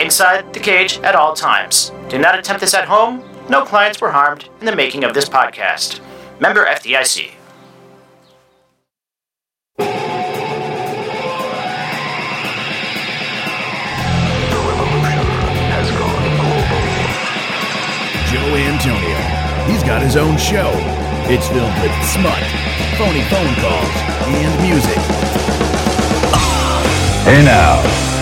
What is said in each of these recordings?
inside the cage at all times. Do not attempt this at home. No clients were harmed in the making of this podcast. Member FDIC. The revolution has gone over. Joe Antonio. He's got his own show. It's filled with smut, phony phone calls, and music. Hey now.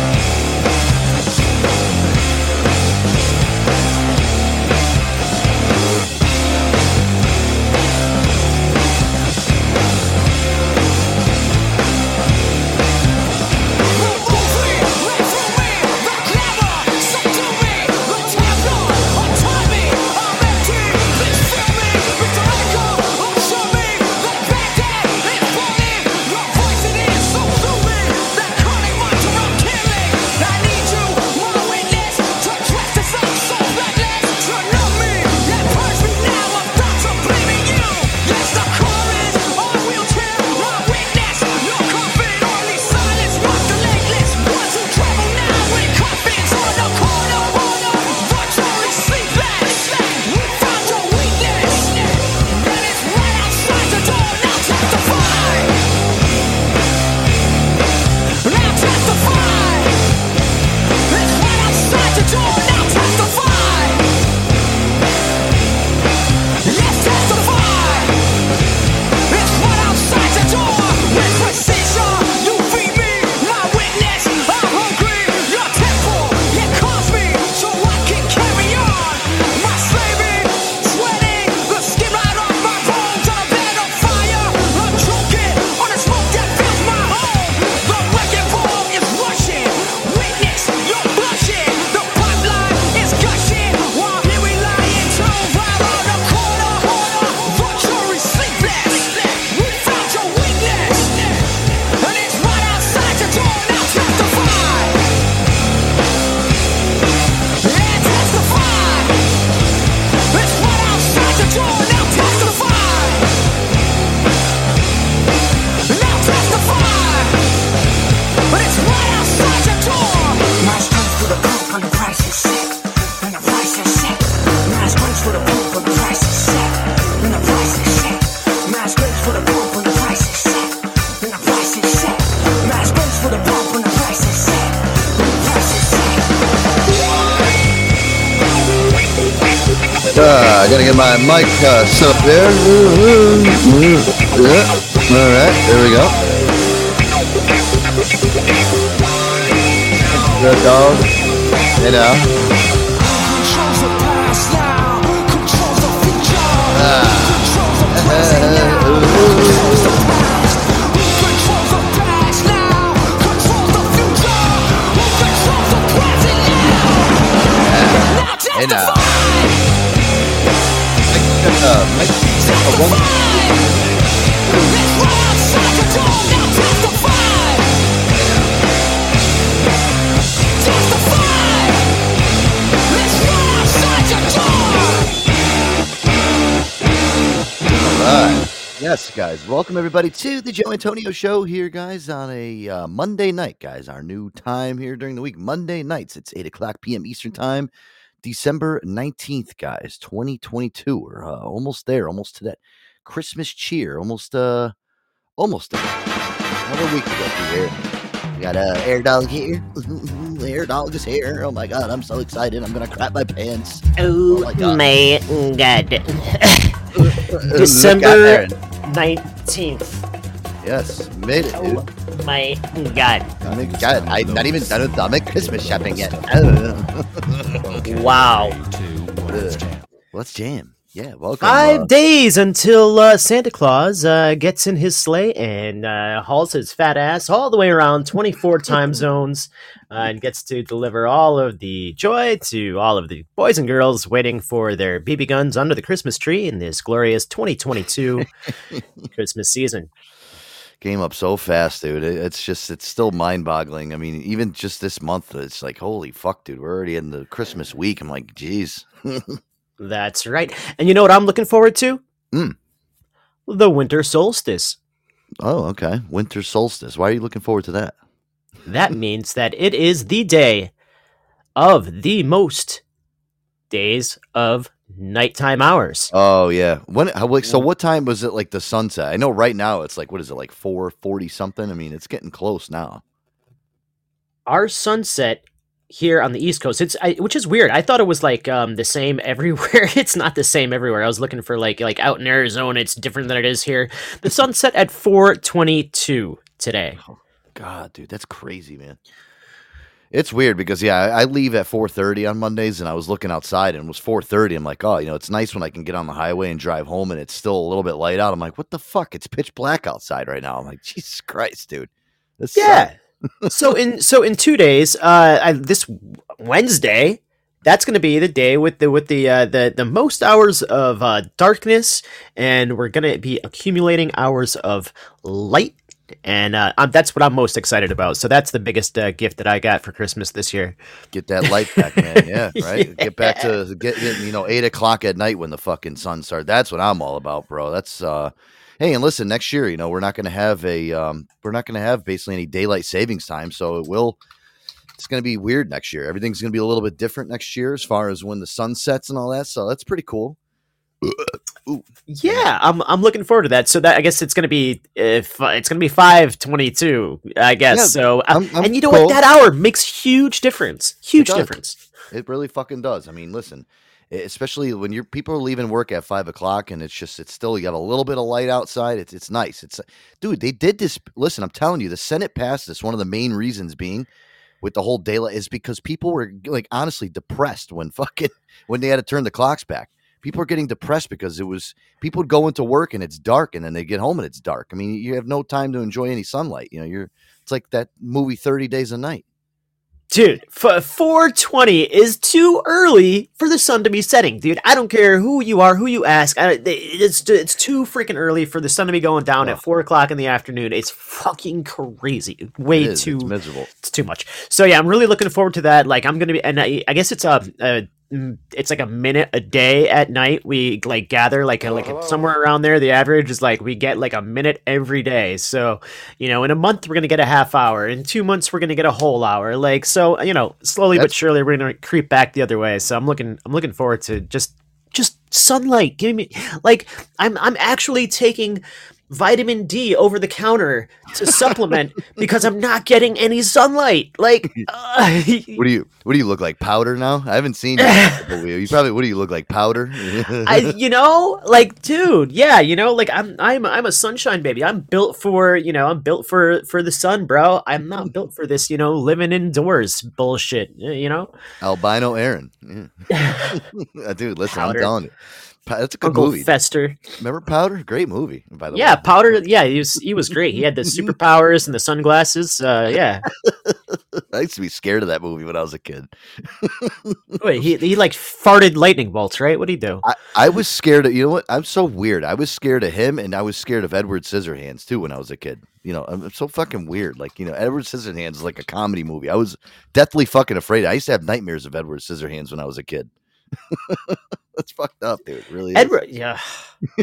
Uh, set up there. Yeah. All right, there we go. Good dog. Hey now. Hey now. Uh, Alright. Yes, guys. Welcome everybody to the Joe Antonio Show here, guys, on a uh, Monday night, guys. Our new time here during the week, Monday nights. It's eight o'clock p.m. Eastern time, December nineteenth, guys, twenty twenty two. We're uh, almost there, almost to that Christmas cheer, almost, uh, almost there. Another week to go through here. We got a air dog here. air dog is here. Oh my god, I'm so excited. I'm gonna crap my pants. Oh, my God. my god. December 19th. Yes, made it, dude. Oh my god. I mean, God, I'm not even done with done my Christmas shopping yet. Uh, Wow. Let's jam. Yeah, welcome. Five uh, days until uh, Santa Claus uh, gets in his sleigh and uh, hauls his fat ass all the way around 24 time zones uh, and gets to deliver all of the joy to all of the boys and girls waiting for their BB guns under the Christmas tree in this glorious 2022 Christmas season. Came up so fast, dude. It's just, it's still mind boggling. I mean, even just this month, it's like, holy fuck, dude. We're already in the Christmas week. I'm like, geez. That's right. And you know what I'm looking forward to? Mm. The winter solstice. Oh, okay. Winter solstice. Why are you looking forward to that? That means that it is the day of the most days of nighttime hours. Oh yeah. When? How, so what time was it? Like the sunset? I know right now it's like what is it? Like four forty something. I mean, it's getting close now. Our sunset here on the East Coast, it's I, which is weird. I thought it was like um, the same everywhere. it's not the same everywhere. I was looking for like like out in Arizona, it's different than it is here. The sunset at 4:22 today. God, dude, that's crazy, man. It's weird because yeah, I, leave at four thirty on Mondays, and I was looking outside and it was four thirty. I'm like, oh, you know, it's nice when I can get on the highway and drive home, and it's still a little bit light out. I'm like, what the fuck? It's pitch black outside right now. I'm like, Jesus Christ, dude. This Yeah. so in so in two days, uh, I, this Wednesday, that's going to be the day with the with the uh, the the most hours of uh, darkness, and we're going to be accumulating hours of light, and uh, that's what I'm most excited about. So that's the biggest uh, gift that I got for Christmas this year. get that light back, man. Yeah, right. Get back to get you know eight o'clock at night when the fucking sun starts. That's what I'm all about, bro. That's uh, hey, and listen, next year, you know, we're not going to have a um, we're not going to have basically any daylight savings time, so it will. It's going to be weird next year. Everything's going to be a little bit different next year as far as when the sun sets and all that. So that's pretty cool. Yeah, I'm I'm looking forward to that. So that I guess it's going to be if it's to be five twenty two. I guess Yeah, so. uh, I'm- I'm and you know cool. what? That hour makes huge difference. Huge does. difference. It really fucking does. I mean, listen, especially when you're people are leaving work at five o'clock and it's just it's still you have a little bit of light outside. It's it's nice. It's dude, they did this. Listen, I'm telling you, the Senate passed this. One of the main reasons being with the whole daylight is because people were like honestly depressed when fucking when they had to turn the clocks back. People are getting depressed because it was people would go into work and it's dark and then they get home and it's dark. I mean, you have no time to enjoy any sunlight. You know, you're it's like that movie Thirty Days of Night. Dude, f- 420 is too early for the sun to be setting, dude. I don't care who you are, who you ask. I, it's it's too freaking early for the sun to be going down at four o'clock in the afternoon. It's fucking crazy. Way It too It's miserable. it's too much. So yeah, I'm really looking forward to that. Like I'm gonna be, and I, I guess it's a, a, mm, it's like a minute a day at night. We like gather like like somewhere around there. The average is like we get like a minute every day. So you know, in a month we're gonna get a half hour. In two months we're gonna get a whole hour. Like so, you know, slowly but surely we're gonna creep back the other way. So I'm looking, I'm looking forward to just just sunlight. Give me like I'm I'm actually taking vitamin D over the counter to supplement because I'm not getting any sunlight. Like, uh, What do you What do you look like? Powder now? I haven't seen you. in a couple of years. You probably. What do you look like? Powder? I, you know, like, dude, yeah, you know, like I'm, I'm, I'm a sunshine baby. I'm built for, you know, I'm built for, for the sun, bro. I'm not built for this, you know, living indoors bullshit. You know, Albino Aaron. Yeah. Dude, listen, Powder. I'm telling you, that's a good Uncle movie. Fester. Remember Powder? Great movie, by the Yeah, way. Powder. Yeah, he was, he was great. He had the superpowers and the sunglasses. Uh, yeah. I used to be scared of that movie when I was a kid. Wait, he, he like farted lightning bolts, right? What'd he do? I, I was scared of you know what? I'm so weird. I was scared of him, and I was scared of Edward Scissorhands too when I was a kid. You know, I'm, I'm so fucking weird. Like you know, Edward Scissorhands is like a comedy movie. I was deathly fucking afraid. I used to have nightmares of Edward Scissorhands when I was a kid. That's fucked up, dude. It really, is. Edward, yeah.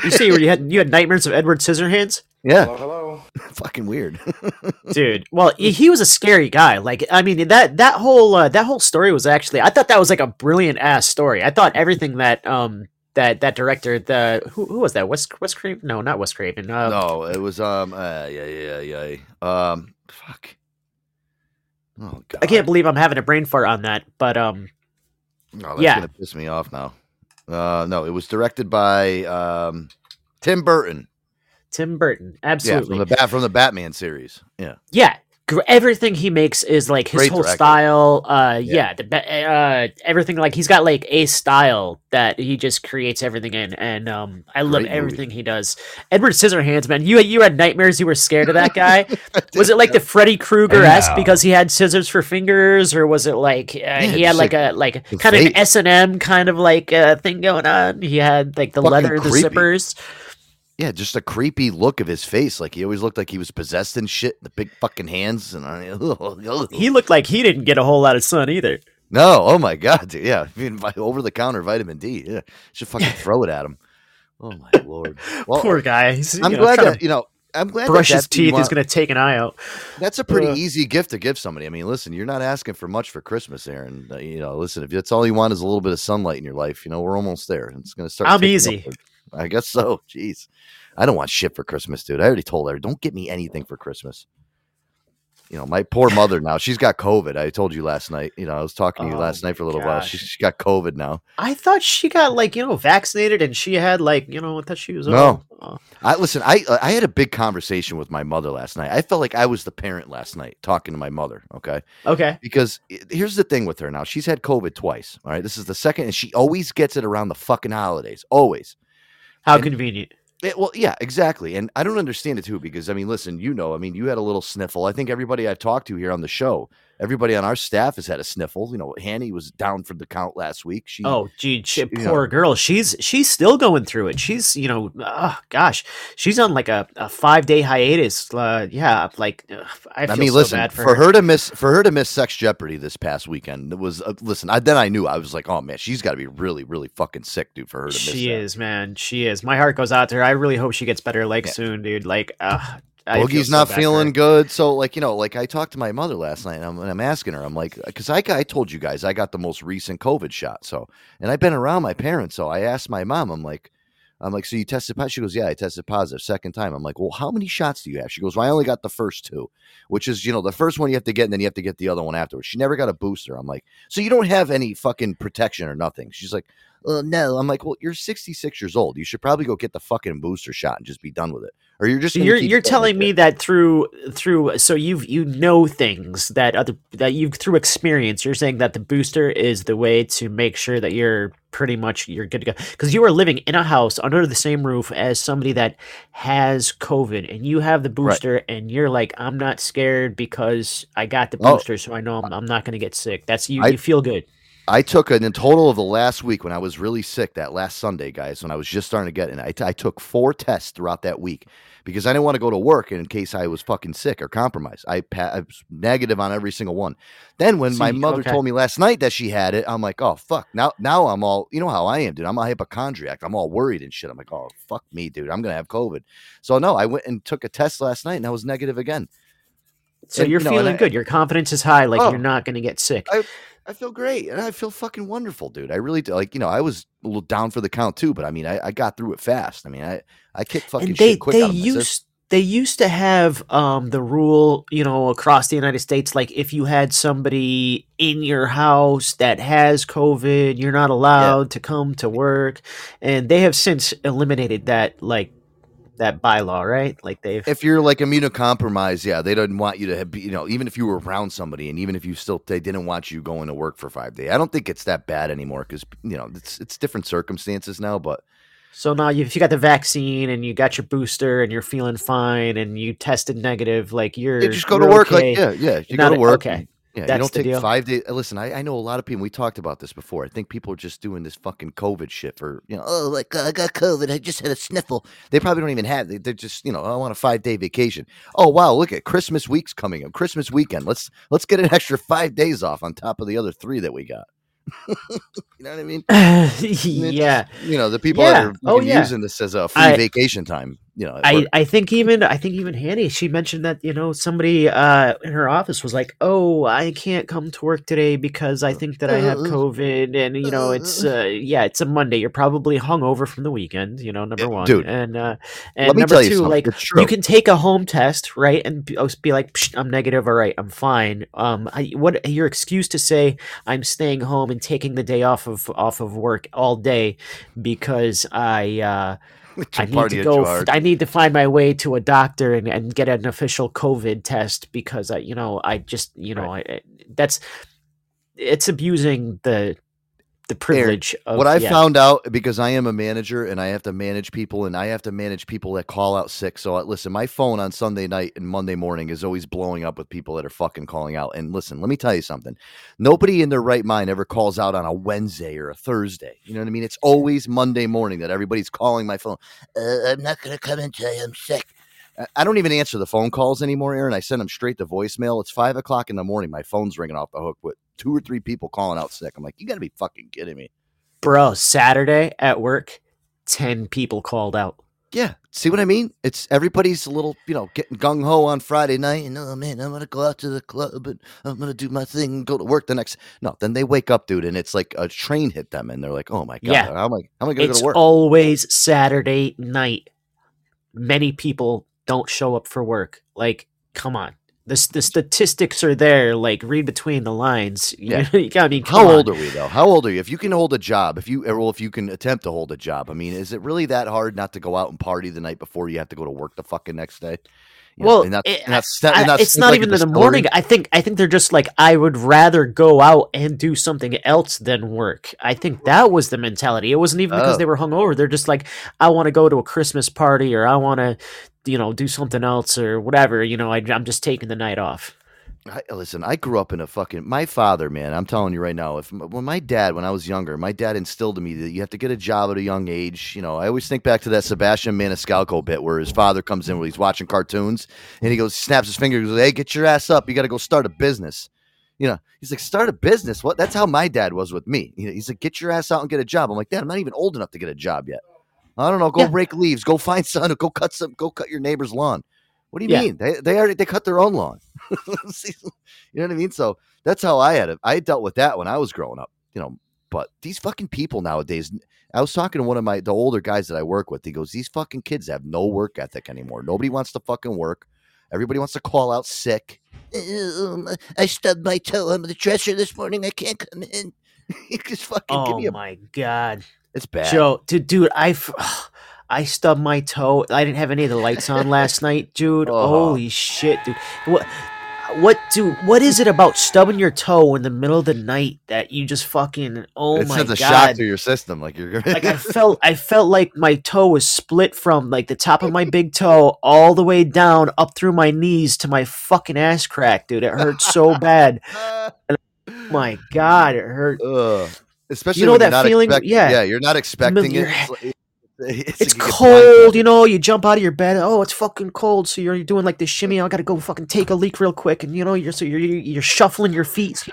You see, you had you had nightmares of Edward Scissorhands, Yeah, Hello, hello. fucking weird. dude. Well, he, he was a scary guy. Like, I mean that that whole uh, that whole story was actually. I thought that was like a brilliant ass story. I thought everything that um that that director the who, who was that Wes Wes Craven? No, not Wes Craven. Uh, no, it was um, uh, yeah, yeah, yeah. Um, fuck. Oh god, I can't believe I'm having a brain fart on that, but um, Oh, that's yeah. gonna piss me off now. Uh, no, it was directed by um, Tim Burton. Tim Burton, Yeah, absolutely. from the bat from the Batman series. Yeah, Yeah, everything he makes is like his Great whole director. style. Uh, Yeah. yeah, the uh, everything like he's got like a style that he just creates everything in, and um, I love Great movie. everything he does. Edward Scissorhands, man, you you had nightmares. You were scared of that guy. was it like the Freddy Krueger esque know. because he had scissors for fingers, or was it like uh, he had like like a like kind of an. S and M kind of like uh, thing going on? He had like the Fucking leather, the zippers. Yeah, just a creepy look of his face. Like he always looked like he was possessed and shit. The big fucking hands and I, He looked like he didn't get a whole lot of sun either. no, oh my god, dude, yeah, I mean, over the counter vitamin D. Yeah, should fucking throw it at him. Oh my lord. Well, Poor guy. He's, I'm know, glad that you know. I'm glad that brush his that's teeth. He's want- going to take an eye out. That's a pretty Ugh. easy gift to give somebody. I mean, listen, you're not asking for much for Christmas, Aaron. Uh, you know, listen, if that's all you want is a little bit of sunlight in your life, you know, we're almost there. It's going to start. I'm easy. I guess so. Jeez, I don't want shit for Christmas, dude. I already told her, don't get me anything for Christmas. You know, my poor mother now. She's got COVID. I told you last night. You know, I was talking to you Oh last night for a little while. She, gosh. she got COVID now. I thought she got like you know vaccinated and she had like you know I thought she was No. oh. I listen. I uh, I had a big conversation with my mother last night. I felt like I was the parent last night talking to my mother. Okay. okay because here's the thing with her now she's had covid twice all right this is the second and she always gets it around the fucking holidays always how And- convenient. It- well yeah exactly and i don't understand it too because i mean listen you know i mean you had a little sniffle. I think everybody i've talked to here on the show everybody on our staff has had a sniffle you know hanny was down for the count last week she oh gee she, you know- poor girl she's she's still going through it she's you know oh gosh she's on like a, a five day hiatus uh yeah like ugh, I, feel I mean, so listen. For, for, her. to miss, for her to miss Sex Jeopardy this past weekend, it was. Uh, listen, I, then I knew I was like, oh man, she's got to be really, really fucking sick, dude, for her to miss. she that. is man she is my heart goes out to her I really hope she gets better like Yeah. soon dude like uh Boogie's so not bad for her. feeling good. So, like, you know, like I talked to my mother last night and I'm, and I'm asking her, I'm like, because I, I told you guys I got the most recent COVID shot. So, and I've been around my parents. So I asked my mom, I'm like, I'm like, so you tested positive? She goes, yeah, I tested positive second time. I'm like, well, how many shots do you have? She goes, well, I only got the first two, which is, you know, the first one you have to get and then you have to get the other one afterwards. She never got a booster. I'm like, so you don't have any fucking protection or nothing. She's like, uh, no. I'm like, well, you're 66 years old. You should probably go get the fucking booster shot and just be done with it. Or you're just So you're you're telling me that through through so you've you know things that other that you've through experience you're saying that the booster is the way to make sure that you're pretty much you're good to go because you are living in a house under the same roof as somebody that has COVID and you have the booster and you're like I'm not scared because I got the Oh. booster so I know I'm, I'm not going to get sick. That's you. I- you feel good. I took an in total of the last week when I was really sick. That last Sunday, guys, when I was just starting to get, and I, t- I took four tests throughout that week because I didn't want to go to work in case I was fucking sick or compromised. I, pa- I was negative on every single one. Then when my mother okay. told me last night that she had it, I'm like, oh fuck. Now now I'm all you know how I am, dude. I'm a hypochondriac. I'm all worried and shit. I'm like, oh fuck me, dude. I'm gonna have COVID. So no, I went and took a test last night and I was negative again. So and, you're you know, feeling I- good. Your confidence is high. Like Oh. you're not going to get sick. I feel great and I feel fucking wonderful, dude. I really do. Like, you know, I was a little down for the count too, but I mean, I, I got through it fast. I mean, I, I kicked fucking and they shit quick they out of used they used to have um the rule you know across the united states like if you had somebody in your house that has covid you're not allowed to come to work. And they have since eliminated that like that bylaw right? Like they've If you're like immunocompromised, yeah, they don't want you to have, you know, even if you were around somebody and even if you still, they didn't want you going to work for five days. I don't think it's that bad anymore because, you know, it's, it's different circumstances now, but so now if you got the vaccine and you got your booster and you're feeling fine and you tested negative like you're you just go to work. okay. Like, yeah, yeah, you Not go to work. okay. and- Yeah, That's you don't take deal. five days. Listen, I, I know a lot of people. We talked about this before. I think people are just doing this fucking COVID shit for you know. Oh, like I got COVID. I just had a sniffle. They probably don't even have. They, they're just you know. Oh, I want a five day vacation. Oh wow, look at Christmas week's coming up. Christmas weekend. Let's let's get an extra five days off on top of the other three that we got. You know what I mean? Yeah just, you know the people Yeah. that are Oh, yeah. using this as a free I- vacation time. You know, I. I think even I think even Hanny she mentioned that you know somebody uh in her office was like oh I can't come to work today because I think that I have Uh, COVID and you know it's uh yeah it's a Monday. You're probably hungover from the weekend you know number one. dude, and uh and number tell you two like you can take a home test right and be, oh, be like Psh, I'm negative all right I'm fine. Um I, what your excuse to say I'm staying home and taking the day off of off of work all day because I uh I need to go. F- I need to find my way to a doctor and, and get an official COVID test because I, you know, I just, you know, I, I- that's it's abusing the the privilege of what I yeah. found out because I am a manager and I have to manage people and I have to manage people that call out sick. So uh, listen, my phone on Sunday night and Monday morning is always blowing up with people that are fucking calling out. And listen, let me tell you something. Nobody in their right mind ever calls out on a Wednesday or a Thursday. You know what I mean? It's always Monday morning that everybody's calling my phone. Uh, I'm not going to come in today. I'm sick. I- don't even answer the phone calls anymore, Aaron. I send them straight to voicemail. It's five o'clock in the morning. My phone's ringing off the hook with two or three people calling out sick. I'm like, you got to be fucking kidding me. bro. Saturday at work, ten people called out. Yeah. See what I mean? It's everybody's a little, you know, getting gung ho on Friday night. And oh man, I'm gonna go out to the club and I'm gonna do my thing and go to work the next. No, then they wake up, dude, and it's like a train hit them, and they're like, "Oh my god, Yeah. how am I? How am I gonna go It's to work?" always Saturday night. Many people don't show up for work. Like, come on. The, the statistics are there. Like, read between the lines. You, Yeah. you gotta be. how old are we though? How old are you? If you can hold a job, if you, well, if you can attempt to hold a job, I mean, is it really that hard not to go out and party the night before you have to go to work the fucking next day? Know, Well, and not, it- and not I- and not it's not like even in the morning. I think I think they're just like I would rather go out and do something else than work. I think that was the mentality. It wasn't even because Oh. they were hungover. They're just like I want to go to a Christmas party or I want to, you know, do something else or whatever. You know, I, I'm just taking the night off. I, listen, I grew up in a fucking. My father, man, I'm telling you right now. If when my dad, when I was younger, my dad instilled in me that you have to get a job at a young age. You know, I always think back to that Sebastian Maniscalco bit where his father comes in when he's watching cartoons and he goes, snaps his finger, goes, "Hey, get your ass up! You got to go start a business." You know, he's like, "Start a business? What?" That's how my dad was with me. He's like, "Get your ass out and get a job." I'm like, "Dad, I'm not even old enough to get a job yet." I don't know. Go Yeah. rake leaves. Go find sun. Go cut some. Go cut your neighbor's lawn. What do you Yeah. mean? They they already they cut their own lawn. You know what I mean? So that's how I had it. I dealt with that when I was growing up. You know, but these fucking people nowadays. I was talking to one of my the older guys that I work with. He goes, "These fucking kids have no work ethic anymore. Nobody wants to fucking work. Everybody wants to call out sick. Um, I stubbed my toe on the dresser this morning. I can't come in. Just fucking give Oh me a. my god, It's bad. Joe, dude, dude, I. f- I stubbed my toe. I didn't have any of the lights on last night, dude. Oh. Holy shit, dude! What, what, dude? What is it about stubbing your toe in the middle of the night that you just fucking? Oh it my sends a god! shock to your system. Like you're like I felt, I felt like my toe was split from like the top of my big toe all the way down up through my knees to my fucking ass crack, dude. It hurt so bad. Oh my god, it hurt. Ugh. Especially You know when you're that not feeling- expect- yeah. yeah, you're not expecting your- it. It's, it's, It's like you get cold, you know. You jump out of your bed. Oh, it's fucking cold. So you're doing like this shimmy. I gotta go fucking take a leak real quick, and you know you're so you're you're shuffling your feet.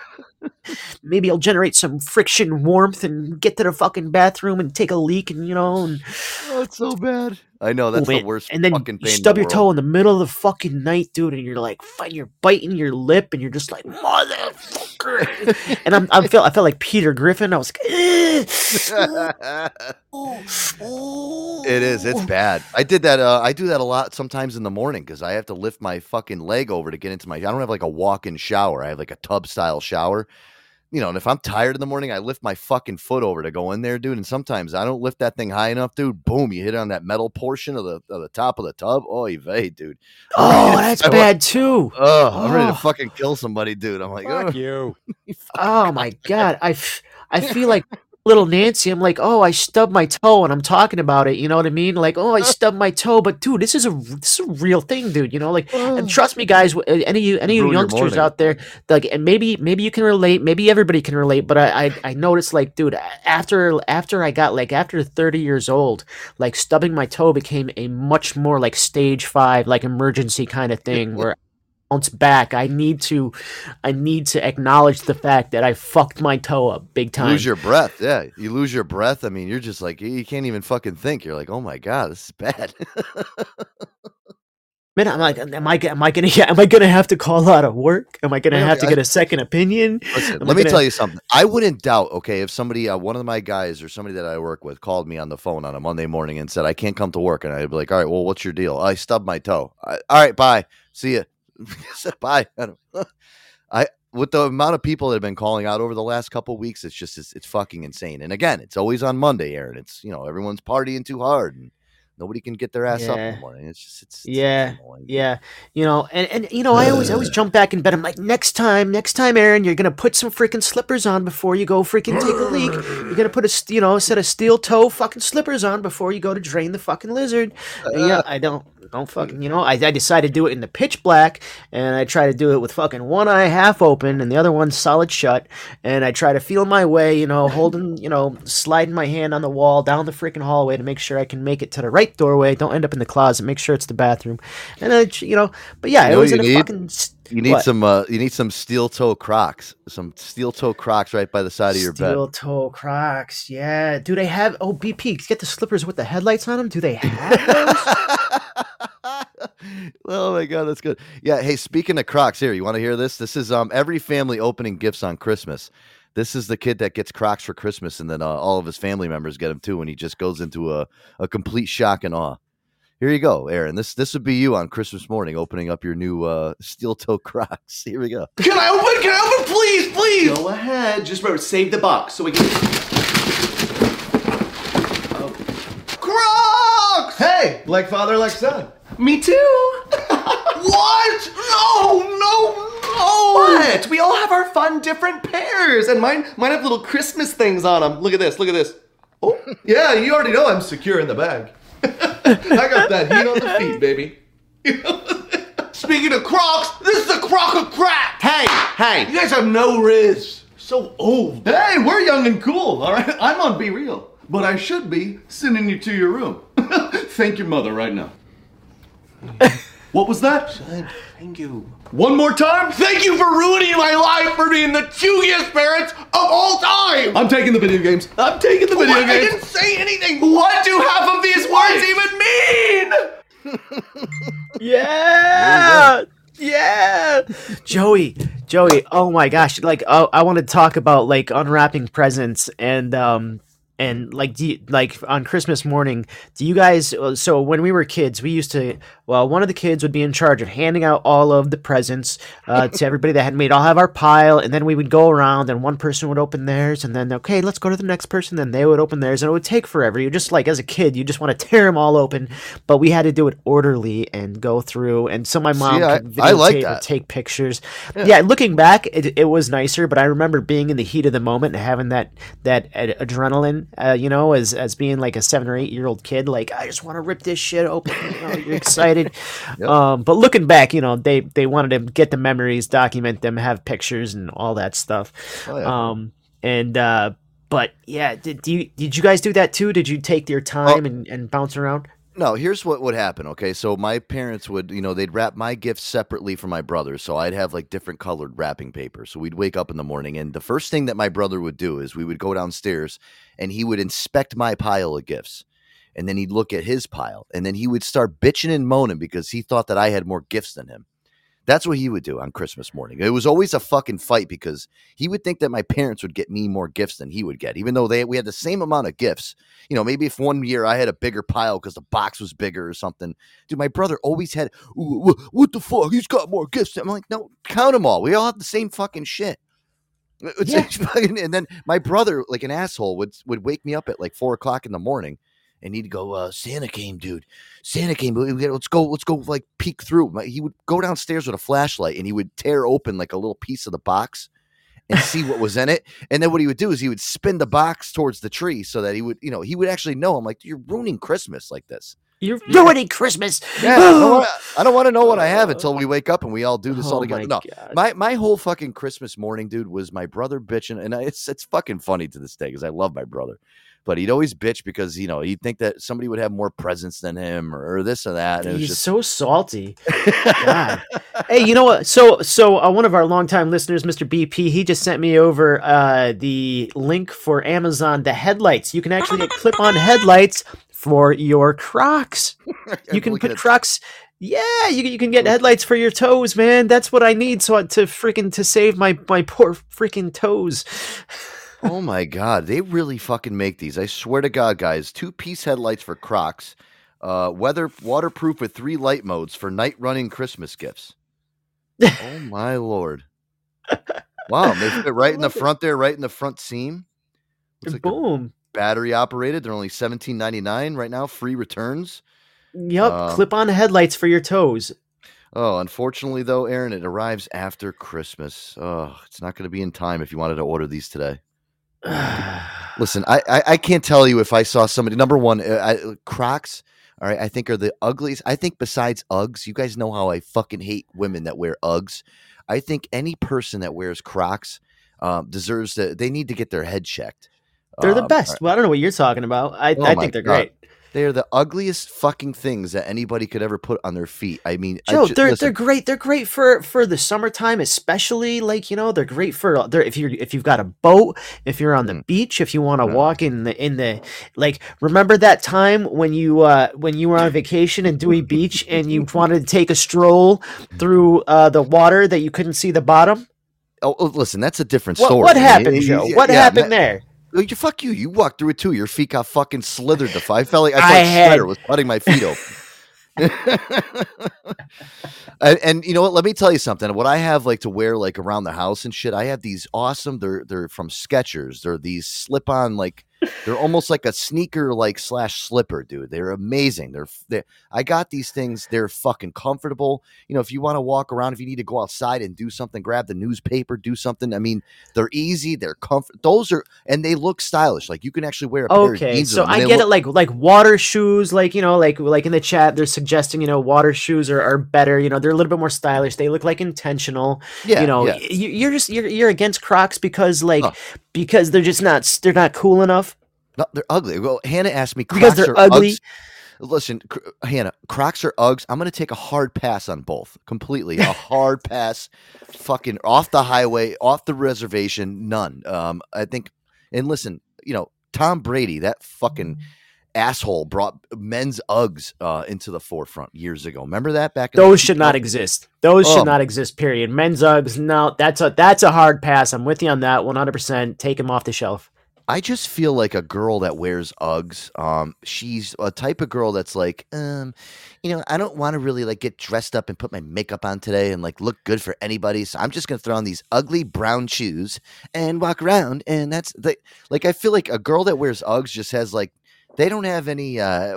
Maybe I'll generate some friction warmth and get to the fucking bathroom and take a leak, and you know, and, Oh, it's so bad. I know that's the worst. and then fucking you pain stub the your toe in the middle of the fucking night, dude, and you're like, find you're biting your lip, and you're just like, motherfucker. and I'm I felt I felt like Peter Griffin. I was like, it is. It's bad. I did that. Uh, I do that a lot sometimes in the morning because I have to lift my fucking leg over to get into my. I don't have like a walk-in shower. I have like a tub style shower. You know, and if I'm tired in the morning, I lift my fucking foot over to go in there, dude. And sometimes I don't lift that thing high enough, dude. Boom, you hit on that metal portion of the of the top of the tub. Oh, vey, dude. oh, that's I bad too. Oh, I'm ready to Oh. fucking kill somebody, dude. I'm like, Fuck oh. you. Oh my god, I, f- I feel like little Nancy. I'm like, oh, I stubbed my toe, and I'm talking about it. You know what I mean? Like, oh, I stubbed my toe, but dude, this is a this is a real thing, dude. You know, like, and trust me, guys, uh, any you any you Ruin youngsters out there, like, and maybe maybe you can relate, maybe everybody can relate, but I I, I noticed like, dude, after after I got like after 30 years old, like stubbing my toe became a much more like stage five, like emergency kind of thing where. Bounce back. I need to, I need to acknowledge the fact that I fucked my toe up big You time. lose your breath. Yeah, you lose your breath. I mean, you're just like you can't even fucking think. You're like, oh my god, this is bad. Man, I'm like, am I, am I gonna, am I gonna have to call out of work? Am I gonna have to get a second opinion? Listen, let me gonna- tell you something. I wouldn't doubt, okay, if somebody, uh, one of my guys or somebody that I work with called me on the phone on a Monday morning and said, I can't come to work. And I'd be like, all right, well, what's your deal? I stubbed my toe. I, all right, bye. See ya. Bye. I, I, with the amount of people that have been calling out over the last couple weeks, it's just, it's, it's fucking insane. And again, it's always on Monday, Aaron. It's, you know, everyone's partying too hard and nobody can get their ass up in the morning. It's just, it's, it's Yeah, annoying. Yeah, you know, and, and you know, I always I always jump back in bed. I'm like, next time, next time, Aaron, you're gonna put some freaking slippers on before you go freaking take a leak. You're gonna put a you know a set of steel toe fucking slippers on before you go to drain the fucking lizard. And yeah, I don't don't fucking you know. I, I decided to do it in the pitch black, and I try to do it with fucking one eye half open and the other one solid shut, and I try to feel my way, you know, holding you know, sliding my hand on the wall down the freaking hallway to make sure I can make it to the right doorway. Don't end up in the closet. Make sure it's the bathroom. And then, you know, but yeah, You it was in you a need? fucking. You need what? some, uh, you need some steel toe Crocs, some steel toe Crocs right by the side of your bed. Steel toe Crocs. Yeah. Do they have? Oh, BP, get the slippers with the headlights on them. Do they have those? oh my god, that's good. Yeah. Hey, speaking of Crocs, here, you want to hear this? This is um every family opening gifts on Christmas. This is the kid that gets Crocs for Christmas, and then uh, all of his family members get them too, and he just goes into a, a complete shock and awe. Here you go, Aaron. This this would be you on Christmas morning, opening up your new uh, steel toe Crocs. Here we go. Can I open? Can I open? Please, please. Go ahead. Just remember, save the box so we can. Oh. Crocs. Hey, like father, like son. Me too. what? No, no, no. What? We all have our fun, different pairs, and mine, mine have little Christmas things on them. Look at this. Look at this. Oh, yeah, you already know I'm secure in the bag. I got that heat on the feet, baby. Speaking of Crocs, this is a Croc of crap. Hey, hey. You guys have no rizz. So old. Hey, we're young and cool, all right? I'm on BeReal. But I should be sending you to your room. Thank your mother right now. what was that? Thank you. One more time? Thank you for ruining my life for being the cheugiest parents of all time. I'm taking the video games. I'm taking the video What? I didn't say anything. What do half of these words even mean? yeah. Yeah. Joey, Joey. Oh my gosh. Like, oh, I want to talk about like unwrapping presents and um and like do you, like on Christmas morning, do you guys uh, so when we were kids, we used to well, one of the kids would be in charge of handing out all of the presents uh, to everybody that had made all have our pile and then we would go around and one person would open theirs and then okay, let's go to the next person then they would open theirs and it would take forever. You just like as a kid, you just want to tear them all open, but we had to do it orderly and go through and so my mom I- could I like that. take pictures. Yeah. looking back, it, it was nicer, but I remember being in the heat of the moment and having that that ad- adrenaline, uh, you know, as as being like a seven or eight year old kid, like I just want to rip this shit open. You know, you're excited. Um, but looking back, you know, they they wanted to get the memories, document them, have pictures and all that stuff. Oh, yeah. Um, and uh, but yeah, did do you did you guys do that too? Did you take your time and, and bounce around? No, here's what would happen. Okay, so my parents would, you know, they'd wrap my gifts separately from my brother. So I'd have like different colored wrapping paper. So we'd wake up in the morning, and the first thing that my brother would do is we would go downstairs and he would inspect my pile of gifts. And then he'd look at his pile, and then he would start bitching and moaning because he thought that I had more gifts than him. That's what he would do on Christmas morning. It was always a fucking fight because he would think that my parents would get me more gifts than he would get, even though they we had the same amount of gifts. You know, maybe if one year I had a bigger pile because the box was bigger or something. Dude, my brother always had, what the fuck? He's got more gifts. I'm like, no, count them all. We all have the same fucking shit. Yeah. and then my brother, like an asshole, would would wake me up at like four o'clock in the morning, and he'd go, uh, "Santa came, dude. Santa came. We- we- Let's go. Let's go. Like peek through." He would go downstairs with a flashlight, and he would tear open like a little piece of the box and see what was in it. And then what he would do is he would spin the box towards the tree so that he would, you know, he would actually know. I'm like, "You're ruining Christmas like this." You're ruining Christmas. Yeah, I don't wanna- I don't want to know what I have until we wake up and we all do this all Oh together. my No, God. my my whole fucking Christmas morning, dude, was my brother bitching, and I, it's it's fucking funny to this day because I love my brother, but he'd always bitch because you know he'd think that somebody would have more presence than him or, or this or that. And it was He's just so salty. God. hey, you know what? So, so uh, one of our longtime listeners, Mr. BP, he just sent me over uh, the link for Amazon, the headlights. You can actually get clip-on headlights for your Crocs. You can put Crocs. Yeah, you, can- you can get headlights for your toes, man. That's what I need so to freaking to save my my poor freaking toes. Oh my god, they really fucking make these. I swear to God, guys, two piece headlights for Crocs, uh, weather waterproof with three light modes for night running Christmas gifts. oh my lord! Wow, they fit right in the front there, right in the front seam. Like Boom. battery operated. They're only seventeen ninety nine right now, free returns. Yep, Um, clip-on headlights for your toes. Oh, unfortunately though, Aaron, it arrives after Christmas. Oh, it's not going to be in time if you wanted to order these today. Listen, I, I I can't tell you if I saw somebody. Number one, uh, I, Crocs. All right, I think are the ugliest. I think besides Uggs, you guys know how I fucking hate women that wear Uggs. I think any person that wears Crocs um, deserves to. They need to get their head checked. They're the Um, best. Well, I don't know what you're talking about. I, Oh I think they're God. great. They are the ugliest fucking things that anybody could ever put on their feet. I mean, I Joe, ju- they're listen, they're great. They're great for for the summertime, especially like you know they're great for they're, if you're if you've got a boat, if you're on the Mm. beach, if you want to Yeah. walk in the in the like. Remember that time when you uh when you were on vacation in Dewey Beach and you wanted to take a stroll through uh the water that you couldn't see the bottom? Oh, oh, listen, that's a different What story. what I mean, happened, Joe? What yeah, happened ma- there? You fuck you. You walked through it too. Your feet got fucking slithered. The I felt like I felt I like had- was putting my feet open. and, and you know what? Let me tell you something. What I have like to wear like around the house and shit. I have these awesome. They're they're from Skechers. They're these slip on like they're almost like a sneaker like slash slipper, dude. They're amazing. They're they I got these things. They're fucking comfortable. You know, if you want to walk around, if you need to go outside and do something, grab the newspaper, do something. I mean, they're easy. They're comfort. Those are and they look stylish. Like you can actually wear a pair of Okay, so with them, and I get look- it. Like like water shoes, like you know, like like in the chat, they're suggesting you know water shoes are, are better. You know, they're a little bit more stylish. They look like intentional. Yeah, you know, yeah. you, you're just you're you're against Crocs because like Oh. Because they're just not they're not cool enough No, they're ugly. Well, Hannah asked me because they're ugly. Uggs. Listen, Hannah, Crocs or Uggs? I'm going to take a hard pass on both. Completely, a hard pass. Fucking off the highway, off the reservation, none. Um, I think. And listen, you know, Tom Brady, that fucking asshole, brought men's Uggs uh, into the forefront years ago. Remember that back? in the Those should not 2000s? exist. Those Oh. should not exist. Period. Men's Uggs. No, that's a that's a hard pass. I'm with you on that. 100. percent Take them off the shelf. I just feel like a girl that wears Uggs. Um, she's a type of girl that's like, um, you know, I don't want to really like get dressed up and put my makeup on today and like look good for anybody. So I'm just gonna throw on these ugly brown shoes and walk around. And that's the like I feel like a girl that wears Uggs just has like they don't have any. uh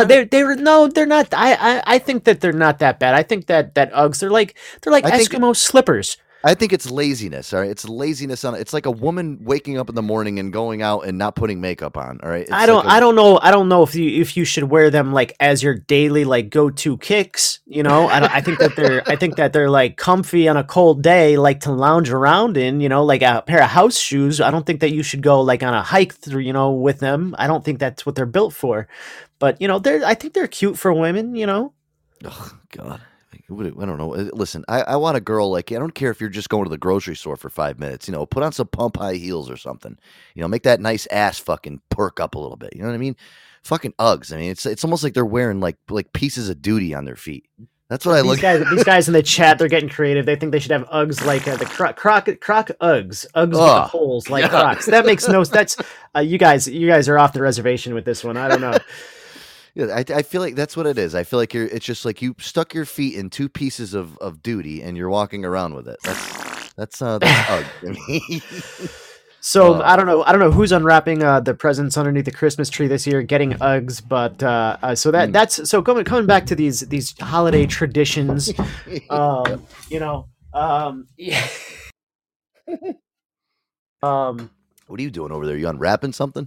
No, they're they're no, they're not. I, I I think that they're not that bad. I think that that Uggs they're like they're like I think- Eskimo slippers. I think it's laziness. All right, it's laziness on. It's like a woman waking up in the morning and going out and not putting makeup on. All right, It's I don't like a- I don't know I don't know if you if you should wear them like as your daily like go to kicks. You know, I don't, I think that they're I think that they're like comfy on a cold day, like to lounge around in. You know, like a pair of house shoes. I don't think that you should go like on a hike through. You know, with them. I don't think that's what they're built for. But you know, they're I think they're cute for women. You know. Oh God. Like, what do- I don't know. Uh, Listen, I, I want a girl like I don't care if you're just going to the grocery store for five minutes. You know, put on some pump high heels or something. You know, make that nice ass fucking perk up a little bit. You know what I mean? Fucking Uggs. I mean, it's it's almost like they're wearing like like pieces of duty on their feet. That's what I These look. guys, these guys in the chat, they're getting creative. They think they should have Uggs like uh, the croc, croc, croc Uggs, Uggs with the holes like Yeah. Crocs. That makes no. That's uh, you guys. You guys are off the reservation with this one. I don't know. Yeah, I, I feel like that's what it is. I feel like you're. It's just like you stuck your feet in two pieces of, of duty and you're walking around with it. That's that's uh that's Ugg. to me. So Uh, I don't know. I don't know who's unwrapping uh, the presents underneath the Christmas tree this year, getting Uggs. But uh, uh, so that Hmm. that's so coming coming back to these these holiday traditions. Um, you know, um, yeah. um, what are you doing over there? You unwrapping something?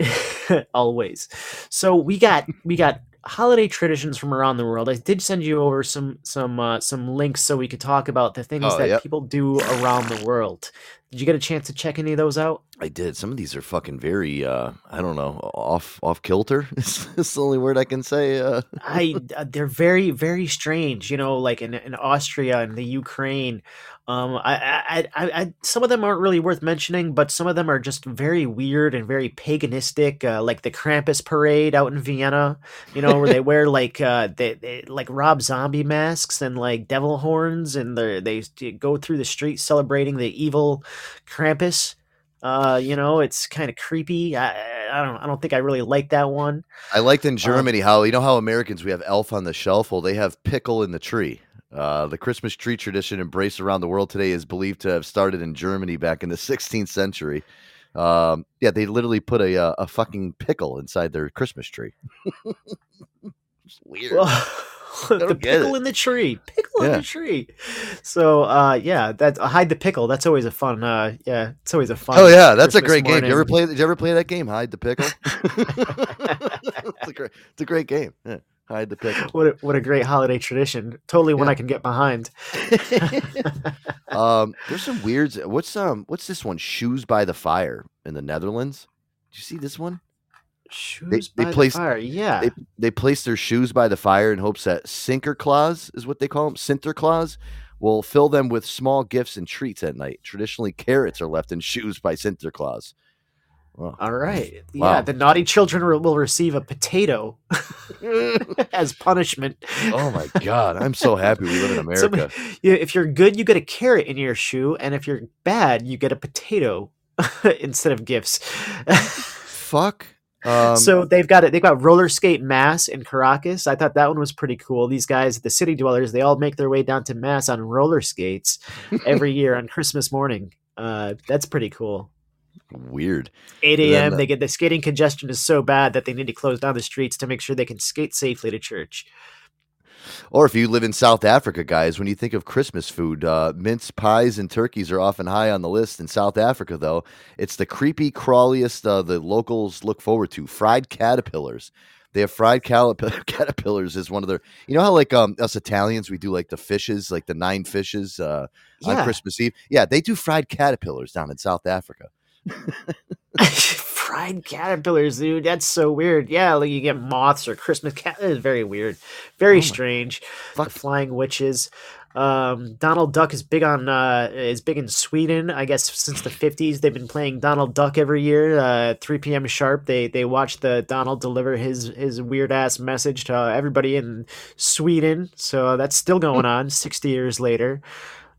always. So we got we got holiday traditions from around the world. I did send you over some some uh, some links so we could talk about the things Oh, that yep. people do around the world. Did you get a chance to check any of those out? I did. Some of these are fucking very uh I don't know, off off kilter. It's the only word I can say. Uh I uh, they're very very strange. You know, like in in Austria and the Ukraine. Um, I, I, I, I, some of them aren't really worth mentioning, but some of them are just very weird and very paganistic. Uh, like the Krampus parade out in Vienna, you know, where they wear like uh, they, they like Rob Zombie masks and like devil horns, and they they go through the street celebrating the evil Krampus. Uh, you know, it's kind of creepy. I, I don't, I don't think I really like that one. I liked in Germany how you know how Americans we have elf on the shelf. Well, they have pickle in the tree. Uh, the Christmas tree tradition embraced around the world today is believed to have started in Germany back in the 16th century. Um, yeah, they literally put a uh, a fucking pickle inside their Christmas tree. it's weird. the pickle it. in the tree pickle in the tree so uh yeah that hide the pickle that's always a fun uh yeah it's always a fun Oh yeah, that's a Christmas great game. Did you ever play? Did you ever play that game? Hide the pickle. it's, a great, it's a great game. Yeah. Hide the pickle. what a, what a great holiday tradition totally one Yeah. i can get behind um, there's some weirds. What's um, what's this one? Shoes by the fire in the Netherlands. Did you see this one? shoes they by the fire yeah They they place their shoes by the fire in hopes that Sinterklaas is what they call them. Sinterklaas will fill them with small gifts and treats at night. Traditionally, carrots are left in shoes by Sinterklaas. Wow. all right yeah the naughty children will- will receive a potato as punishment oh my god, I'm so happy we live in So, America. yeah, if you're good you get a carrot in your shoe and if you're bad you get a potato instead of gifts Fuck. Um, so they've got it. They've got roller skate mass in Caracas. I thought that one was pretty cool. These guys, the city dwellers, they all make their way down to mass on roller skates every year on Christmas morning. Uh, that's pretty cool. Weird. 8 And then, a.m. uh, They get the skating congestion is so bad that they need to close down the streets to make sure they can skate safely to church. Or if you live in South Africa, guys, when you think of Christmas food, uh, mince pies and turkeys are often high on the list. In South Africa, though, it's the creepy, crawliest uh, the locals look forward to. Fried caterpillars. They have fried calip- caterpillars as one of their. You know how like um us Italians we do like the fishes, like the nine fishes uh, on Christmas Eve. Yeah, they do fried caterpillars down in South Africa. Fried caterpillars, dude. That's so weird. Yeah, like you get moths or Christmas cat. It's very weird, very strange. Fuck. Flying witches. Um, Donald Duck is big on uh, is big in Sweden. I guess since the fifties, they've been playing Donald Duck every year. Uh, three p.m. sharp. They they watch the Donald deliver his his weird ass message to everybody in Sweden. So that's still going on sixty years later.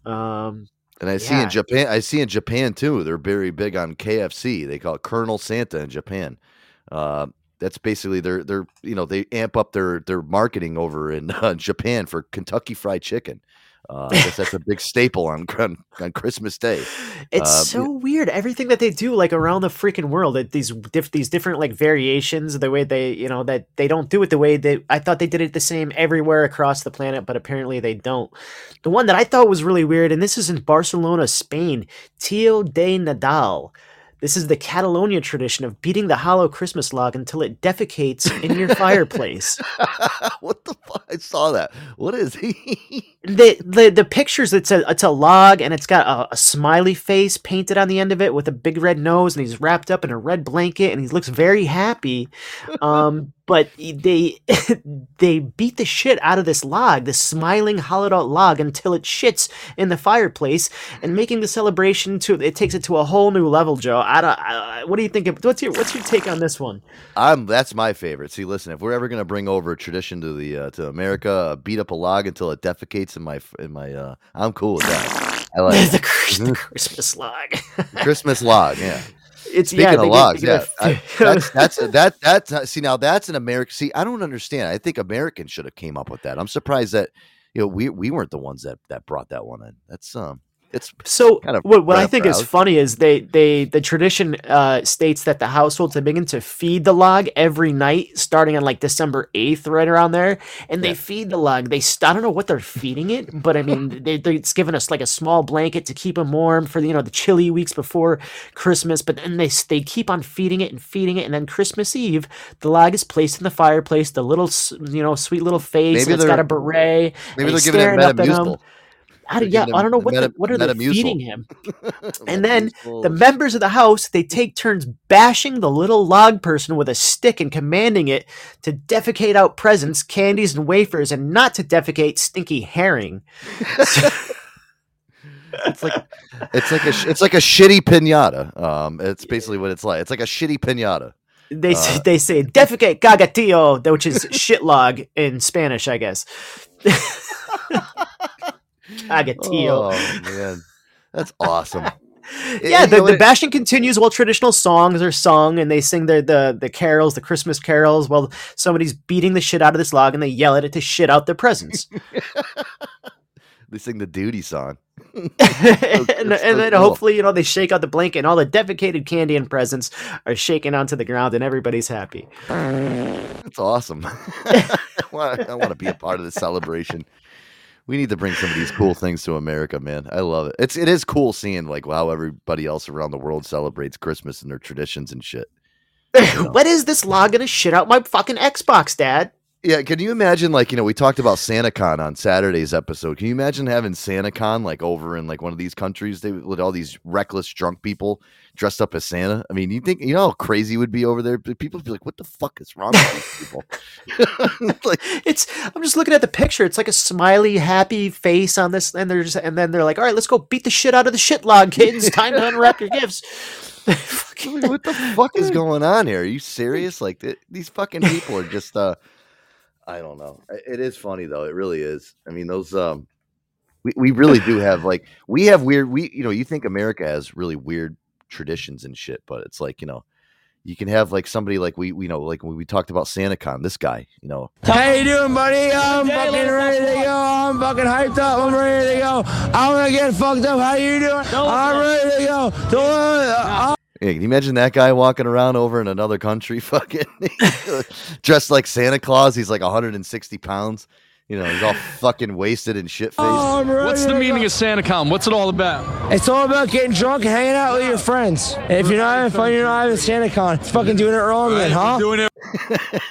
Um, And I see in Japan, I see in Japan too. They're very big on KFC. They call it Colonel Santa in Japan. Uh, that's basically their their you know they amp up their their marketing over in uh, Japan for Kentucky Fried Chicken. Uh, I guess that's a big staple on on, Christmas Day. It's Uh, so weird. Everything that they do, like around the freaking world, that these diff- these different like variations, the way they, you know, that they don't do it the way that I thought they did it the same everywhere across the planet, but apparently they don't. The one that I thought was really weird, and this is in Barcelona, Spain, Tio de Nadal. This is the Catalonia tradition of beating the hollow Christmas log until it defecates in your fireplace. what the fuck? I saw that. What is he? the the the pictures it's a it's a log and it's got a, a smiley face painted on the end of it with a big red nose and he's wrapped up in a red blanket and he looks very happy um but they they beat the shit out of this log this smiling hollowed out log until it shits in the fireplace and making the celebration to it takes it to a whole new level joe i don't I, what do you think of, what's your what's your take on this one I'm that's my favorite. See, listen, if we're ever gonna bring over a tradition to the uh, to America, uh, beat up a log until it defecates in my in my. Uh, I'm cool with that. I like the, the christmas log Christmas log. Yeah. It's Speaking yeah, of logs, yeah, get a- I, that's that's that that's see now that's an American. See, I don't understand. I think Americans should have came up with that. I'm surprised that you know we we weren't the ones that that brought that one in. That's um It's So kind of what, what I think is funny is they they the tradition uh, states that the households begin to feed the log every night starting on like December eighth, right around there, and they feed the log. They st- I don't know what they're feeding it, but I mean they, they it's given us like a small blanket to keep them warm for the, you know the chilly weeks before Christmas. But then they they keep on feeding it and feeding it, and then Christmas Eve the log is placed in the fireplace. The little you know sweet little face, Maybe and it's got a beret. maybe they're giving it staring up at 'em. Metamucil. I, yeah, giving I don't know what meta- the, what are they feeding him. And then the members of the house they take turns bashing the little log person with a stick and commanding it to defecate out presents, candies, and wafers, and not to defecate stinky herring. it's like it's like a it's like a shitty pinata. Um, it's basically what it's like. It's like a shitty pinata. They Uh. say, they say defecate cagatillo, which is shit log in Spanish, I guess. cagatillo. Oh man, that's awesome. yeah, the, the bashing continues while traditional songs are sung and they sing the, the the carols, the Christmas carols, while somebody's beating the shit out of this log and they yell at it to shit out their presents. they sing the duty song. and, and then cool. hopefully, you know, they shake out the blanket and all the defecated candy and presents are shaken onto the ground and everybody's happy. That's awesome. I want, I want to be a part of this celebration. We need to bring some of these cool things to America, man. I love it. It's it is cool seeing like how everybody else around the world celebrates Christmas and their traditions and shit. when is this log gonna shit out my fucking Xbox, Dad? Yeah, can you imagine like, you know, we talked about SantaCon on Saturday's episode. Can you imagine having SantaCon like over in like one of these countries they with all these reckless drunk people dressed up as Santa? I mean, you think you know how crazy it would be over there? People would be like, "What the fuck is wrong with these people?" like It's I'm just looking at the picture. It's like a smiley, happy face on this, and there's and then they're like, "All right, let's go beat the shit out of the shit log, kids. Time to unwrap your gifts." What the fuck is going on here? Are you serious? Like th- these fucking people are just uh I don't know. It is funny though. It really is. I mean, those um we, we really do have like we have weird we you know, you think America has really weird traditions and shit, but it's like, you know, you can have like somebody like we, we know like when we talked about SantaCon, this guy, you know, How you doing, buddy? I'm fucking ready to go. I'm fucking hyped up. I'm ready to go. I'm gonna get fucked up. How you doing? I'm ready to go. Don't, Yeah, can you imagine that guy walking around over in another country, fucking dressed like Santa Claus? He's like 160 pounds. You know, he's all fucking wasted and shit faced. Oh, I'm What's the meaning go. of SantaCon? What's it all about? It's all about getting drunk and hanging out with your friends. And if you're not having fun, you're not having SantaCon. It's fucking doing it wrong, then, huh? Doing it.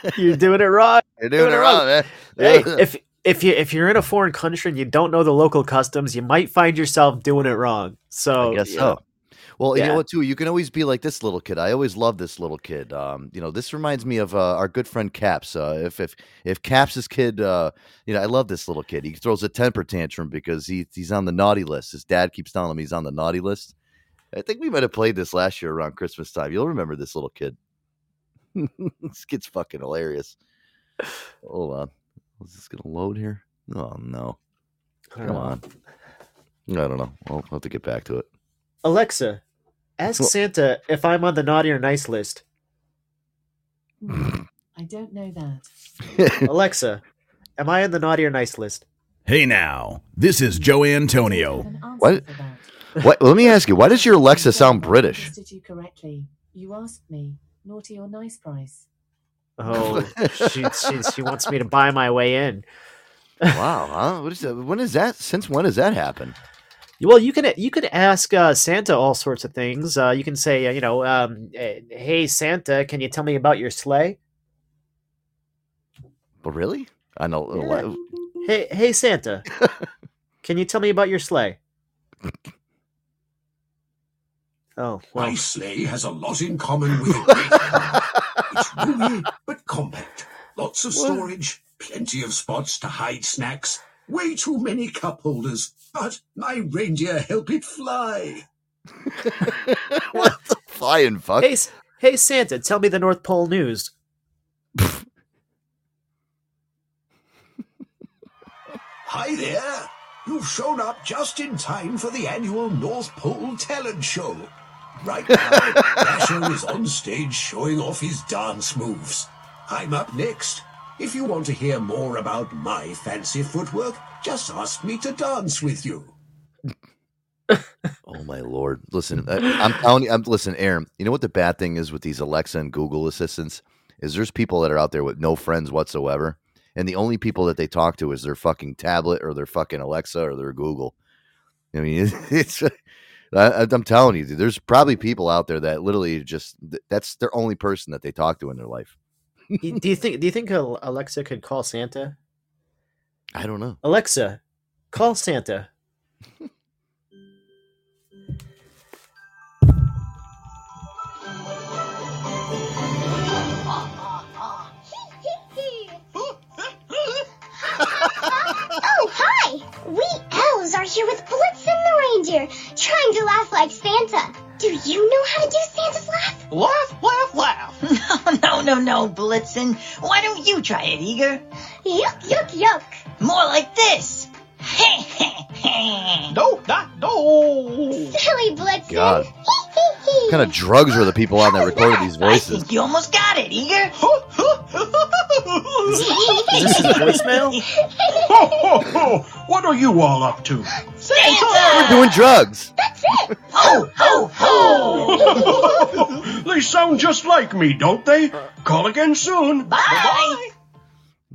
You're doing it wrong. You're doing it Doing it wrong, wrong. man. Hey, if if you if you're in a foreign country and you don't know the local customs, you might find yourself doing it wrong. So I guess you so. Well, you know what, too? You can always be like this little kid. I always love this little kid. Um, you know, this reminds me of uh, our good friend Caps. Uh, if if if Caps's kid, uh, you know, I love this little kid. He throws a temper tantrum because he he's on the naughty list. His dad keeps telling him he's on the naughty list. I think we might have played this last year around Christmas time. You'll remember this little kid. this kid's fucking hilarious. Hold on, is this gonna load here? Oh no, come on. I don't know. I'll have to get back to it. Alexa, ask Well- Santa if I'm on the naughty or nice list. I don't know that. Alexa, am I on the naughty or nice list? Hey now, this is Joe Antonio. an What? What? Let me ask you. Why does your Alexa sound British? answered you correctly. You asked me, naughty or nice price. Oh, she, she she wants me to buy my way in. Wow, huh? What is that? When is that? Since when does that happen? Well, you can you can ask uh, Santa all sorts of things. Uh, you can say, uh, you know, um, eh, "Hey Santa, can you tell me about your sleigh?" But really? I know. Yeah. Hey, hey Santa, can you tell me about your sleigh? Oh well, My sleigh has a lot in common with a great car. It's roomy but compact. Lots of storage, plenty of spots to hide snacks, way too many cup holders. But my reindeer help it fly. what the flying fuck? hey, hey Santa, tell me the North Pole news. Hi there. You've shown up just in time for the annual North Pole Talent Show. Right now, Dasher is on stage showing off his dance moves. I'm up next. If you want to hear more about my fancy footwork, just ask me to dance with you. Oh my lord! Listen, I, I'm telling you. I'm listen, Aaron. You know what the bad thing is with these Alexa and Google assistants is there's people that are out there with no friends whatsoever, and the only people that they talk to is their fucking tablet or their fucking Alexa or their Google. I mean, it's. I, I'm telling you, there's probably people out there that literally just that's their only person that they talk to in their life. Y- do you think? Do you think Alexa could call Santa? I don't know. Alexa, call Santa. Oh, hi! We elves are here with Blitzen the reindeer, trying to laugh like Santa. Do you know how to do Santa's laugh? Laugh, laugh, laugh. no, no, no, no, Blitzen. Why don't you try it, Eager? Yuck, yuck, yuck. More like this. no, not no. Silly Blitzen. God, what kind of drugs were the people on that recorded these I voices? think you almost got it, Eager. Is this his voicemail? Ho, ho, ho! What are you all up to? Say we're doing drugs. That's it. Ho, ho, ho! they sound just like me, don't they? Call again soon. Bye.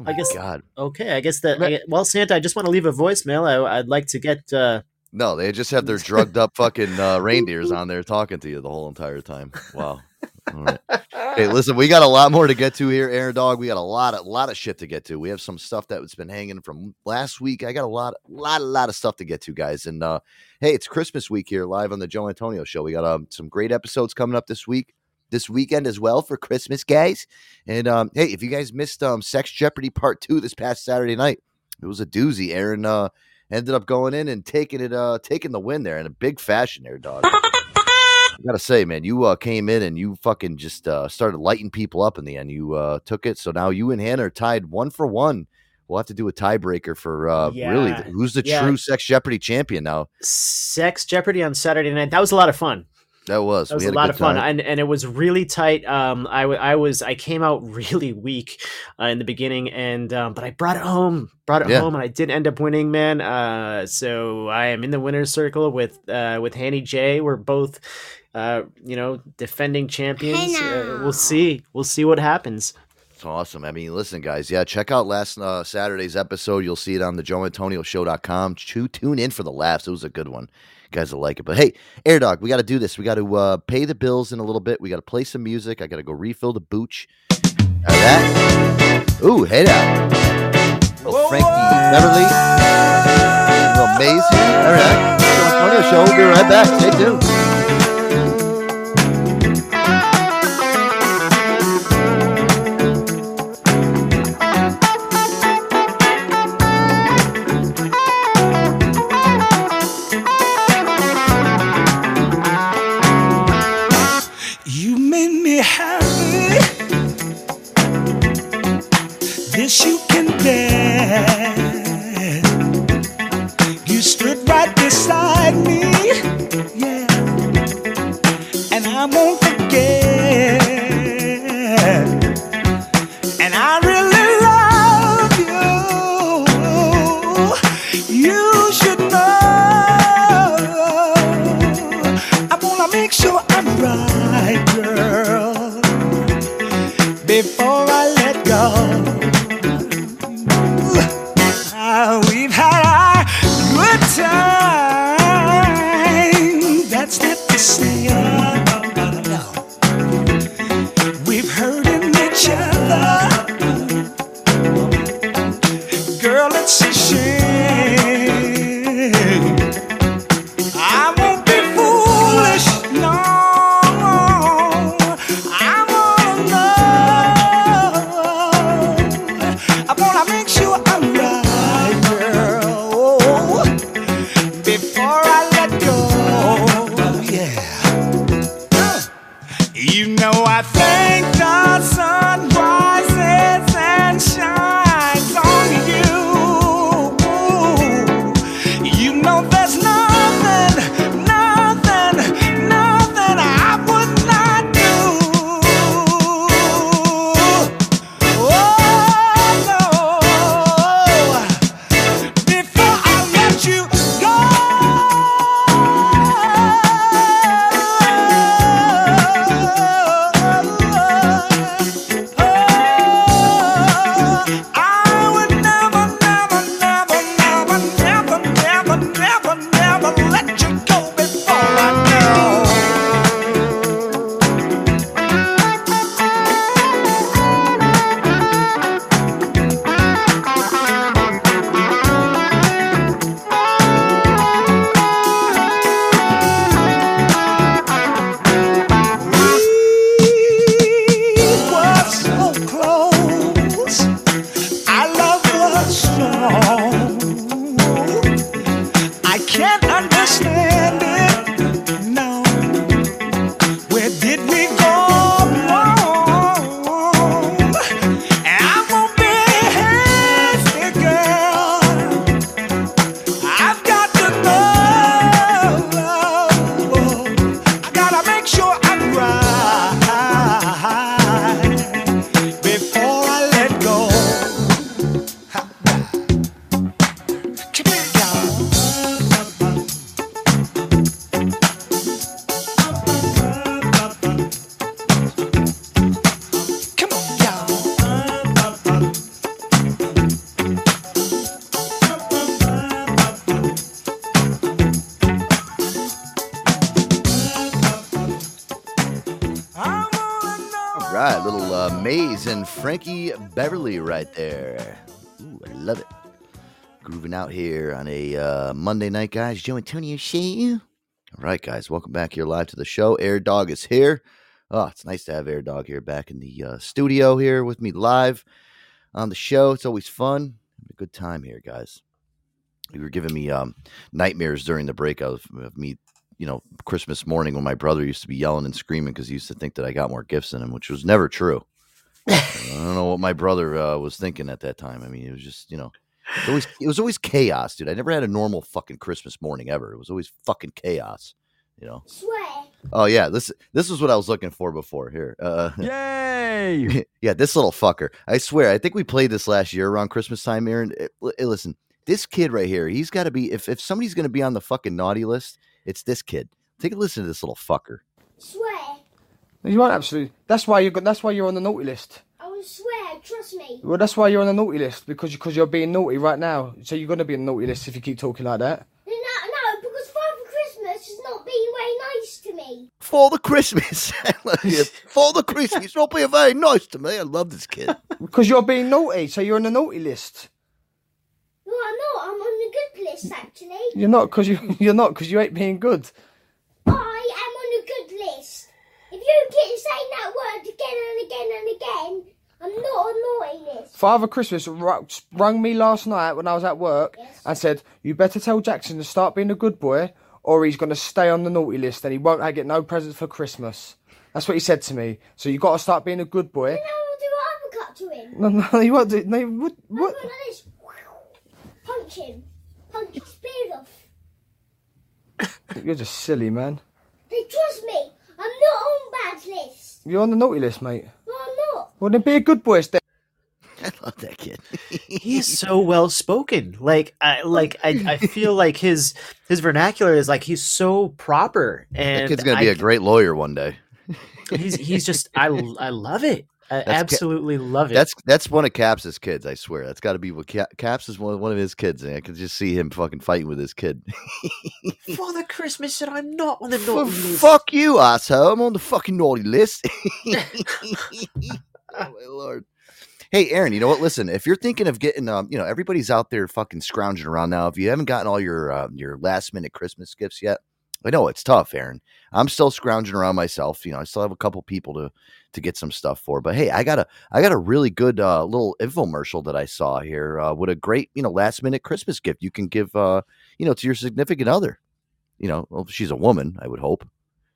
I guess. God, Okay, I guess that. I, well, Santa, I just want to leave a voicemail. I, I'd like to get. Uh, no, they just have their drugged up fucking uh, reindeers on there talking to you the whole entire time. Wow. All right. Hey, listen, we got a lot more to get to here, Air Dog. We got a lot, of lot of shit to get to. We have some stuff that's been hanging from last week. I got a lot, lot, a lot of stuff to get to, guys. And uh, hey, it's Christmas week here, live on the Joe Antonio Show. We got um, some great episodes coming up this week, this weekend as well for Christmas, guys. And um, hey, if you guys missed um, Sex Jeopardy Part Two this past Saturday night, it was a doozy. Aaron uh, ended up going in and taking it, uh, taking the win there in a big fashion, there, dog. I gotta say, man, you uh, came in and you fucking just uh, started lighting people up in the end. You uh, took it, so now you and Hannah are tied one for one. We'll have to do a tiebreaker for uh, really who's the Yeah. true Sex Jeopardy champion now. Sex Jeopardy on Saturday night. That was a lot of fun. That was That was we a lot good of fun, time. and and it was really tight. Um, I, w- I was I came out really weak uh, in the beginning, and um, but I brought it home, brought it Yeah. home, and I did end up winning, man. Uh, so I am in the winners circle with uh, with Hanny J. We're both, uh, you know, defending champions. Uh, we'll see, we'll see what happens. It's awesome. I mean, listen, guys. Yeah, check out last uh, Saturday's episode. You'll see it on the joeantonioshow.com. Chew, tune in for the laughs. It was a good one. Guys will like it. But hey, Air Dog, we got to do this. We got to uh, pay the bills in a little bit. We got to play some music. I got to go refill the booch. All that. Ooh, hey now. Little Frankie Beverly. Little Maze here. All right. Antonio Show. We'll be right back. Stay tuned. Monday night, guys. Joe Antonio show. All right, guys, welcome back here live to the show. Air Dog is here. Oh, it's nice to have Air Dog here back in the uh, studio here with me live on the show. It's always fun. A good time here, guys. You were giving me um, nightmares during the break of, of me you know, Christmas morning when my brother used to be yelling and screaming because he used to think that I got more gifts than him, which was never true. I don't know what my brother uh, was thinking at that time. I mean, it was just, you know, it, always, it was always chaos, dude. I never had a normal fucking Christmas morning ever. It was always fucking chaos, you know. Swear. Oh yeah, this this was what I was looking for before. Here, uh, Yay! yeah, this little fucker. I swear, I think we played this last year around Christmas time, Aaron. L- eh, listen, this kid right here, he's got to be. If if somebody's going to be on the fucking naughty list, it's this kid. Take a listen to this little fucker. Swear. You aren't absolutely. That's why you got. That's why you're on the naughty list. I will swear. Trust me. Well, that's why you're on the naughty list because you, because you're being naughty right now. So you're gonna be on the naughty list if you keep talking like that. No, no, no, because Father Christmas is not being very nice to me. For the Christmas, I love you. for the Christmas, not being very nice to me. I love this kid. Because you're being naughty, so you're on the naughty list. No, I'm not. I'm on the good list, actually. You're not because you you're not because you ain't being good. I am on the good list. If you keep saying that word again and again and again, I'm not on naughty. Father Christmas rung me last night when I was at work and said, "You better tell Jackson to start being a good boy, or he's gonna stay on the naughty list and he won't get no presents for Christmas." That's what he said to me. So you got to start being a good boy. Then I will do an uppercut to him. No, no, you won't do. No, you would, what? Gonna this. Punch him. Punch his beard off. You're just silly, man. They trust me. I'm not on bad list. You're on the naughty list, mate. No, I'm not. Well, then be a good boy, Steph. I love that kid. he is so well spoken. Like I like I, I feel like his his vernacular is like he's so proper and that kid's gonna be I- a great lawyer one day. he's he's just I I love it. I absolutely love it. That's that's one of Caps's kids. I swear. That's got to be what Ca- Caps is one, one of his kids. And I can just see him fucking fighting with his kid. Father Christmas said I'm not on the F- naughty list. Fuck you, asshole! I'm on the fucking naughty list. oh my lord. Hey, Aaron, you know what? Listen, if you're thinking of getting, um, you know, everybody's out there fucking scrounging around now. If you haven't gotten all your uh, your last minute Christmas gifts yet, I know it's tough, Aaron. I'm still scrounging around myself. You know, I still have a couple people to to get some stuff for. But hey, I got a I got a really good uh, little infomercial that I saw here uh, with a great, you know, last minute Christmas gift you can give, uh, you know, to your significant other. You know, well, she's a woman, I would hope.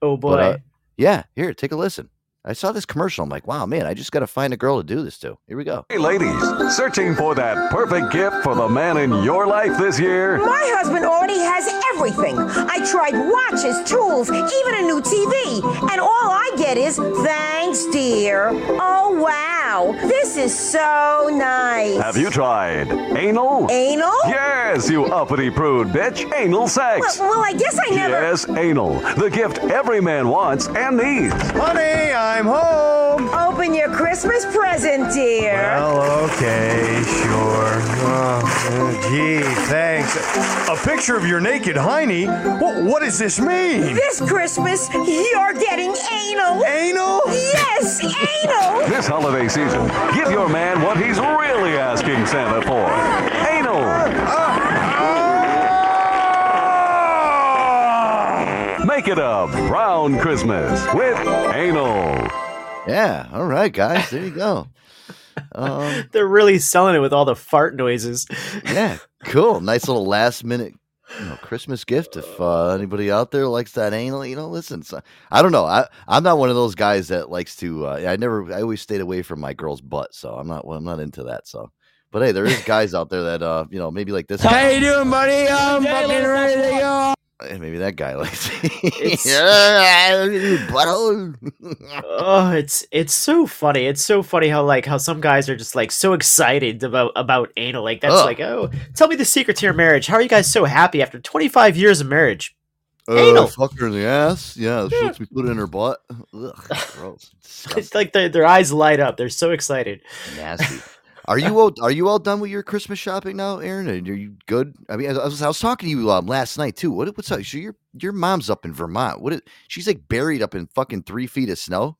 Oh boy. But, uh, yeah, here, take a listen. I saw this commercial. I'm like, wow, man, I just got to find a girl to do this to. Here we go. Hey, ladies, searching for that perfect gift for the man in your life this year? My husband already has everything. I tried watches, tools, even a new TV. And all I get is, thanks, dear. Oh, wow. This is so nice. Have you tried anal? Anal? Yes, you uppity prude bitch. Anal sex. Well, well, I guess I never. Yes, anal. The gift every man wants and needs. Honey, I'm home. Open your Christmas present, dear. Well, okay, sure. Oh, gee, thanks. A picture of your naked hiney? What, what does this mean? This Christmas, you're getting anal. Anal? Yes, anal. This holiday season, give your man what he's really asking Santa for. Anal. Make it a brown Christmas with anal. Yeah, all right, guys, there you go. Um, They're really selling it with all the fart noises. yeah, cool. Nice little last minute you know, Christmas gift. If uh, anybody out there likes that anal, you know, listen. So, I don't know. I I'm not one of those guys that likes to. Uh, I never. I always stayed away from my girl's butt, so I'm not. Well, I'm not into that. So, but hey, there is guys out there that uh, you know, maybe like this. How you doing, buddy? I'm fucking ready to go. Eh, Maybe that guy likes. It's- butthole. oh, it's it's so funny. It's so funny how like how some guys are just like so excited about about anal. Like that's like, oh, tell me the secret to your marriage. How are you guys so happy after 25 years of marriage? Uh, Anal. fuck her in the ass. Yeah, she lets me put it in her butt. Ugh, gross. It's like their their eyes light up. They're so excited. Nasty. Are you all are you all done with your Christmas shopping now, Aaron? And Are you good? I mean, I was, I was talking to you um, last night too. What what's up? So your your mom's up in Vermont. What? Is, she's like buried up in fucking three feet of snow.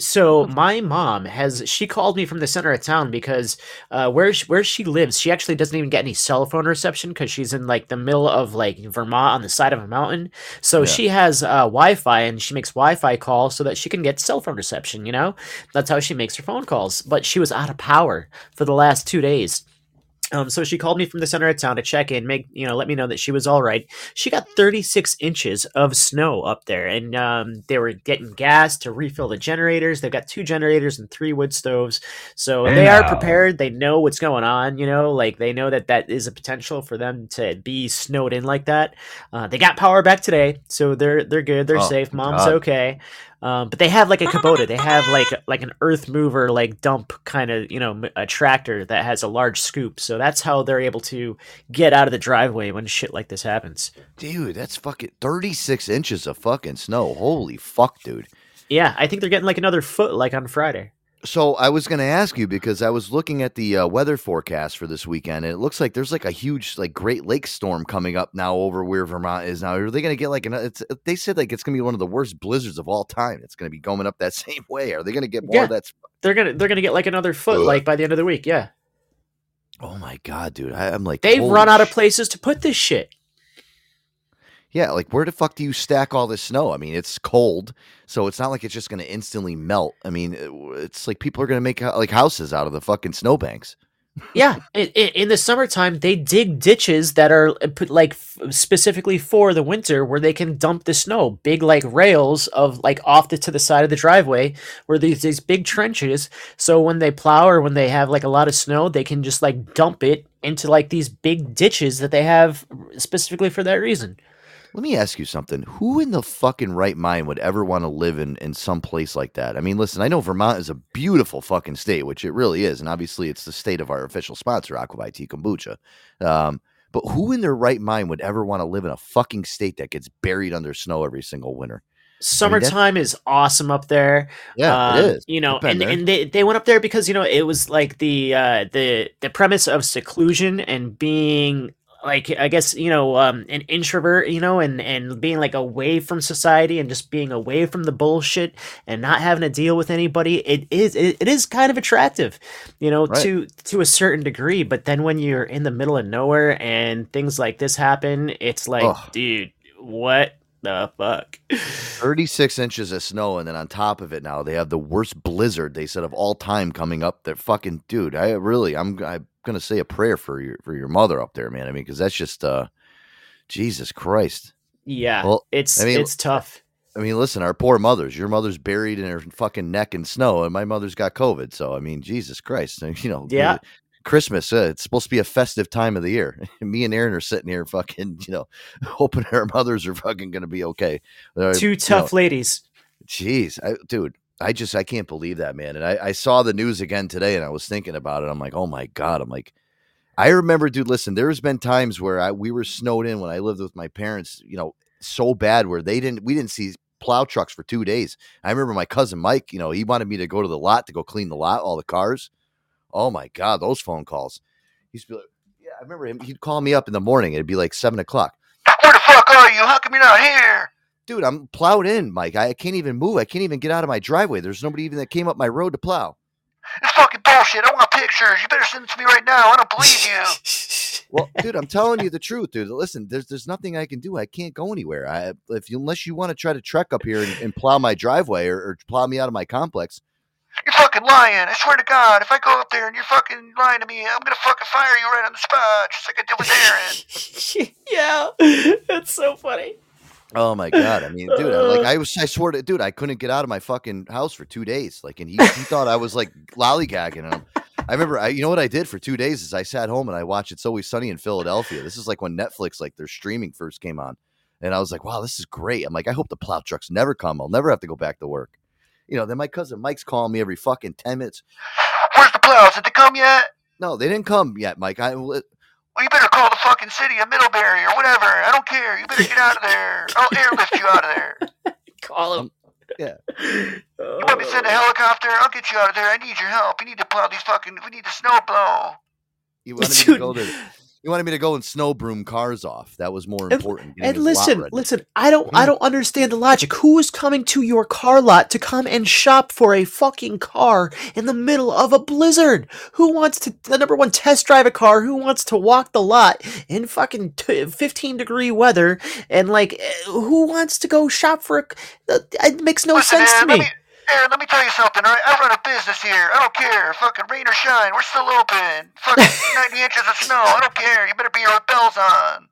So my mom has she called me from the center of town because uh, where she, where she lives, she actually doesn't even get any cell phone reception because she's in like the middle of like Vermont on the side of a mountain. So Yeah. she has uh, Wi-Fi and she makes Wi-Fi calls so that she can get cell phone reception. You know, that's how she makes her phone calls. But she was out of power for the last two days. Um, so she called me from the center of town to check in, make you know, let me know that she was all right. She got 36 inches of snow up there, and um, they were getting gas to refill the generators. They've got two generators and three wood stoves, so they are prepared. They know what's going on. You know, like they know that that is a potential for them to be snowed in like that. Uh, they got power back today, so they're they're good. They're Oh, safe. Mom's God. okay. Um, but they have like a Kubota. They have like like an earth mover, like dump kind of you know a tractor that has a large scoop. So that's how they're able to get out of the driveway when shit like this happens. Dude, that's fucking 36 inches of fucking snow. Holy fuck, dude. Yeah, I think they're getting like another foot like on Friday. So I was going to ask you because I was looking at the uh, weather forecast for this weekend, and it looks like there's like a huge like Great Lake storm coming up now over where Vermont is now. Are they going to get like an? It's they said like it's going to be one of the worst blizzards of all time. It's going to be going up that same way. Are they going to get more Yeah. of that? They're gonna they're gonna get like another foot like by the end of the week. Yeah, Oh my god, dude! I, I'm like they've run out of places to put this shit. Yeah, like where the fuck do you stack all this snow? I mean, it's cold, so it's not like it's just going to instantly melt. I mean, it's like people are going to make uh, like houses out of the fucking snowbanks. Yeah, in, the summertime, they dig ditches that are uh, put like f- specifically for the winter, where they can dump the snow. Big like rails of like off the to the side of the driveway, where these these big trenches. So when they plow or when they have like a lot of snow, they can just like dump it into like these big ditches that they have specifically for that reason. Let me ask you something. Who in the fucking right mind would ever want to live in in some place like that? I mean, listen, I know Vermont is a beautiful fucking state, which it really is, and obviously it's the state of our official sponsor, Aqua Vitea Kombucha. Um, but who in their right mind would ever want to live in a fucking state that gets buried under snow every single winter? Summertime is awesome up there. Yeah, it Um, is. You know, and, there. and they, they went up there because you know it was like the uh, the the premise of seclusion and being like I guess you know um, an introvert, you know, and and being like away from society and just being away from the bullshit and not having to deal with anybody. It is it, it is kind of attractive, you know, Right. to to a certain degree. But then when you're in the middle of nowhere and things like this happen, it's like, Ugh. dude, what the fuck? 36 inches of snow, and then on top of it, now they have the worst blizzard they said of all time coming up. They're fucking dude. I really, I'm, I'm gonna say a prayer for your for your mother up there, man. I mean, because that's just, uh, Jesus Christ. Yeah, Well, it's I mean, it's tough. I mean, listen, our poor mothers. Your mother's buried in her fucking neck in snow, and my mother's got COVID. So, I mean, Jesus Christ, you know, Yeah. Christmas. Uh, it's supposed to be a festive time of the year. Me and Aaron are sitting here, fucking, you know, hoping our mothers are fucking going to be okay. Uh, Two you tough know, ladies. Jeez, I, dude, I just I can't believe that, man. And I, I saw the news again today, and I was thinking about it. I'm like, oh my god. I'm like, I remember, dude. Listen, there's been times where I we were snowed in when I lived with my parents. You know, so bad where they didn't we didn't see plow trucks for two days. I remember my cousin Mike. You know, he wanted me to go to the lot to go clean the lot, all the cars. Oh my god, those phone calls. He used to be like, yeah, I remember him. He'd call me up in the morning. It'd be like seven o'clock. Where the fuck are you? How come you're not here? Dude, I'm plowed in, Mike. I can't even move. I can't even get out of my driveway. There's nobody even that came up my road to plow. It's fucking bullshit. I want pictures. You better send them to me right now. I don't believe you. Well, dude, I'm telling you the truth, dude. Listen, there's there's nothing I can do. I can't go anywhere. I if you unless you want to try to trek up here and, and plow my driveway or, or plow me out of my complex. You're fucking lying. I swear to God, if I go up there and you're fucking lying to me, I'm gonna fucking fire you right on the spot, just like I did with Aaron. yeah, that's so funny. Oh my god! I mean, dude, I, like I uh. was, I swear to, dude, I couldn't get out of my fucking house for two days. Like, and he, he thought I was like lollygagging him. I remember, I, you know what I did for two days is I sat home and I watched It's Always Sunny in Philadelphia. This is like when Netflix, like their streaming first came on, and I was like, wow, this is great. I'm like, I hope the plow trucks never come. I'll never have to go back to work. You know, then my cousin Mike's calling me every fucking ten minutes. Where's the plows? Did they come yet? No, they didn't come yet, Mike. I Well, you better call the fucking city of Middlebury or whatever. I don't care. You better get out of there. I'll airlift you out of there. Call him. yeah. Oh. You want me to send a helicopter? I'll get you out of there. I need your help. You need to plow these fucking. We need the snow blow. You want me to go to You wanted me to go and snow broom cars off. That was more important. getting And listen, listen, I don't I don't understand the logic. Who is coming to your car lot to come and shop for a fucking car in the middle of a blizzard? Who wants to the number one test drive a car? Who wants to walk the lot in fucking t- 15 degree weather and like eh, who wants to go shop for a c- it makes no sense to Aaron, me. Let me, Aaron, let me tell you something, all right? I run a business here. I don't care. Fucking rain or shine. We're still open. Fucking 90 inches of snow. I don't care. You better be your bells on.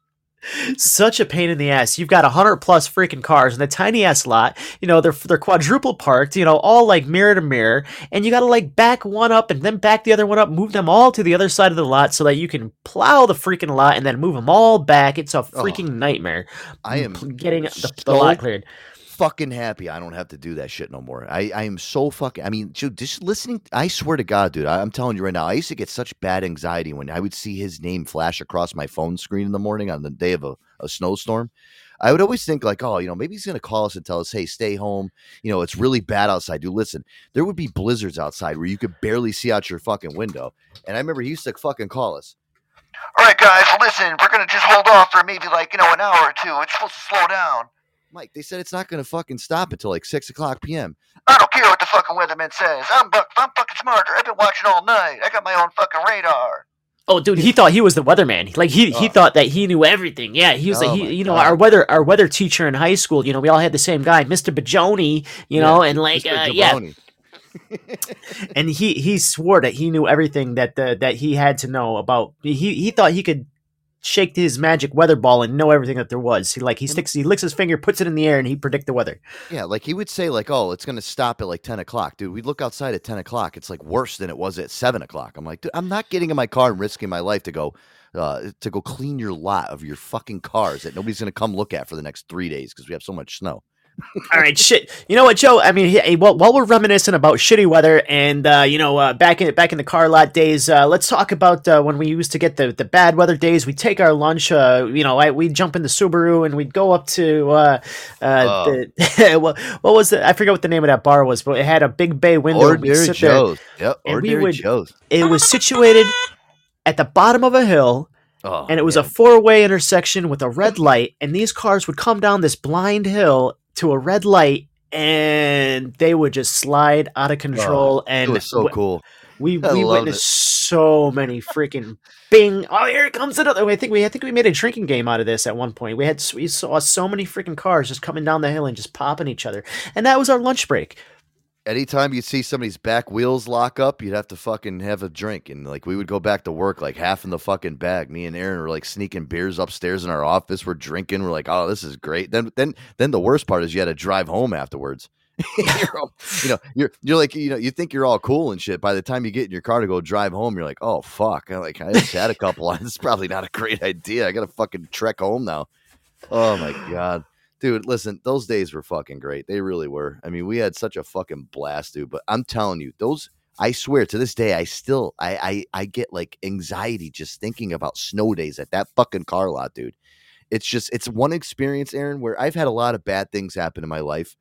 Such a pain in the ass. You've got a hundred plus freaking cars in a tiny ass lot. You know they're they're quadruple parked. You know all like mirror to mirror, and you got to like back one up and then back the other one up, move them all to the other side of the lot so that you can plow the freaking lot and then move them all back. It's a freaking nightmare. I mm, am getting the, the lot cleared. Fucking happy I don't have to do that shit no more. I, I am so fucking. I mean, dude, just listening. I swear to God, dude, I, I'm telling you right now. I used to get such bad anxiety when I would see his name flash across my phone screen in the morning on the day of a, a snowstorm. I would always think like, oh, you know, maybe he's gonna call us and tell us, hey, stay home. You know, it's really bad outside. Dude, listen, there would be blizzards outside where you could barely see out your fucking window. And I remember he used to fucking call us. All right, guys, listen. We're to just hold off for maybe like, you know, an hour or two. It's supposed to slow down. Mike, they said it's not gonna fucking stop until like six o'clock p.m. I don't care what the fucking weatherman says. I'm, buck, I'm fucking smarter. I've been watching all night. I got my own fucking radar. Oh, dude, he thought he was the weatherman. Like he he thought that he knew everything. Yeah, he was Oh like he, you know, God. our weather our weather teacher in high school. You know, we all had the same guy, Mister Bajoni. You know, and like Mr. uh, yeah, and he he swore that he knew everything that the that he had to know about. He he thought he could shake his magic weather ball and know everything that there was. He like he sticks he licks his finger, puts it in the air, and he predict the weather. Yeah, like he would say, like, "Oh, it's gonna stop at like ten o'clock, dude." We'd look outside at ten o'clock. It's like worse than it was at seven o'clock. I'm like, dude, I'm not getting in my car and risking my life to go, uh, to go clean your lot of your fucking cars that nobody's gonna come look at for the next three days because we have so much snow. All right, shit. You know what, Joe? I mean, hey, while, while we're reminiscing about shitty weather and uh, you know, uh, back in back in the car lot days, uh, let's talk about uh, when we used to get the, the bad weather days. We take our lunch. Uh, you know, I, we'd jump in the Subaru and we'd go up to uh, uh, Oh. the, what, what was the? I forget what the name of that bar was, but it had a big bay window. Ordinary sit there, Yep, Ordinary would- Joe's. It was situated at the bottom of a hill. Oh, and it was a four-way intersection with a red light, and these cars would come down this blind hill to a red light, and they would just slide out of oh, control. Oh, and it was so w- cool. We I we witnessed it. so many freaking bing. Oh, here comes another. I think we I think we made a drinking game out of this at one point. We had we saw so many freaking cars just coming down the hill and just popping each other, and that was our lunch break. Anytime you see somebody's back wheels lock up, you'd have to fucking have a drink. And like we would go back to work like half in the fucking bag. Me and Aaron were like sneaking beers upstairs in our office. We're drinking. We're like, oh, this is great. Then then then the worst part is you had to drive home afterwards. you're all- you know, you're you're like, you know, you think you're all cool and shit. By the time you get in your car to go drive home, you're like, oh fuck. I'm like, I just had a couple. this is probably not a great idea. I gotta fucking trek home now. Oh my god. Dude, listen, those days were fucking great. They really were. I mean, we had such a fucking blast, dude. But I'm telling you, those I swear to this day, I still I I, I get like anxiety just thinking about snow days at that fucking car lot, dude. It's just it's one experience, Aaron, where I've had a lot of bad things happen in my life.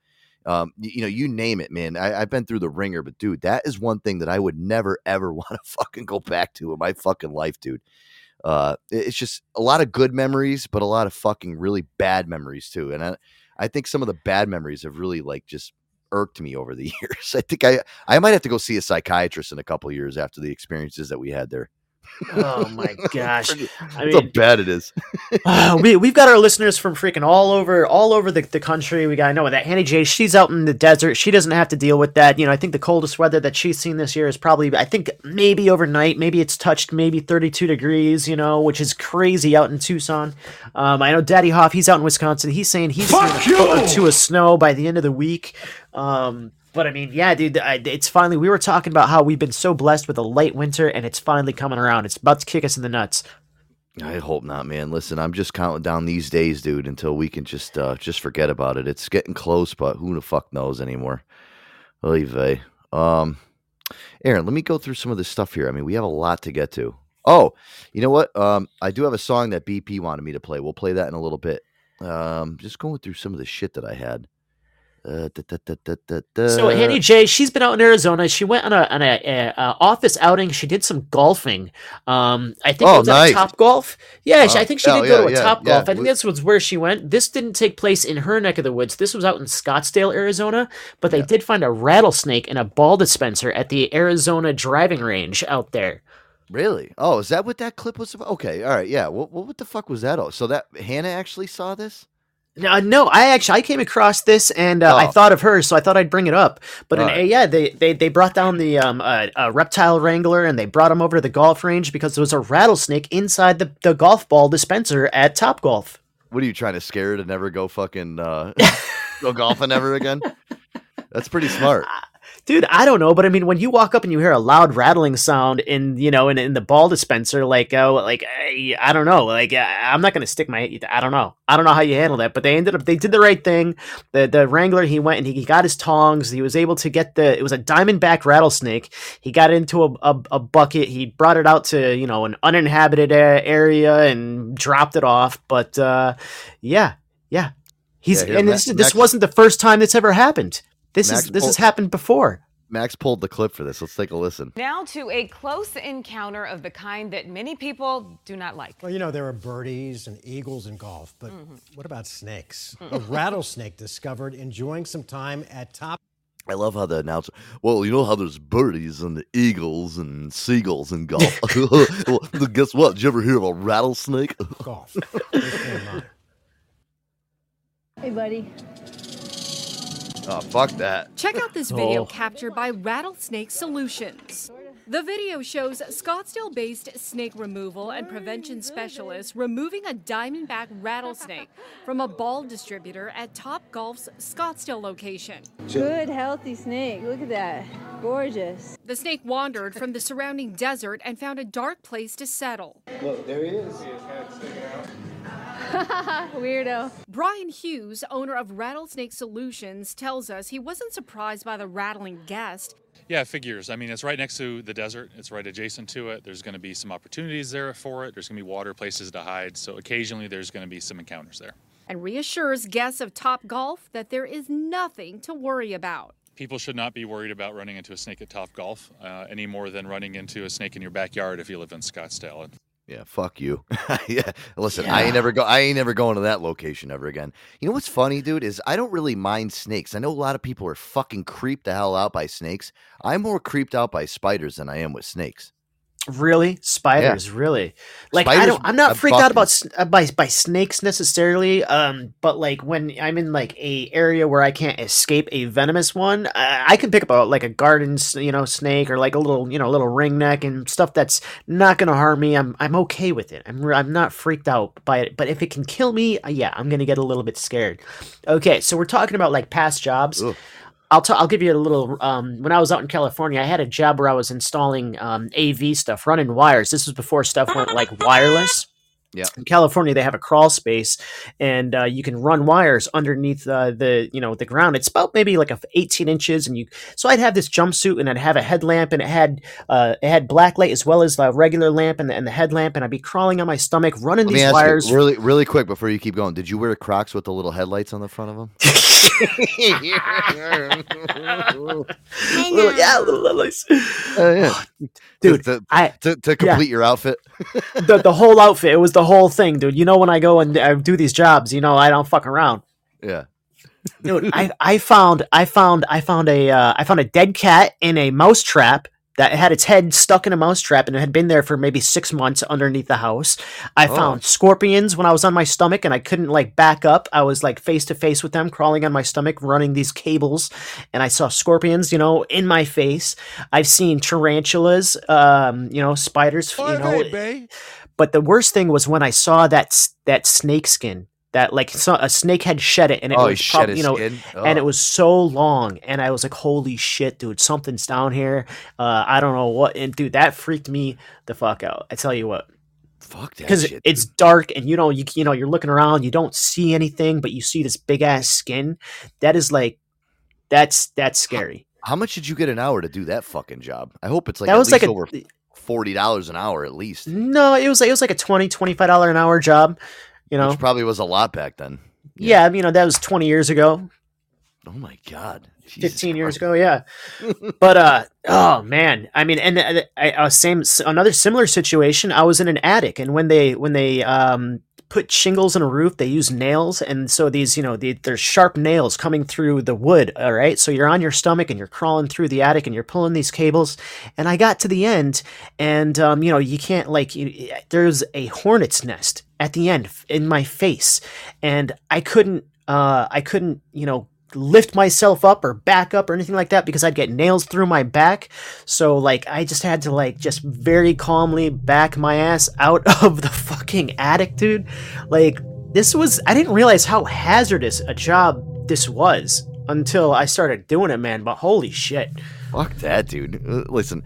Um, y- you, know, you name it, man. I, I've been through the ringer, but dude, that is one thing that I would never ever want to fucking go back to in my fucking life, dude. Uh, it's just a lot of good memories, but a lot of fucking really bad memories too. And I, I think some of the bad memories have really like just irked me over the years. I think I, I might have to go see a psychiatrist in a couple years after the experiences that we had there. Oh my gosh! I That's how bad it is. Uh, we we've got our listeners from freaking all over all over the, the country. We got I know that Hanny J. She's out in the desert. She doesn't have to deal with that. You know, I think the coldest weather that she's seen this year is probably I think maybe overnight. Maybe it's touched maybe 32 degrees. You know, which is crazy out in Tucson. Um, I know Daddy Hoff. He's out in Wisconsin. He's saying he's Fuck seen a foot or two of snow by the end of the week. Um, but I mean, yeah, dude, I, it's finally. We were talking about how we've been so blessed with a late winter, and it's finally coming around. It's about to kick us in the nuts. I hope not, man. Listen, I'm just counting down these days, dude, until we can just uh just forget about it. It's getting close, but who the fuck knows anymore? Oy vey. Um Aaron, let me go through some of this stuff here. I mean, we have a lot to get to. Oh, you know what? Um, I do have a song that BP wanted me to play. We'll play that in a little bit. Um, just going through some of the shit that I had. Uh, da, da, da. So Hanny J, she's been out in Arizona. She went on a on a, a, a office outing. She did some golfing. Um, I think Oh, it was nice. at Top Golf. Yeah, she, I think she Oh, did go yeah, to a yeah, Top yeah. Golf. I think We- this was where she went. This didn't take place in her neck of the woods. This was out in Scottsdale, Arizona. But they did find a rattlesnake in a ball dispenser at the Arizona driving range out there. Really? Oh, is that what that clip was about? Okay, all right, yeah. What what, what the fuck was that? all? So that Hannah actually saw this? No, no, I actually I came across this and uh, I Oh. thought of her, so I thought I'd bring it up. But in, Alright. yeah, they, they they brought down the um uh, uh, reptile wrangler and they brought him over to the golf range because there was a rattlesnake inside the, the golf ball dispenser at Topgolf. What are you trying to scare to never go fucking uh, go golfing ever again? That's pretty smart. Dude, I don't know, but I mean, when you walk up and you hear a loud rattling sound in, you know, in, in the ball dispenser, like, oh, like, I, I don't know, like, I, I'm not gonna stick my, I don't know, I don't know how you handle that, but they ended up, they did the right thing. The the wrangler, he went and he, he got his tongs. He was able to get the, it was a diamondback rattlesnake. He got into a, a, a bucket. He brought it out to, you know, an uninhabited area and dropped it off. But uh, yeah, yeah, he's Yeah, and this this wasn't the first time this ever happened. This Max is this has happened before. Max pulled the clip for this. Let's take a listen. Now to a close encounter of the kind that many people do not like. Well, you know, there are birdies and eagles in golf, but Mm-hmm. what about snakes? A rattlesnake discovered enjoying some time at top. I love how the announcer. Well, you know how there's birdies and the eagles and seagulls in golf. well, guess what? Did you ever hear of a rattlesnake? golf. Hey, buddy. Oh, fuck that. Check out this video Oh. captured by Rattlesnake Solutions. The video shows Scottsdale based snake removal and prevention specialist removing a diamondback rattlesnake from a ball distributor at Topgolf's Scottsdale location. Good, healthy snake. Look at that. Gorgeous. The snake wandered from the surrounding desert and found a dark place to settle. Look, there he is. Weirdo. Brian Hughes, owner of Rattlesnake Solutions, tells us he wasn't surprised by the rattling guest. Yeah, figures. I mean, it's right next to the desert. It's right adjacent to it. There's going to be some opportunities there for it. There's going to be water, places to hide. So occasionally there's going to be some encounters there. and reassures guests of Topgolf that there is nothing to worry about. People should not be worried about running into a snake at Topgolf uh, any more than running into a snake in your backyard if you live in Scottsdale. Yeah, fuck you. yeah, listen, I ain't never go. I ain't never going to that location ever again. You know what's funny, dude? Is I don't really mind snakes. I know a lot of people are fucking creeped the hell out by snakes. I'm more creeped out by spiders than I am with snakes. Really, spiders? Really? Like I don't. I'm not freaked out about uh, by by snakes necessarily. Um, but like when I'm in like a area where I can't escape a venomous one, I, I can pick up a like a garden, you know, snake or like a little you know little ring neck and stuff that's not gonna harm me. I'm I'm okay with it. I'm I'm not freaked out by it. But if it can kill me, uh, yeah, I'm gonna get a little bit scared. Okay, so we're talking about like past jobs. I'll t- I'll give you a little. Um, when I was out in California, I had a job where I was installing um, AV stuff, running wires. This was before stuff went like wireless. Yeah. In California, they have a crawl space, and uh, you can run wires underneath uh, the you know the ground. It's about maybe like a 18 inches, and you. So I'd have this jumpsuit, and I'd have a headlamp, and it had uh, it had black light as well as the regular lamp and the, and the headlamp, and I'd be crawling on my stomach, running Let these wires. you really, really quick before you keep going. Did you wear Crocs with the little headlights on the front of them? Little- yeah, little headlights. Oh yeah, dude. To, I to, to complete your outfit. the the whole outfit. It was the whole thing, dude. You know when I go and I do these jobs, you know I don't fuck around. Yeah. Dude, I, I found I found I found a uh, I found a dead cat in a mouse trap that had its head stuck in a mouse trap and it had been there for maybe six months underneath the house. I Oh. found scorpions when I was on my stomach and I couldn't like back up. I was like face to face with them, crawling on my stomach, running these cables, and I saw scorpions, you know, in my face. I've seen tarantulas, um, you know, spiders, you know. But the worst thing was when I saw that that snake skin. That like so, a snake had shed it, and it Oh, was prob- you know, skin? and it Oh. was so long, and I was like, "Holy shit, dude! Something's down here." Uh, I don't know what, and dude, that freaked me the fuck out. I tell you what, fuck that because it's dark, and you know, you you know, you're looking around, you don't see anything, but you see this big ass skin. That is like, that's that's scary. How much did you get an hour to do that fucking job? I hope it's like That was like a- over forty dollars an hour at least. No, it was like it was like a 20 25 dollar an hour job. You know, Which probably was a lot back then. yeah, you know, that was twenty years ago. Oh my god. 15 years ago yeah. But uh oh man. I mean and uh, I, uh, same another similar situation. I was in an attic and when they when they um put shingles on a roof they use nails. And so these you know the, there's sharp nails coming through the wood all right? So you're on your stomach and you're crawling through the attic and you're pulling these cables. And i got to the end and um you know you can't like you, there's a hornet's nest at the end in my face and i couldn't uh i couldn't you know lift myself up or back up or anything like that because I'd get nails through my back. So like I just had to like just very calmly back my ass out of the fucking attic, dude. Like this was I didn't realize how hazardous a job this was until I started doing it, man. But holy shit. Fuck that, dude. Uh, Listen,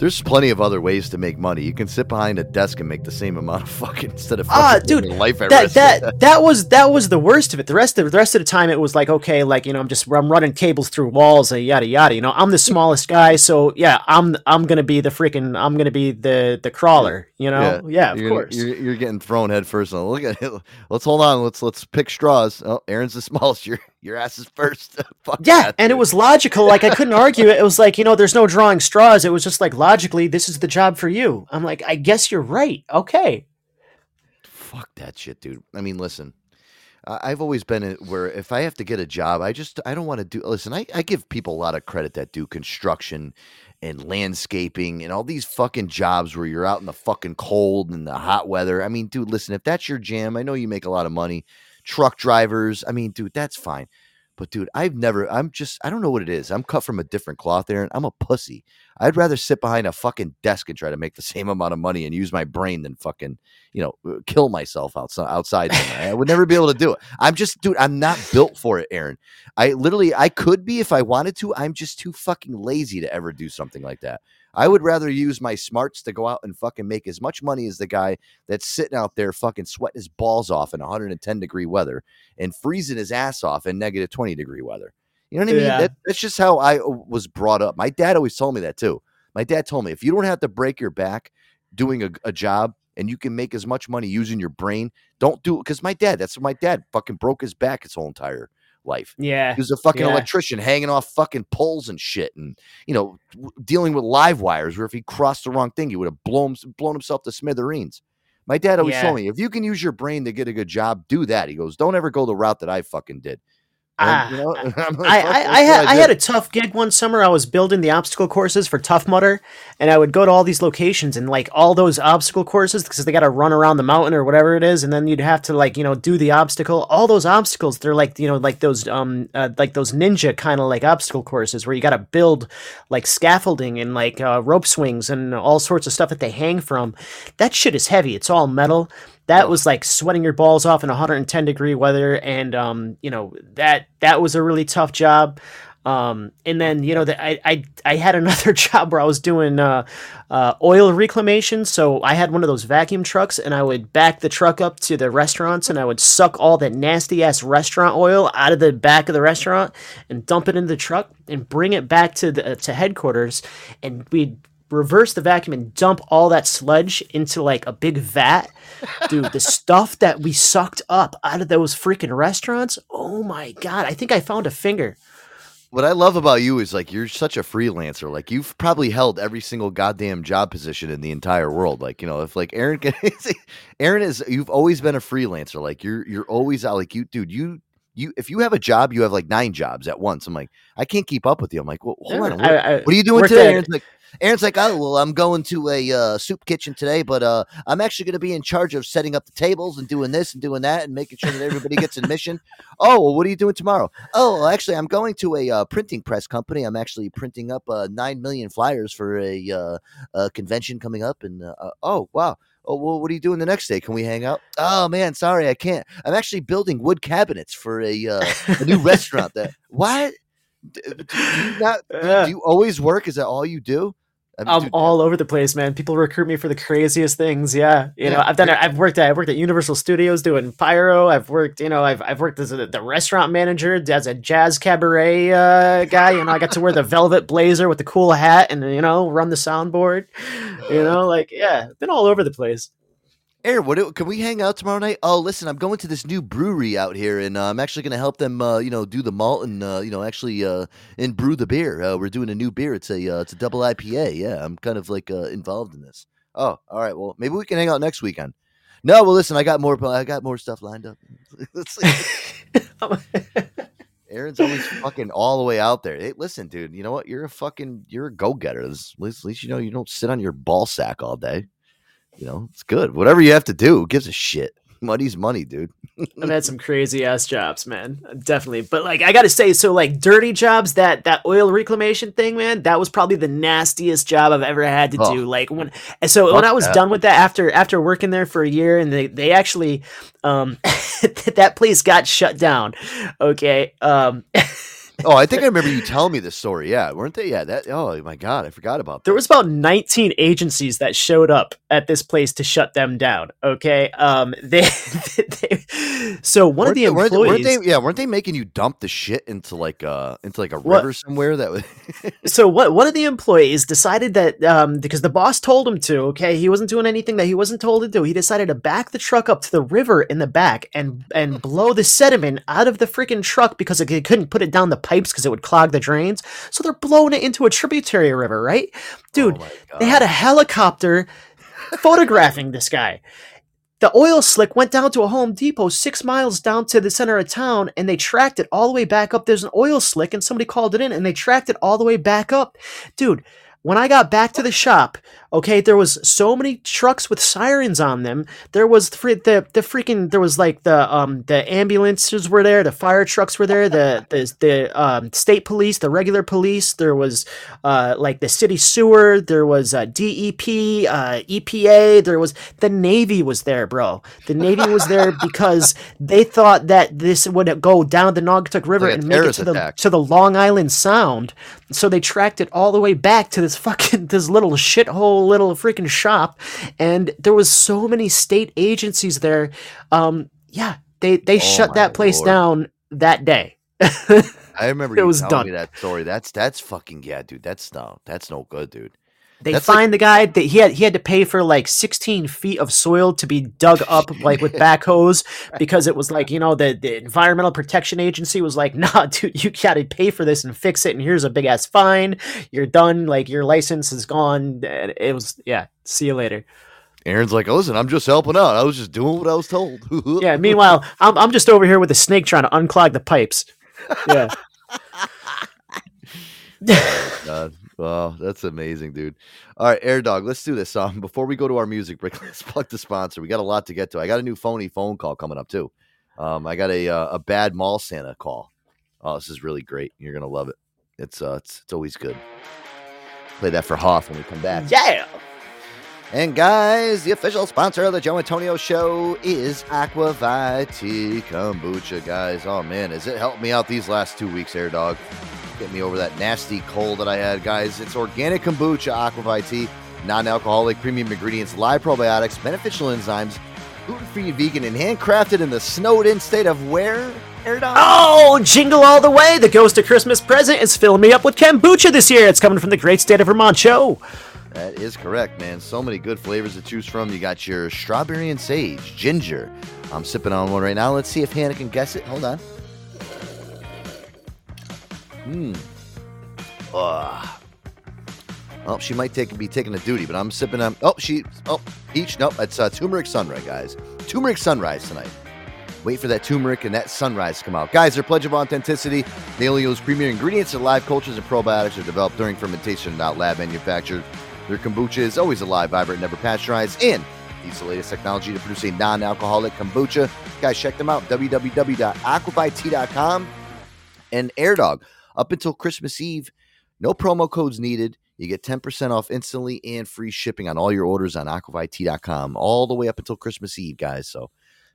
there's plenty of other ways to make money. You can sit behind a desk and make the same amount of fucking instead of Ah, fucking dude, life at that that that was that was the worst of it. The rest of the rest of the time, it was like okay, like you know, I'm just I'm running cables through walls and yada yada. You know, I'm the smallest guy, so yeah, I'm I'm gonna be the freaking I'm gonna be the the crawler. You know, yeah, of you're, course. You're, you're getting thrown head first. Look at it. Let's hold on. Let's let's pick straws. Oh, Aaron's the smallest. Your your ass is first. Fuck Yeah, that, and it was logical. Like I couldn't argue it. It was like you know, there's no drawing straws. It was just like logically, this is the job for you. I'm like, I guess you're right. Okay. fuck that shit, dude. I mean, listen. I've always been where if I have to get a job, I just I don't want to do. Listen, I, I give people a lot of credit that do construction and landscaping and all these fucking jobs where you're out in the fucking cold and the hot weather. I mean, dude, listen, if that's your jam, I know you make a lot of money. Truck drivers, I mean, dude, that's fine. But dude, I've never. I'm just. I don't know what it is. I'm cut from a different cloth, Aaron. I'm a pussy. I'd rather sit behind a fucking desk and try to make the same amount of money and use my brain than fucking, you know, uh, kill myself outside. Outside. I would never be able to do it. I'm just, dude. I'm not built for it, Aaron. I literally, I could be if I wanted to. I'm just too fucking lazy to ever do something like that. I would rather use my smarts to go out and fucking make as much money as the guy that's sitting out there fucking sweating his balls off in 110 degree weather and freezing his ass off in negative 20 degree weather. You know what I mean? Yeah. That, that's just how I was brought up. My dad always told me that too. My dad told me if you don't have to break your back doing a, a job and you can make as much money using your brain, don't do it. Because my dad, that's what my dad fucking broke his back his whole entire life. Yeah. He was a fucking yeah. electrician hanging off fucking poles and shit and, you know, w- dealing with live wires where if he crossed the wrong thing, he would have blown, blown himself to smithereens. My dad always Yeah. told me if you can use your brain to get a good job, do that. He goes, don't ever go the route that I fucking did. And, Ah, you know, I'm like, I, I, I, had, I had a tough gig one summer. I was building the obstacle courses for Tough Mudder, and I would go to all these locations and like all those obstacle courses because they got to run around the mountain or whatever it is, and then you'd have to like you know do the obstacle. All those obstacles, they're like you know like those um uh, like those ninja kind of like obstacle courses where you got to build like scaffolding and like uh, rope swings and all sorts of stuff that they hang from. That shit is heavy. It's all metal that was like sweating your balls off in 110 degree weather and um you know that that was a really tough job. Um and then you know that I, I i had another job where i was doing uh, uh oil reclamation. So i had one of those vacuum trucks and i would back the truck up to the restaurants and i would suck all that nasty ass restaurant oil out of the back of the restaurant and dump it into the truck and bring it back to the to headquarters. And we'd reverse the vacuum and dump all that sludge into like a big vat. Dude, the stuff that we sucked up out of those freaking restaurants. Oh my god, I think I found a finger. What I love about you is like you're such a freelancer. Like you've probably held every single goddamn job position in the entire world. Like you know, if like Aaron, can, Aaron is, you've always been a freelancer. Like you're you're always out. Like you, dude, you you if you have a job, you have like nine jobs at once. I'm like, I can't keep up with you. I'm like, well, hold on, what, I what are you doing today? at- like, Aaron's like, oh well, I'm going to a uh, soup kitchen today, but uh, I'm actually going to be in charge of setting up the tables and doing this and doing that and making sure that everybody gets admission. Oh, well, what are you doing tomorrow? Oh, well, actually, I'm going to a uh, printing press company. I'm actually printing up uh, nine million flyers for a, uh, a convention coming up. And uh, oh, wow. Oh, well, what are you doing the next day? Can we hang out? Oh man, sorry, I can't. I'm actually building wood cabinets for a uh, a new restaurant. That what? Do, do you not? Do you always work? Is that all you do? I'm dude, all over the place, man. People recruit me for the craziest things. Yeah, you know, I've done. it. I've worked at. I've worked at Universal Studios doing pyro. I've worked. You know, I've I've worked as a, the restaurant manager, as a jazz cabaret uh, guy. You know, I got to wear the velvet blazer with the cool hat, and you know, run the soundboard. You know, like yeah, been all over the place. Aaron, what do- can we hang out tomorrow night? Oh, listen, I'm going to this new brewery out here, and uh, I'm actually going to help them, uh, you know, do the malt and uh, you know, actually uh, and brew the beer. Uh, we're doing a new beer. It's a uh, it's a double IPA. Yeah, I'm kind of like uh, involved in this. Oh, all right. Well, maybe we can hang out next weekend. No, well, listen, I got more. I got more stuff lined up. Aaron's always fucking all the way out there. Hey, listen, dude. You know what? You're a fucking you're a go getter. At least, at least you know you don't sit on your ball sack all day. You know, it's good. Whatever you have to do, who gives a shit. Money's money, dude. I've had some crazy ass jobs, man. Definitely. But like I gotta say, so like dirty jobs, that that oil reclamation thing, man, that was probably the nastiest job I've ever had to Oh. do. Like when and so when I was that. done with that after after working there for a year and they, they actually um that place got shut down. Okay. Um oh, I think I remember you telling me this story. Yeah, weren't they? Yeah, that. Oh my god, I forgot about That. there was about 19 agencies that showed up at this place to shut them down. Okay. Um they, they so one of Weren't the they- weren't employees weren't they, yeah, weren't they making you dump the shit into like uh into like a What? river somewhere? That was so what one of the employees decided that um because the boss told him to okay he wasn't doing anything that he wasn't told to do he decided to back the truck up to the river in the back and and blow the sediment out of the freaking truck because they couldn't put it down the pipes because it would clog the drains so they're blowing it into a tributary river right dude oh they had a helicopter photographing this guy the oil slick went down to a Home Depot six miles down to the center of town and they tracked it all the way back up. There's an oil slick and somebody called it in and they tracked it all the way back up. Dude, when I got back to the shop, okay, there was so many trucks with sirens on them. There was fre- the the freaking there was like the um the ambulances were there, the fire trucks were there, the the the um state police, the regular police. There was uh like the city sewer. There was uh, DEP, uh, EPA. There was the Navy was there, bro. The Navy was there because they thought that this would go down the Naugatuck River Like and make it to the to the Long Island Sound. So they tracked it all the way back to this fucking this little shithole little freaking shop, and there was so many state agencies there. Um, yeah, they they shut Oh my that place Lord. down that day. I remember It you was done. me that story. That's that's fucking yeah, dude. That's no, that's no good, dude. They That's like- find the guy that he had he had to pay for like 16 feet of soil to be dug up like with backhoes because it was like you know the, the environmental protection agency was like nah dude you gotta pay for this and fix it and here's a big ass fine you're done like your license is gone it was yeah see you later Aaron's like, listen, I'm just helping out. I was just doing what I was told. yeah meanwhile I'm, I'm just over here with a snake trying to unclog the pipes yeah oh, God. Wow, that's amazing, dude. All right, Air Dog, let's do this. Um, before we go to our music break, let's plug the sponsor. We got a lot to get to. I got a new phony phone call coming up too. Um, I got a uh, a bad mall Santa call. Oh, this is really great. You're gonna love it. It's uh, it's it's always good. Play that for Hoff when we come back. yeah And guys, the official sponsor of the Joe Antonio Show is Aqua Vitea Kombucha, guys. Oh man, has it helped me out these last two weeks, Air Dog? Get me over that nasty cold that I had, guys. It's organic kombucha, Aqua Vitea, non-alcoholic, premium ingredients, live probiotics, beneficial enzymes, gluten-free, vegan, and handcrafted in the snowed-in state of where? Oh, jingle all the way! The Ghost of Christmas present is filling me up with kombucha this year. It's coming from the great state of Vermont. Show. That is correct, man. So many good flavors to choose from. You got your strawberry and sage, ginger. I'm sipping on one right now. Let's see if Hannah can guess it. Hold on. Hmm. Ah. Oh, she might take be taking a duty, but I'm sipping on. Oh, she. Oh, peach. Nope, it's uh, turmeric sunrise, guys. Turmeric sunrise tonight. Wait for that turmeric and that sunrise to come out. Guys, their pledge of authenticity. They only use premier ingredients and live cultures and probiotics are developed during fermentation, not lab manufactured. Their kombucha is always alive, vibrant, never pasteurized, and use the latest technology to produce a non-alcoholic kombucha. Guys, check them out. www.aquavitea.com and AirDog. Up until Christmas Eve, no promo codes needed. You get 10% off instantly and free shipping on all your orders on aquavitea.com all the way up until Christmas Eve, guys. So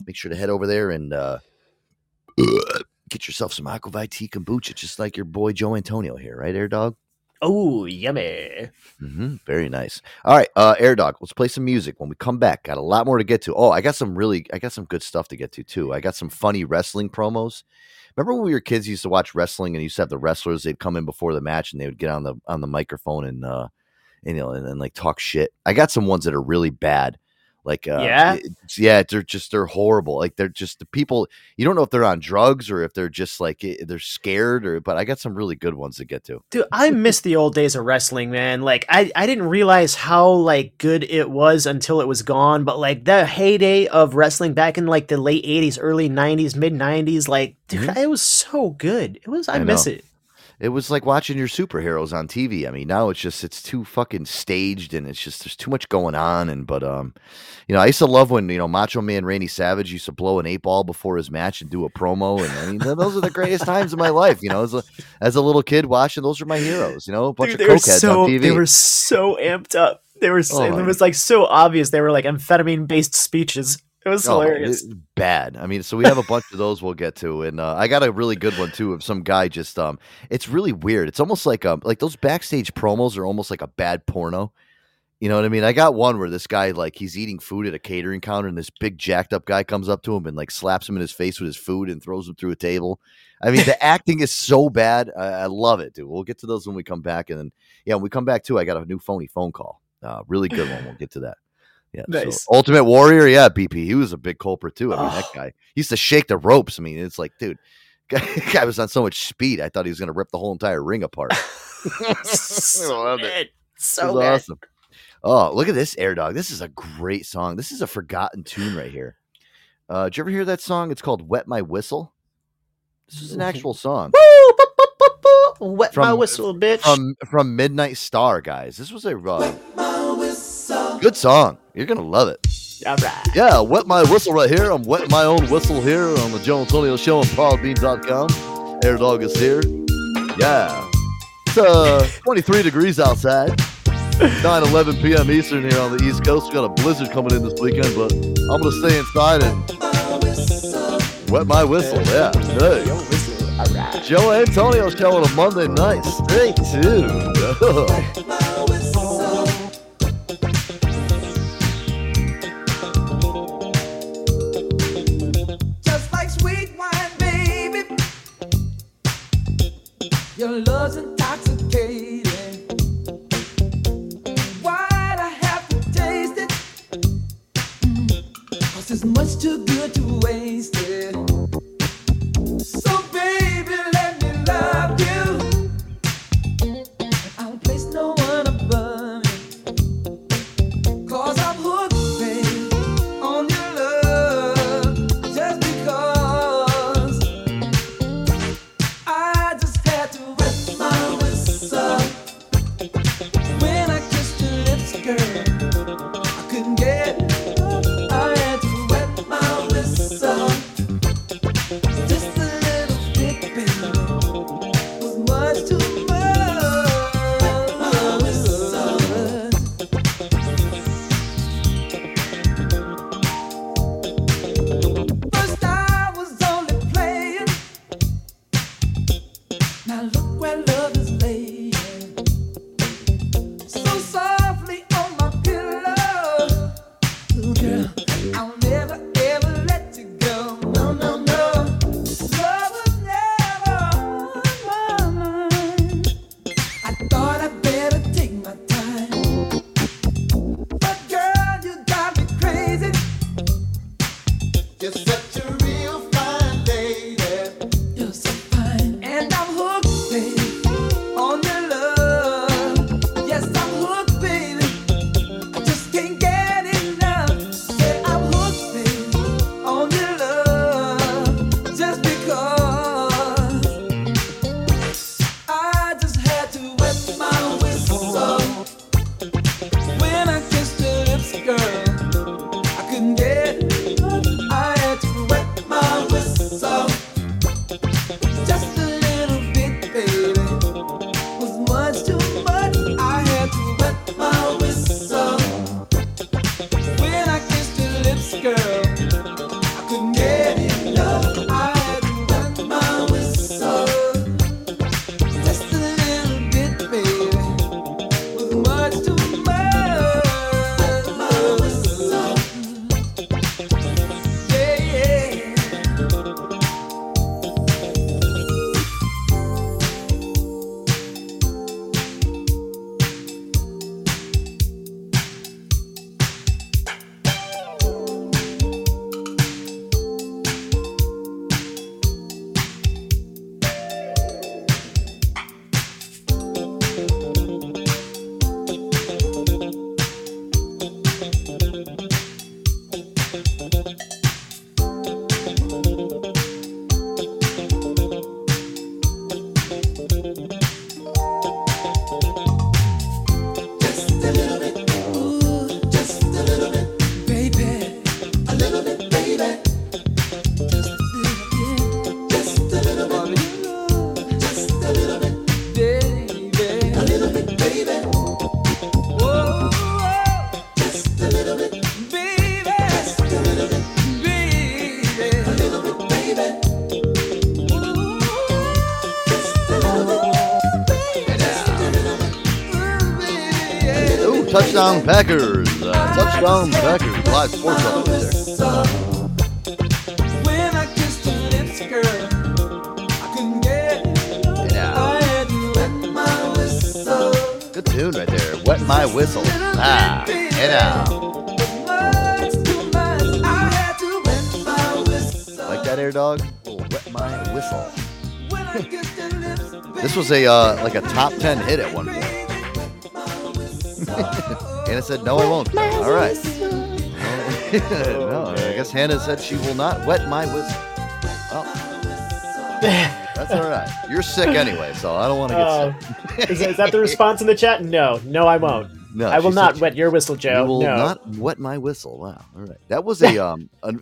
make sure to head over there and uh, get yourself some Aqua Vitea kombucha, just like your boy Joe Antonio here, right, Air Dog? Oh, yummy. hmm Very nice. All right, uh, Air Dog, let's play some music when we come back. Got a lot more to get to. Oh, I got some really, I got some good stuff to get to too. I got some funny wrestling promos. Remember when we were kids, used to watch wrestling and used to have the wrestlers. They'd come in before the match and they would get on the on the microphone and uh, and, you know, and, and like talk shit. I got some ones that are really bad. Like, uh, Yeah? yeah, they're just they're horrible. Like they're just the people. You don't know if they're on drugs or if they're just like they're scared or. But I got some really good ones to get to. Dude, I miss the old days of wrestling, man. Like I, I didn't realize how like good it was until it was gone. But like the heyday of wrestling back in like the late eighties, early nineties, mid nineties, like dude, it was so good. It was I, I miss know. it. It was like watching your superheroes on TV. I mean, now it's just it's too fucking staged and it's just there's too much going on. And but um, you know, I used to love when you know Macho Man Randy Savage used to blow an eight ball before his match and do a promo. And I mean, those are the greatest times of my life. You know, as a as a little kid watching, those are my heroes. You know, a bunch Dude, of they were cokeheads so on TV. they were so amped up. They were so, Oh, it was like so obvious. They were like amphetamine based speeches. It was Oh, hilarious. it's bad. I mean, so we have a bunch of those we'll get to, and uh, I got a really good one too of some guy just um. It's really weird. It's almost like um like those backstage promos are almost like a bad porno. You know what I mean? I got one where this guy like he's eating food at a catering counter, and this big jacked up guy comes up to him and like slaps him in his face with his food and throws him through a table. I mean, the acting is so bad. I, I love it, dude. We'll get to those when we come back, and then yeah, when we come back too, I got a new phony phone call. Uh, really good one. We'll get to that. Yeah. so Ultimate Warrior, yeah, BP. He was a big culprit too. I mean, that Oh. guy he used to shake the ropes. I mean, it's like, dude, guy, guy was on so much speed. I thought he was going to rip the whole entire ring apart. I loved it. So It was good. awesome. Oh, look at this Air Dog. This is a great song. This is a forgotten tune right here. Uh, did you ever hear that song? It's called "Wet My Whistle." This is an actual song. Wet my whistle, bitch. From from Midnight Star, guys. This was a uh, good song. You're gonna love it. All right. Yeah, wet my whistle right here. I'm wetting my own whistle here on the Joe Antonio Show on PodBean.com. Air Dog is here. Yeah. It's uh 23 degrees outside. 9 11 p.m. Eastern here on the East Coast. We got a blizzard coming in this weekend, but I'm gonna stay inside and wet my whistle. Yeah. Hey. Joe Antonio Show on a Monday night. Stay tuned. Your love's intoxicating. Why'd I have mm, to taste it? Cause it's much too good to waste Packers. Uh, touchdown Packers. Live sports update there. When I kissed your lips, girl, I couldn't get it. Yeah. I had to wet my whistle. Good tune right there. Wet my whistle. Ah, hey now. Much too much. I had to wet my whistle. Like that air dog? Oh, wet my whistle. When I kissed your lips, This was a uh, like a top ten hit at one point. Hannah said, "No, I won't." All right. no, I guess Hannah said she will not wet my whistle. Well, that's all right. You're sick anyway, so I don't want to get Uh, sick. is, is that the response in the chat? No, no, I won't. No, I will not wet your whistle, Joe. You will no. not wet my whistle. Wow. All right. That was a um un-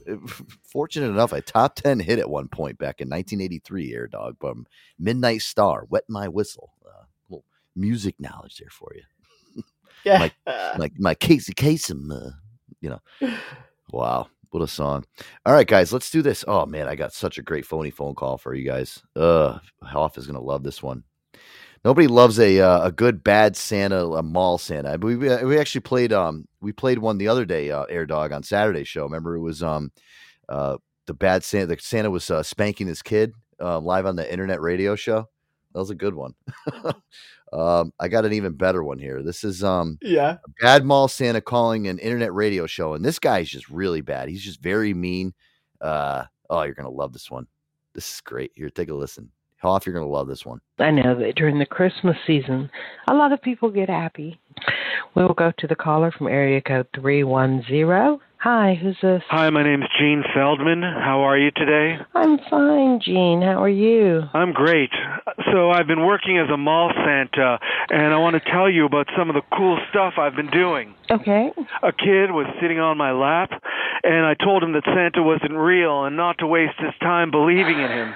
fortunate enough a top 10 hit at one point back in 1983 Air Dog from Midnight Star, Wet My Whistle. Uh, little music knowledge there for you. Yeah. Like like my Casey Kasem, uh, you know. Wow. What a song. All right, guys, let's do this. Oh man, I got such a great phony phone call for you guys. Uh Hoff is gonna love this one. Nobody loves a uh, a good bad Santa, a mall Santa. We we we actually played um we played one the other day, uh, Air Dog on Saturday show. Remember it was um uh the bad Santa. The Santa was uh, spanking his kid uh, live on the internet radio show. That was a good one. um, I got an even better one here. This is um Yeah. bad mall Santa calling an internet radio show, and this guy's just really bad. He's just very mean. Uh oh, you're gonna love this one. This is great. Here, take a listen. Hoff, you're gonna love this one. I know that during the Christmas season, a lot of people get happy. We'll go to the caller from area code 310. Hi, who's this? Hi, my name's Gene Feldman. How are you today? I'm fine, Gene. How are you? I'm great. So, I've been working as a mall Santa, and I want to tell you about some of the cool stuff I've been doing. Okay. A kid was sitting on my lap, and I told him that Santa wasn't real and not to waste his time believing in him.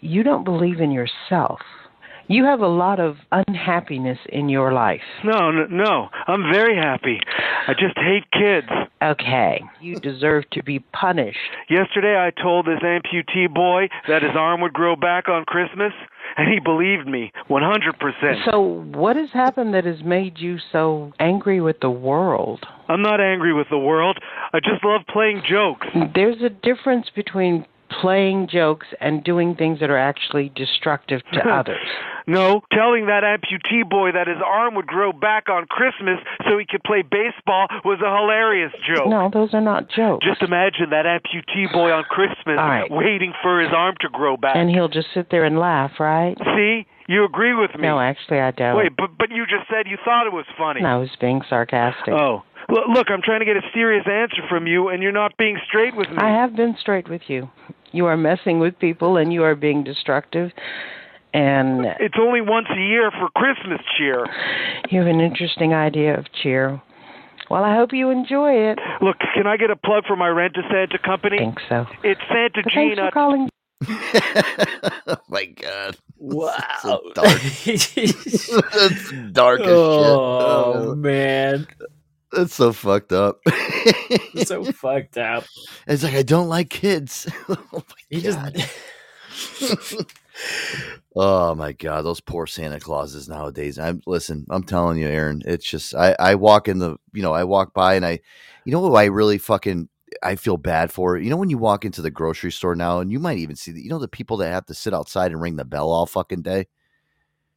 You don't believe in yourself. You have a lot of unhappiness in your life. No, no, no. I'm very happy. I just hate kids. Okay. You deserve to be punished. Yesterday, I told this amputee boy that his arm would grow back on Christmas, and he believed me 100%. So, what has happened that has made you so angry with the world? I'm not angry with the world. I just love playing jokes. There's a difference between playing jokes and doing things that are actually destructive to others. No, telling that amputee boy that his arm would grow back on Christmas so he could play baseball was a hilarious joke. No, those are not jokes. Just imagine that amputee boy on Christmas right. waiting for his arm to grow back. And he'll just sit there and laugh, right? See? You agree with me. No, actually, I don't. Wait, but but you just said you thought it was funny. No, I was being sarcastic. Oh. Look, I'm trying to get a serious answer from you and you're not being straight with me. I have been straight with you. You are messing with people and you are being destructive. And It's only once a year for Christmas cheer. you have an interesting idea of cheer. Well, I hope you enjoy it. Look, can I get a plug for my rent a Santa company? I think so. It's Santa Gina. Thanks Gene. for calling. oh my god. Wow. So dark. That's dark as Oh, shit. man. That's so fucked up. so fucked up. It's like I don't like kids. oh my just Oh my god, those poor Santa Clauses nowadays. I'm listen, I'm telling you, Aaron, it's just I, I walk in the you know, I walk by and I you know what I really fucking I feel bad for? You know when you walk into the grocery store now and you might even see the, you know the people that have to sit outside and ring the bell all fucking day?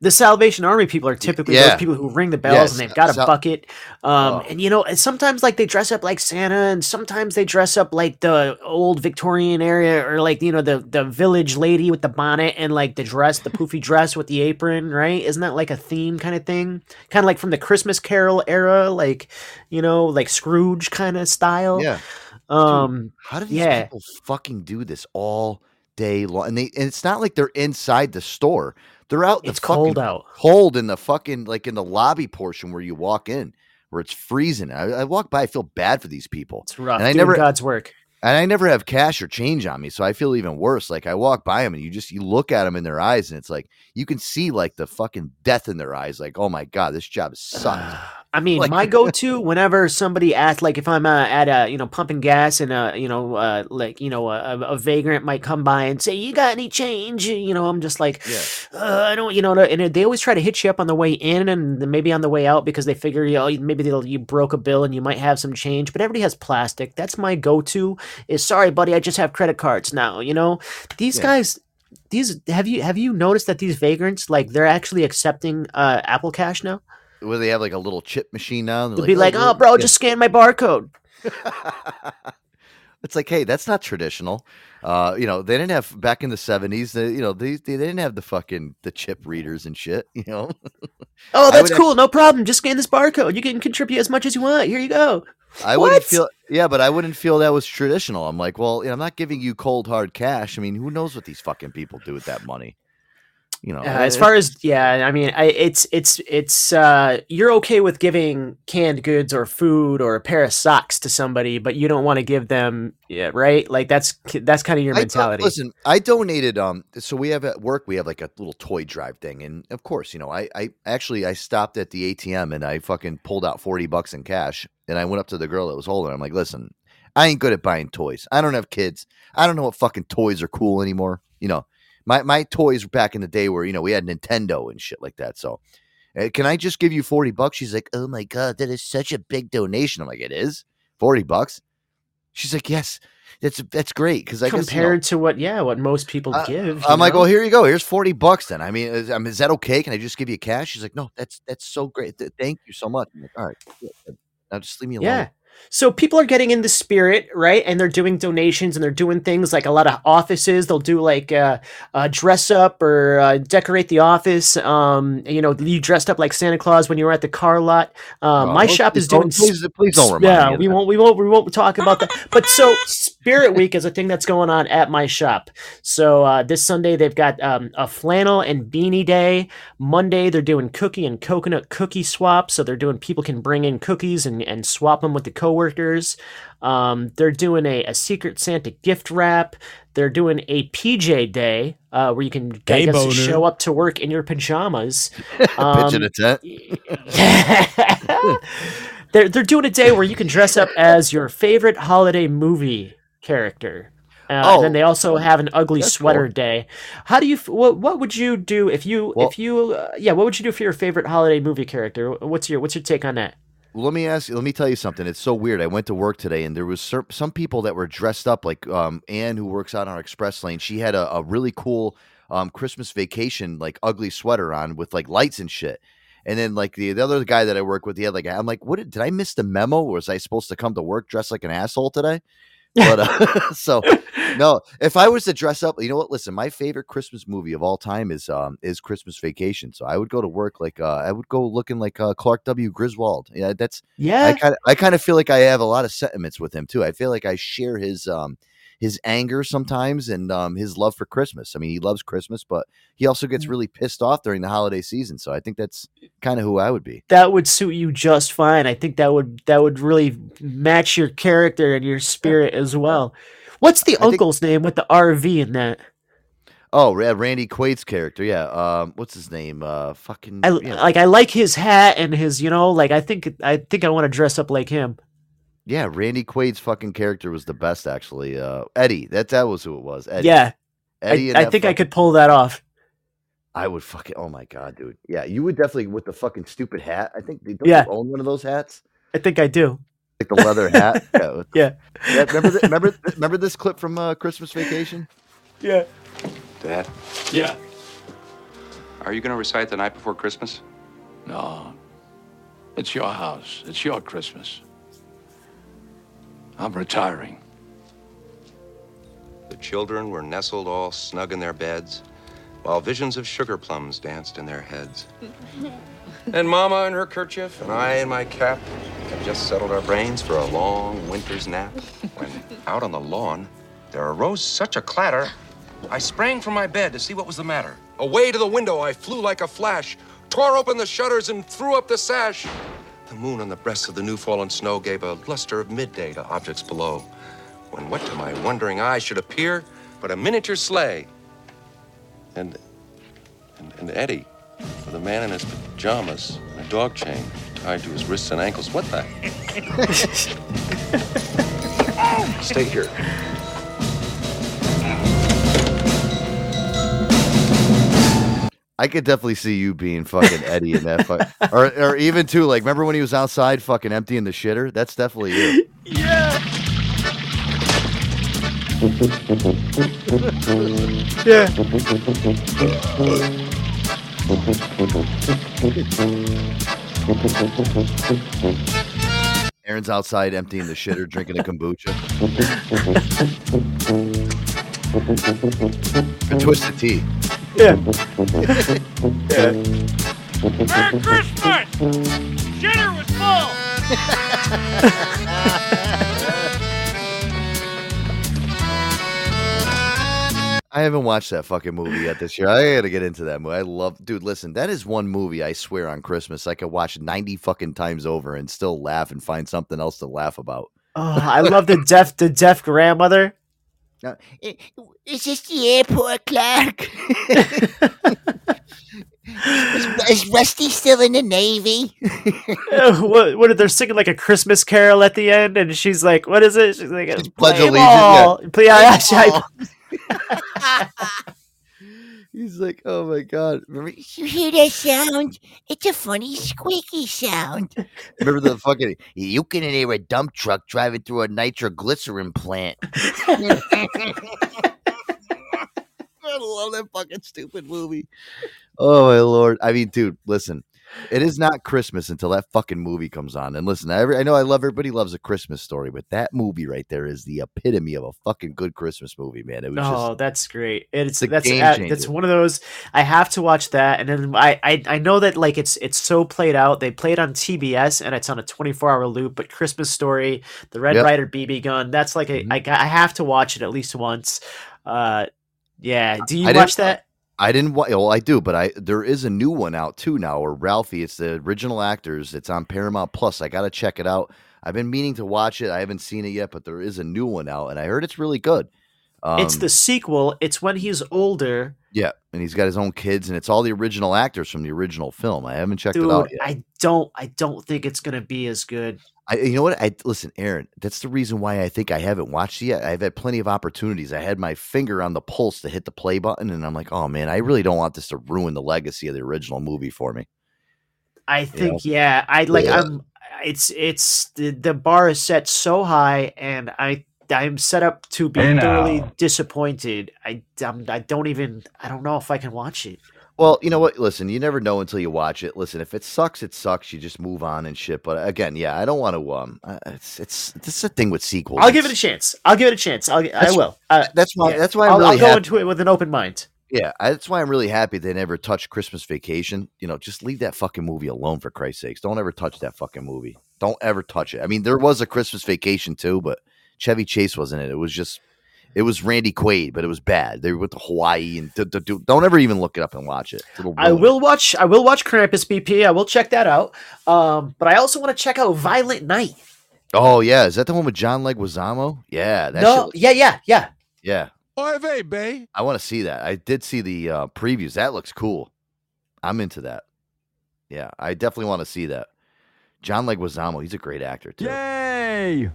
The Salvation Army people are typically Yeah. those people who ring the bells Yes, and they've got a Sal- bucket. Um, Oh. and you know, and sometimes like they dress up like Santa, and sometimes they dress up like the old Victorian area, or like you know the the village lady with the bonnet and like the dress, the poofy dress with the apron, right? Isn't that like a theme kind of thing? Kind of like from the Christmas Carol era, like you know, like Scrooge kind of style. Yeah. Um, How do these yeah. people fucking do this all day long? And they and it's not like they're inside the store. They're out. It's cold out. Cold in the fucking like in the lobby portion where you walk in, where it's freezing. I, I walk by. I feel bad for these people. It's rough. And I never God's work. and I never have cash or change on me, so I feel even worse. Like I walk by them and you just you look at them in their eyes, and it's like you can see like the fucking death in their eyes. Like, oh my god, this job sucks. I mean, Like- my go-to whenever somebody asks, like, if I'm uh, at a, you know, pumping gas and uh, you know, uh, like, you know, a, a vagrant might come by and say, "You got any change?" You know, I'm just like, uh, I don't, you know, and they always try to hit you up on the way in and maybe on the way out because they figure, you know, maybe they'll you broke a bill and you might have some change. But everybody has plastic. That's my go-to. Is sorry, buddy, I just have credit cards now. You know, these Yeah. guys. These have you have you noticed that these vagrants like they're actually accepting uh, Apple Cash now? Where they have like a little chip machine now. They'll they're be like, "Oh, "Oh, bro, yeah." just scan my barcode." It's like, hey, that's not traditional. Uh, you know, they didn't have back in the seventies. You know, they, they didn't have the fucking the chip readers and shit. You know. Oh, that's cool. No problem. Just scan this barcode. You can contribute as much as you want. Here you go. I wouldn't feel, yeah, but I wouldn't feel that was traditional. I'm like, well, you know, I'm not giving you cold hard cash. I mean, who knows what these fucking people do with that money? You know, Uh, as far as yeah, I mean, I, it's it's it's uh, you're okay with giving canned goods or food or a pair of socks to somebody, but you don't want to give them yeah, right? Like that's that's kind of your I mentality. listen, I donated. Um, so we have at work we have like a little toy drive thing, and of course, you know, I I actually I stopped at the ATM and I fucking pulled out forty bucks in cash, and I went up to the girl that was holding. it. I'm like, listen, I ain't good at buying toys. I don't have kids. I don't know what fucking toys are cool anymore. You know, my my toys back in the day were you know we had Nintendo and shit like that. So. uh, Can I just give you 40 bucks? She's like, Oh my God, that is such a big donation. I'm like, It is 40 bucks. She's like, Yes, that's that's great. Cause I guess, you know, compared to what yeah, what most people uh, give. I'm you like, well, here you go. Here's forty bucks. Then I mean, is, I mean, is that okay? Can I just give you cash? She's like, no, that's that's so great. Th- Thank you so much. I'm like, all right, good. now just leave me alone. Yeah. So people are getting in the spirit, right? And they're doing donations and they're doing things like a lot of offices. They'll do like uh, uh, dress up or uh, decorate the office. Um, you know, you dressed up like Santa Claus when you were at the car lot. Uh, Oh, my shop is doing. please- please don't remind Yeah, me of we won't. We won't. We won't talk about that. But so Spirit Week is a thing that's going on at my shop. So uh, this Sunday they've got um, a flannel and beanie day. Monday they're doing cookie and coconut cookie swap. So they're doing people can bring in cookies and, and swap them with the coworkers. Um, they're doing a, a Secret Santa gift wrap. They're doing a PJ day uh, where you can I guess, boner. show up to work in your pajamas. Pitch Um, in a tent. they're they're doing a day where you can dress up as your favorite holiday movie character. Uh, Oh, and then they also have an ugly sweater cool. day. How do you? What what would you do if you Well- if you uh, yeah? What would you do for your favorite holiday movie character? What's your what's your take on that? Let me ask. Let me tell you something. It's so weird. I went to work today, and there was cer- some people that were dressed up like um, Anne, who works out on our express lane. She had a, a really cool um, Christmas vacation like ugly sweater on with like lights and shit. And then like the, the other guy that I work with, he had like I'm like, what did, did I miss the memo? Was I supposed to come to work dressed like an asshole today? But uh, so no, if I was to dress up, you know what? Listen, my favorite Christmas movie of all time is um is Christmas Vacation. So I would go to work like uh I would go looking like uh, Clark W. Griswold. Yeah, that's Yeah. I kind of I kind of feel like I have a lot of sentiments with him too. I feel like I share his um his anger sometimes and um his love for Christmas. I mean, he loves Christmas, but he also gets really pissed off during the holiday season. So I think that's kind of who I would be. That would suit you just fine. I think that would that would really match your character and your spirit as well. What's the uncle's name with the RV in that? Oh, Ra- Randy Quaid's character, yeah. Um, what's his name? Uh, fucking I yeah. like I like his hat and his you know like I think I think I want to dress up like him. Yeah, Randy Quaid's fucking character was the best, actually. Uh, Eddie, that that was who it was. Eddie. Yeah, Eddie. I, and I that think I could pull that off. I would fucking. Oh my god, dude. Yeah, you would definitely with the fucking stupid hat. I think they don't Yeah. you own one of those hats, I think I do. like the leather hat. Yeah. Yeah. yeah remember, the, remember, remember this clip from uh, Christmas Vacation? Yeah. Dad? Yeah. Are you going to recite the night before Christmas? No. It's your house. It's your Christmas. I'm retiring. The children were nestled all snug in their beds, while visions of sugar plums danced in their heads. And Mama in her kerchief, and I in my cap, had just settled our brains for a long winter's nap. When out on the lawn, there arose such a clatter, I sprang from my bed to see what was the matter. Away to the window, I flew like a flash, tore open the shutters, and threw up the sash. The moon on the breasts of the new fallen snow gave a luster of midday to objects below. When what to my wondering eye should appear but a miniature sleigh. And, and, and Eddie, with a man in his pajamas and a dog chain, tied to his wrists and ankles. What the? Stay here. I could definitely see you being fucking Eddie in that fuck, or or even too like remember when he was outside fucking emptying the shitter? That's definitely you. Yeah. Yeah. Aaron's outside emptying the shitter, drinking a kombucha. a twisted tea. Yeah. Merry Christmas! Shitter was full! I haven't watched that fucking movie yet this year. I gotta get into that movie. I love, dude. Listen, that is one movie I swear on Christmas I could watch ninety fucking times over and still laugh and find something else to laugh about. Oh, I love the deaf the deaf grandmother. Is this the airport, Clark? is, is Rusty still in the Navy? Uh, what what are they singing like a Christmas carol at the end and she's like what is it she's like Pledge "Play allegiance, ball." yeah. Play- yeah, Play yeah, He's like, oh my god. Remember, You hear that sound? It's a funny squeaky sound. remember the fucking you can hear a dump truck driving through a nitroglycerin plant. I love that fucking stupid movie. Oh my lord! I mean, dude, listen. It is not Christmas until that fucking movie comes on. And listen, every, I know I love everybody loves a Christmas story, but that movie right there is the epitome of a fucking good Christmas movie, man. It was Oh, just that's great! It's a that's game uh, changer. that's one of those I have to watch that, and then I, I I know that like it's it's so played out. They play it on TBS, and it's on a twenty four hour loop. But Christmas Story, the Red Yep. Ryder BB gun, that's like a, I got- I have to watch it at least once. Uh, yeah. Do you I watch that? I didn't. wa- Well, I do, but I there is a new one out too now. or Ralphie, it's the original actors. It's on Paramount Plus. I gotta check it out. I've been meaning to watch it. I haven't seen it yet, but there is a new one out, and I heard it's really good. Um, it's the sequel. It's when he's older. yeah, and he's got his own kids, and it's all the original actors from the original film. I haven't checked Dude, it out yet. I don't I don't think it's gonna be as good. I, you know what? I listen, Aaron. That's the reason why I think I haven't watched it yet. I've had plenty of opportunities. I had my finger on the pulse to hit the play button, and I'm like, oh man, I really don't want this to ruin the legacy of the original movie for me. I think yeah, I like Yeah. I'm it's it's the, the bar is set so high and I I'm set up to be thoroughly disappointed. I I'm, I don't even I don't know if I can watch it. Well, you know what? Listen, you never know until you watch it. Listen, if it sucks, it sucks. You just move on and shit. But again, yeah, I don't want to. Um, uh, it's it's this is the thing with sequels. I'll give it a chance. I'll give it a chance. I'll I will. Uh, that's why. yeah. That's why I'm I'll, really I'll go happy. into it with an open mind. Yeah, I- that's why I'm really happy they never touched Christmas Vacation. You know, just leave that fucking movie alone for Christ's sakes. Don't ever touch that fucking movie. Don't ever touch it. I mean, there was a Christmas Vacation too, but Chevy Chase wasn't in it. It was just, it was Randy Quaid, but it was bad. They went to Hawaii and d- d- d- don't ever even look it up and watch it. I will watch I will watch Krampus BP. I will check that out. Um, but I also want to check out Violent Night. Oh yeah, is that the one with John Leguizamo? Yeah, that no, shit- yeah, yeah, yeah. yeah. Oy bay. I want to see that. I did see the uh, previews. That looks cool. I'm into that. Yeah, I definitely want to see that. John Leguizamo, he's a great actor too. Yay!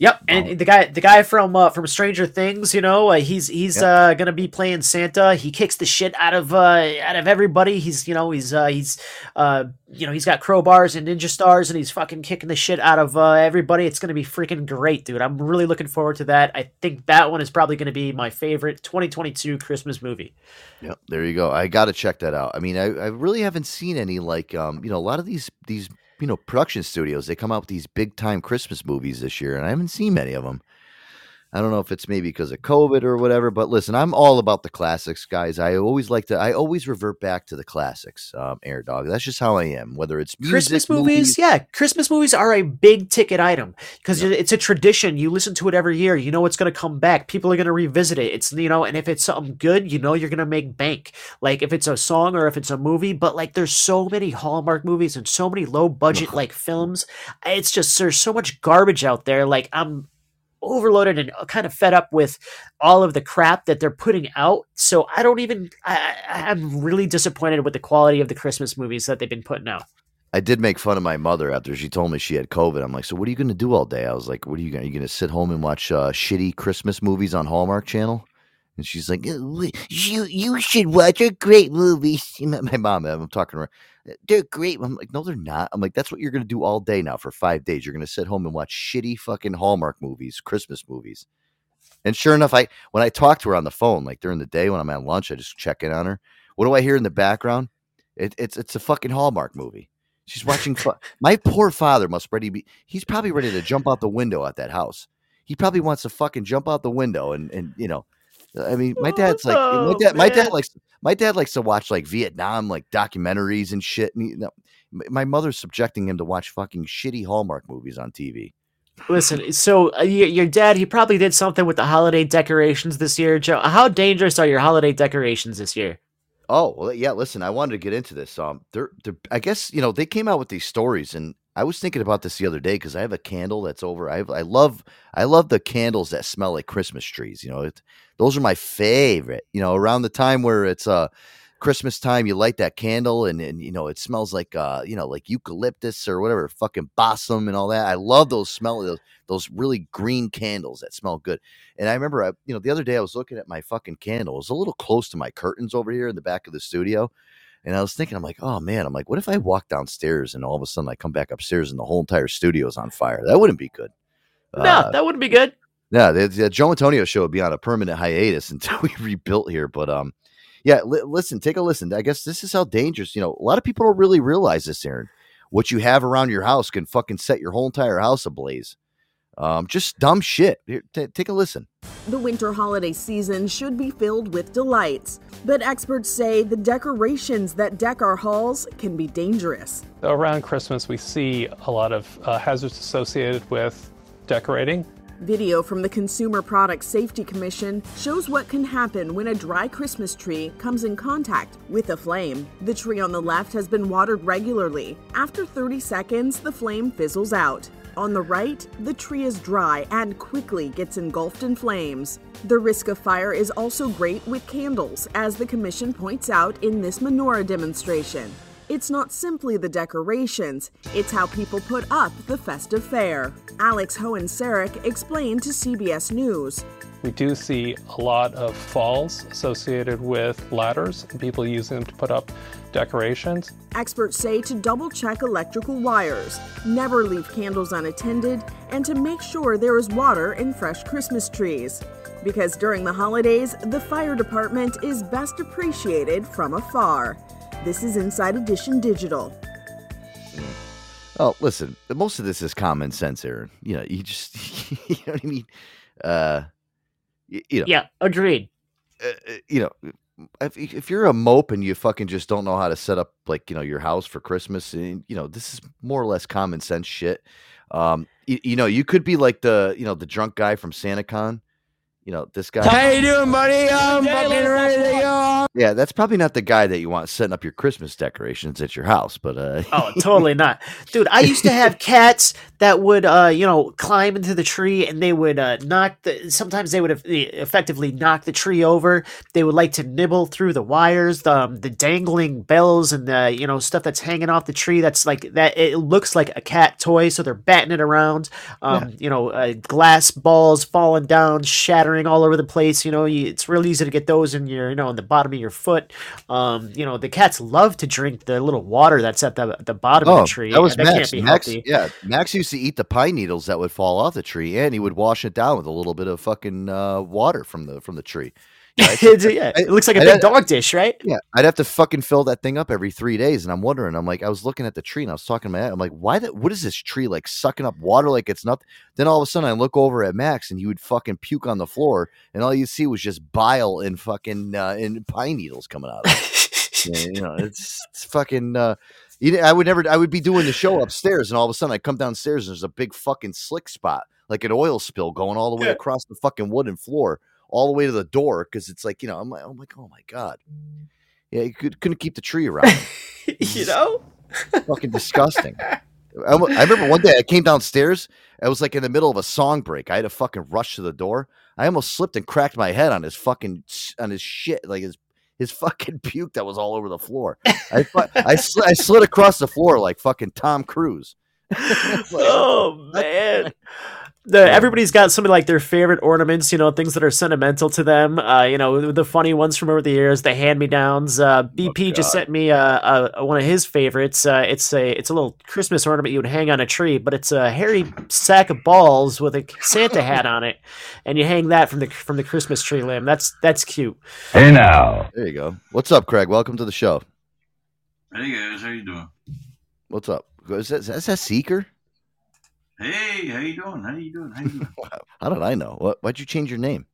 Yep, and the guy, the guy from uh, from Stranger Things, you know, uh, he's he's Yep. uh, gonna be playing Santa. He kicks the shit out of uh, out of everybody. He's you know he's uh, he's uh, you know he's got crowbars and ninja stars, and he's fucking kicking the shit out of uh, everybody. It's gonna be freaking great, dude. I'm really looking forward to that. I think that one is probably gonna be my favorite 2022 Christmas movie. Yep, there you go. I got to check that out. I mean, I, I really haven't seen any like um, you know, a lot of these these you know production studios. They come out with these big time Christmas movies this year, and I haven't seen many of them. I don't know if it's maybe because of COVID or whatever, but listen, I'm all about the classics, guys. I always like to. I always revert back to the classics. Um, Air Dog. That's just how I am. Whether it's music, Christmas movies, yeah, Christmas movies are a big ticket item because it's a tradition. You listen to it every year. You know it's going to come back. People are going to revisit it. It's you know, and if it's something good, you know you're going to make bank. Like if it's a song or if it's a movie. But like, there's so many Hallmark movies and so many low budget like films. It's just there's so much garbage out there. Like I'm overloaded and kind of fed up with all of the crap that they're putting out. So I don't even. I, I'm really disappointed with the quality of the Christmas movies that they've been putting out. I did make fun of my mother after she told me she had COVID. I'm like, so what are you going to do all day? I was like, what are you going? to you going to sit home and watch uh, shitty Christmas movies on Hallmark Channel? And she's like, "Uh, you you should watch a great movies. My my mom, I'm talking to her. They're great. I'm like, no, they're not. I'm like, that's what you're going to do all day now for five days. You're going to sit home and watch shitty fucking Hallmark movies, Christmas movies. And sure enough, I when I talk to her on the phone, like during the day when I'm at lunch, I just check in on her. What do I hear in the background? It, it's it's a fucking Hallmark movie. She's watching. Fu- My poor father must ready be. He's probably ready to jump out the window at that house. He probably wants to fucking jump out the window and and you know. I mean, my dad's like my Oh, dad. My man. dad likes my dad likes to watch like Vietnam like documentaries and shit. And you know, my mother's subjecting him to watch fucking shitty Hallmark movies on TV. Listen, so uh, your dad, he probably did something with the holiday decorations this year, Joe. How dangerous are your holiday decorations this year? Oh well, yeah. Listen, I wanted to get into this. Um, they're, they're, I guess you know they came out with these stories, and I was thinking about this the other day because I have a candle that's over. I have, I love, I love the candles that smell like Christmas trees. You know, it, those are my favorite. You know, around the time where it's uh Christmas time, you light that candle, and and you know it smells like uh you know like eucalyptus or whatever, fucking balsam and all that. I love those smell those those really green candles that smell good. And I remember, I, you know, the other day I was looking at my fucking candle. It was a little close to my curtains over here in the back of the studio. And I was thinking, I'm like, oh man, I'm like, what if I walk downstairs and all of a sudden I come back upstairs and the whole entire studio is on fire? That wouldn't be good. no, Uh, that wouldn't be good. yeah, the, the Joe Antonio show would be on a permanent hiatus until we rebuilt here. But um, yeah, li- listen, take a listen. I guess this is how dangerous. You know, a lot of people don't really realize this, Aaron. What you have around your house can fucking set your whole entire house ablaze. Um, just dumb shit. Here, ta- take a listen. The winter holiday season should be filled with delights, but experts say the decorations that deck our halls can be dangerous. Around Christmas, we see a lot of uh, hazards associated with decorating. Video from the Consumer Product Safety Commission shows what can happen when a dry Christmas tree comes in contact with a flame. The tree on the left has been watered regularly. After 30 seconds, the flame fizzles out. On the right, the tree is dry and quickly gets engulfed in flames. The risk of fire is also great with candles, as the Commission points out in this menorah demonstration. It's not simply the decorations, it's how people put up the festive fair. Alex Hoehn-Saric explained to CBS News. We do see a lot of falls associated with ladders and people using them to put up decorations. Experts say to double check electrical wires, never leave candles unattended, and to make sure there is water in fresh Christmas trees. Because during the holidays, the fire department is best appreciated from afar. This is Inside Edition Digital. Oh, listen, most of this is common sense, Aaron. You know, you just, you know what I mean? Uh, you know, Yeah, agreed. uh, uh, you know, if, if you're a mope and you fucking just don't know how to set up like you know your house for Christmas, and you know this is more or less common sense shit. Um, you, you know, you could be like the you know the drunk guy from SantaCon. You know this guy. How you doing, buddy? I'm fucking ready to go. Yeah, that's probably not the guy that you want setting up your Christmas decorations at your house, but uh, Oh, totally not. Dude, I used to have cats that would uh, you know, climb into the tree and they would uh knock the sometimes they would have effectively knock the tree over. They would like to nibble through the wires, the um, the dangling bells and the you know, stuff that's hanging off the tree that's like that it looks like a cat toy, so they're batting it around. Um, you know, uh, glass balls falling down, shattering all over the place, you know, you, it's real easy to get those in your, you know, in the bottom of your foot. Um, you know, the cats love to drink the little water that's at the the bottom of the tree. Oh, That was Max. can't Max, yeah, Max used to eat the pine needles that would fall off the tree, and he would wash it down with a little bit of fucking uh, water from the from the tree. I'd- yeah, it looks like a I'd big have- dog dish, right? Yeah, I'd have to fucking fill that thing up every three days, and I'm wondering. I'm like, I was looking at the tree, and I was talking to my, I'm like, why? The, what is this tree like sucking up water like it's nothing? Then all of a sudden, I look over at Max, and he would fucking puke on the floor, and all you see was just bile and fucking uh, and pine needles coming out. of it. Yeah, you know, it's, it's fucking. Uh, I would never. I would be doing the show upstairs, and all of a sudden, I come downstairs, and there's a big fucking slick spot, like an oil spill, going all the way across the fucking wooden floor, all the way to the door, because it's like you know, I'm like, I'm like, oh my god, yeah, you could, couldn't keep the tree around. you know, fucking disgusting. I, I remember one day I came downstairs. I was like in the middle of a song break. I had to fucking rush to the door. I almost slipped and cracked my head on his fucking on his shit, like his his fucking puke that was all over the floor. I I, sl- I slid across the floor like fucking Tom Cruise. oh man. The, everybody's got some of like their favorite ornaments, you know, things that are sentimental to them. Uh, you know, the funny ones from over the years, the hand me downs. Uh, BP just sent me uh, uh, one of his favorites. Uh, it's a it's a little Christmas ornament you would hang on a tree, but it's a hairy sack of balls with a Santa hat on it, and you hang that from the from the Christmas tree limb. That's that's cute. Hey now. There you go. What's up, Craig? Welcome to the show. Hey guys, how you doing? What's up? Is that, is that Seeker? Hey, how you doing? How you doing? How you doing? How did I know? What? Why'd you change your name?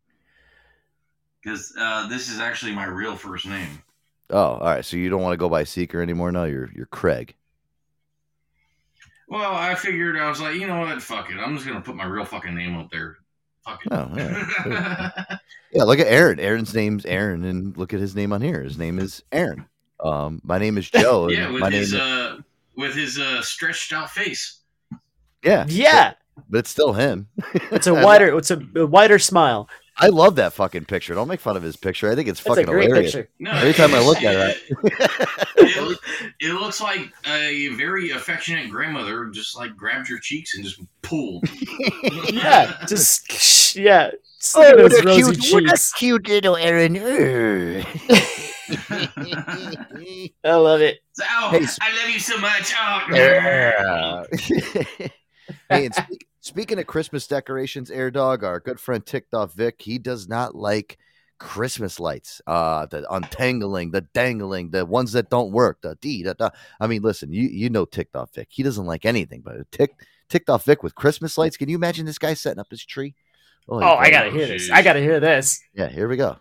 Because uh, this is actually my real first name. Oh, all right. So you don't want to go by Seeker anymore? No, you're you're Craig. Well, I figured I was like, you know what? Fuck it. I'm just gonna put my real fucking name up there. Fuck it. Oh, yeah. yeah, look at Aaron. Aaron's name's Aaron, and look at his name on here. His name is Aaron. Um, my name is Joe. yeah, with my his name. uh, with his uh, stretched out face. Yeah, Yeah. but it's still him. It's a wider it's a, a wider smile. I love that fucking picture. Don't make fun of his picture. I think it's That's a fucking great hilarious. picture. No, Every time I look at it, It, it looks like a very affectionate grandmother just like grabbed your cheeks and just pulled. Yeah, just yeah. Just Oh, look what a rosy cute, what a cheeks. cute little Aaron. I love it. Oh, Hey, I love you so much. Oh, Yeah. Hey, and speak, speaking of Christmas decorations, Air Dog, our good friend Ticked Off Vic, he does not like Christmas lights. Uh the untangling, the dangling, the ones that don't work, the D, da, da. I mean, listen, you you know Ticked Off Vic. He doesn't like anything but tick ticked off Vic with Christmas lights. Can you imagine this guy setting up his tree? Oh, I gotta hear this. I gotta hear this. Yeah, here we go.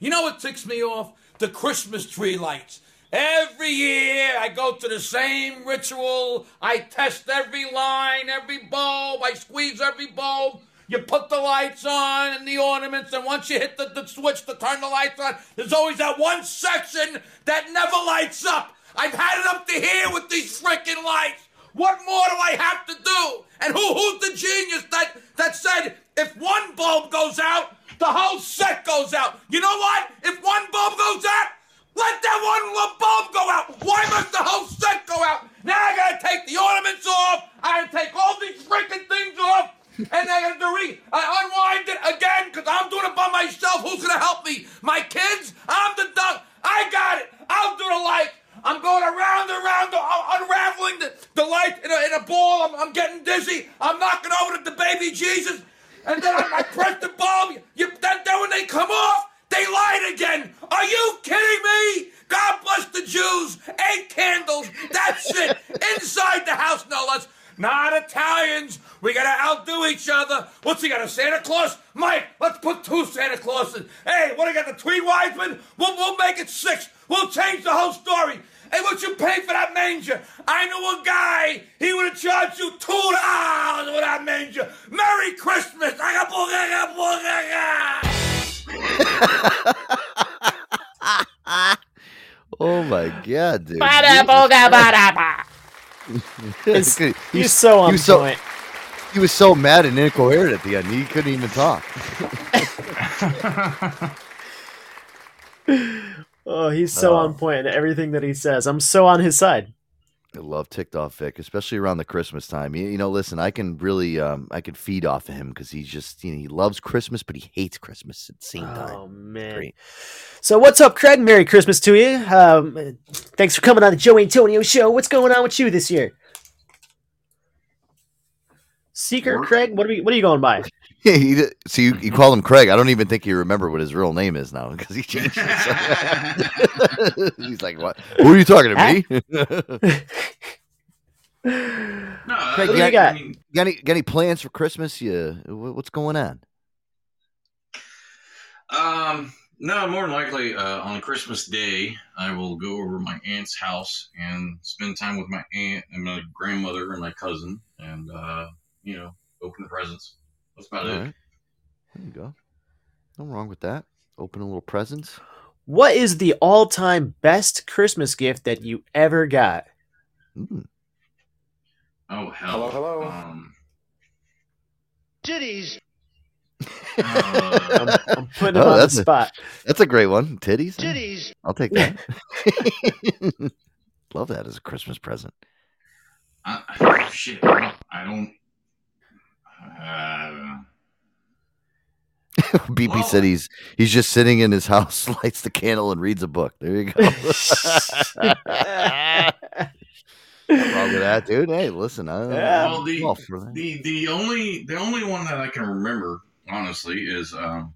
You know what ticks me off? The Christmas tree lights. Every year I go to the same ritual. I test every line, every bulb. I squeeze every bulb. You put the lights on and the ornaments, and once you hit the, the switch to turn the lights on, there's always that one section that never lights up. I've had it up to here with these freaking lights. What more do I have to do? And who who's the genius that that said if one bulb goes out, the whole set goes out? You know what? If one bulb goes out, let that one little bulb go out. Why must the whole set go out? Now I gotta take the ornaments off. I gotta take all these freaking things off. And I gotta re- I unwind it again because I'm doing it by myself. Who's gonna help me? My kids? I'm the duck. I got it. I'll do the light. I'm going around and around, uh, unraveling the, the light in a, in a ball. I'm, I'm getting dizzy. I'm knocking over the baby Jesus. And then I, I press the bulb. You, then, then when they come off, they lied again. Are you kidding me? God bless the Jews. Eight candles. That's it. Inside the house, no less. Not Italians. We gotta outdo each other. What's he got, a Santa Claus? Mike, let's put two Santa Clauses. Hey, what do you got, the three wise men? We'll, we'll make it six. We'll change the whole story. Hey, what you pay for that manger? I know a guy. He would have charged you two dollars for that manger. Merry Christmas. I got booga, I got Oh my god, dude. He's- he's so on he was so, point. He was so mad and incoherent at the end. He couldn't even talk. Oh, he's so Oh. on point in everything that he says. I'm so on his side. I love ticked off Vic, especially around the Christmas time. You, you know, listen, I can really, um, I can feed off of him because he's just, you know, he loves Christmas, but he hates Christmas at the same time. Oh man. So what's up, Craig? Merry Christmas to you. Um, thanks for coming on the Joe Antonio show. What's going on with you this year? Seeker Craig, what are we, what are you going by? Yeah, he so you, you call him Craig. I don't even think you remember what his real name is now because he changed it. he's like, what? Who are you talking to me? No, Craig, I you got, got- you got any got any plans for Christmas? You, what's going on? Um, no, more than likely, uh, on Christmas Day, I will go over to my aunt's house and spend time with my aunt and my grandmother and my cousin, and uh, you know, open the presents. That's about All it. right. There you go. Nothing wrong with that. Open a little presents. What is the all-time best Christmas gift that you ever got? Oh hell. Hello, hello. Um, Titties. I'm, I'm putting him Oh, on the that's a- spot. That's a great one. Titties. Titties. I'll take that. Love that as a Christmas present. I, shit, I don't. I don't uh, BP said he's he's just sitting in his house, lights the candle, and reads a book. There you go. Nothing wrong with that, dude. Hey, listen, I, well, the, all for that. the the only the only one that I can remember honestly is um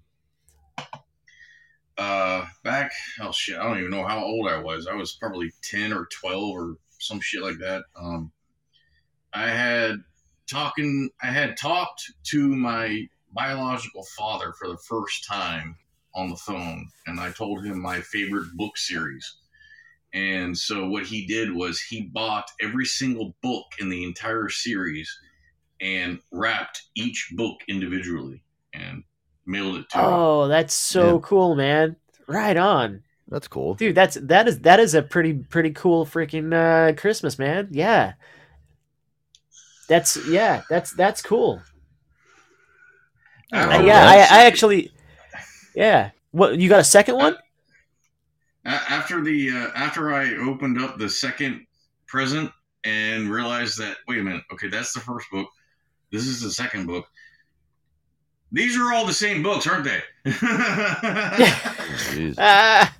uh back oh shit I don't even know how old I was I was probably ten or twelve or some shit like that um I had talking I had talked to my biological father for the first time on the phone and I told him my favorite book series and so what he did was he bought every single book in the entire series and wrapped each book individually and mailed it to me. Oh, that's so Yeah. cool, man. Right on. That's cool. Dude, that's that is that is a pretty pretty cool freaking uh Christmas, man. Yeah. That's yeah, that's that's cool. Oh, Uh, yeah, I I actually Yeah. What you got a second one? After the uh, after I opened up the second present and realized that wait a minute, okay, that's the first book. This is the second book. These are all the same books, aren't they? Ah,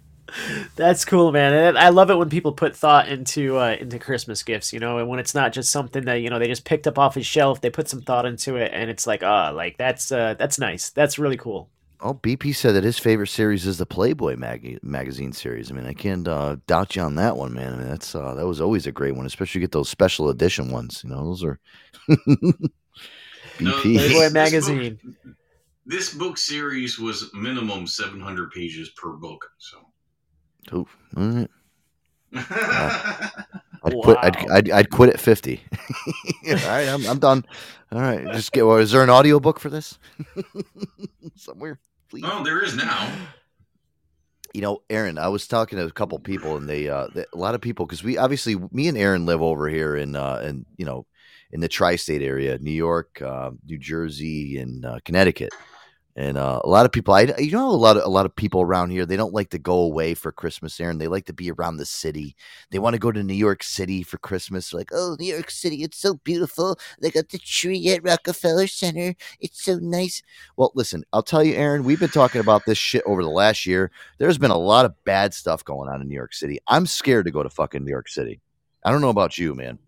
that's cool, man. And I love it when people put thought into uh, into Christmas gifts, you know, and when it's not just something that you know they just picked up off his shelf, they put some thought into it, and it's like, oh, like that's uh, that's nice. That's really cool. Oh, BP said that his favorite series is the Playboy mag- magazine series. I mean, I can't uh, doubt you on that one, man. I mean, that's uh, that was always a great one, especially you get those special edition ones. You know, those are BP. Playboy magazine. this book series was minimum 700 pages per book. So Ooh, all right. I'd quit. I'd, I'd, I'd quit at fifty. all right, I'm, I'm done. All right, just get. Well, is there an audio book for this somewhere? Please. Oh, there is now. You know, Aaron, I was talking to a couple people, and they, uh, they a lot of people, because we obviously, me and Aaron live over here in, uh, in you know, in the tri-state area, New York, uh, New Jersey, and uh, Connecticut. And uh, a lot of people, I you know, a lot of a lot of people around here, they don't like to go away for Christmas, Aaron. They like to be around the city. They want to go to New York City for Christmas. Like, oh, New York City, it's so beautiful. They got the tree at Rockefeller Center. It's so nice. Well, listen, I'll tell you, Aaron, we've been talking about this shit over the last year. There's been a lot of bad stuff going on in New York City. I'm scared to go to fucking New York City. I don't know about you, man,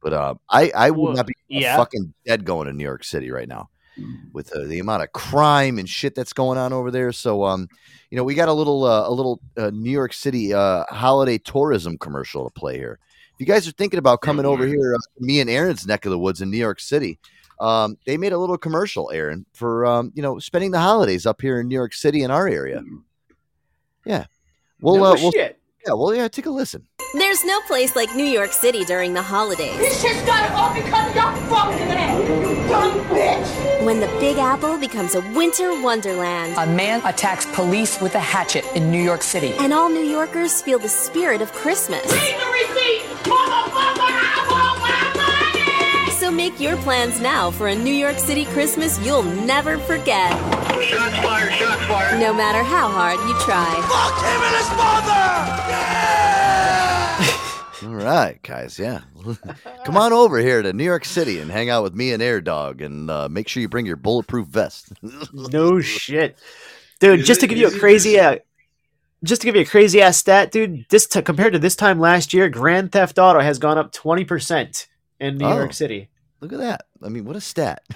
but uh, I I would Well, not be yeah. fucking dead going to New York City right now with uh, the amount of crime and shit that's going on over there. So, um, you know, we got a little uh, a little uh, New York City uh, holiday tourism commercial to play here. If you guys are thinking about coming over here, uh, me and Aaron's neck of the woods in New York City, um, they made a little commercial, Aaron, for um, you know spending the holidays up here in New York City in our area. Yeah, we'll No uh, we'll shit. yeah, well, yeah, take a listen. There's no place like New York City during the holidays. This shit's gotta all because you're fucking it, you dumb bitch! When the Big Apple becomes a winter wonderland. A man attacks police with a hatchet in New York City. And all New Yorkers feel the spirit of Christmas. Read the receipt! I want my money! So make your plans now for a New York City Christmas you'll never forget. Shots fired, shots fired! No matter how hard you try. Fuck him and his mother! All right, guys. Yeah, come on over here to New York City and hang out with me and Air Dog, and uh, make sure you bring your bulletproof vest. no shit, dude. Is just to give you a crazy, uh, just to give you a crazy ass stat, dude. This t- compared to this time last year, Grand Theft Auto has gone up twenty percent in New Oh. York City. Look at that. I mean, what a stat.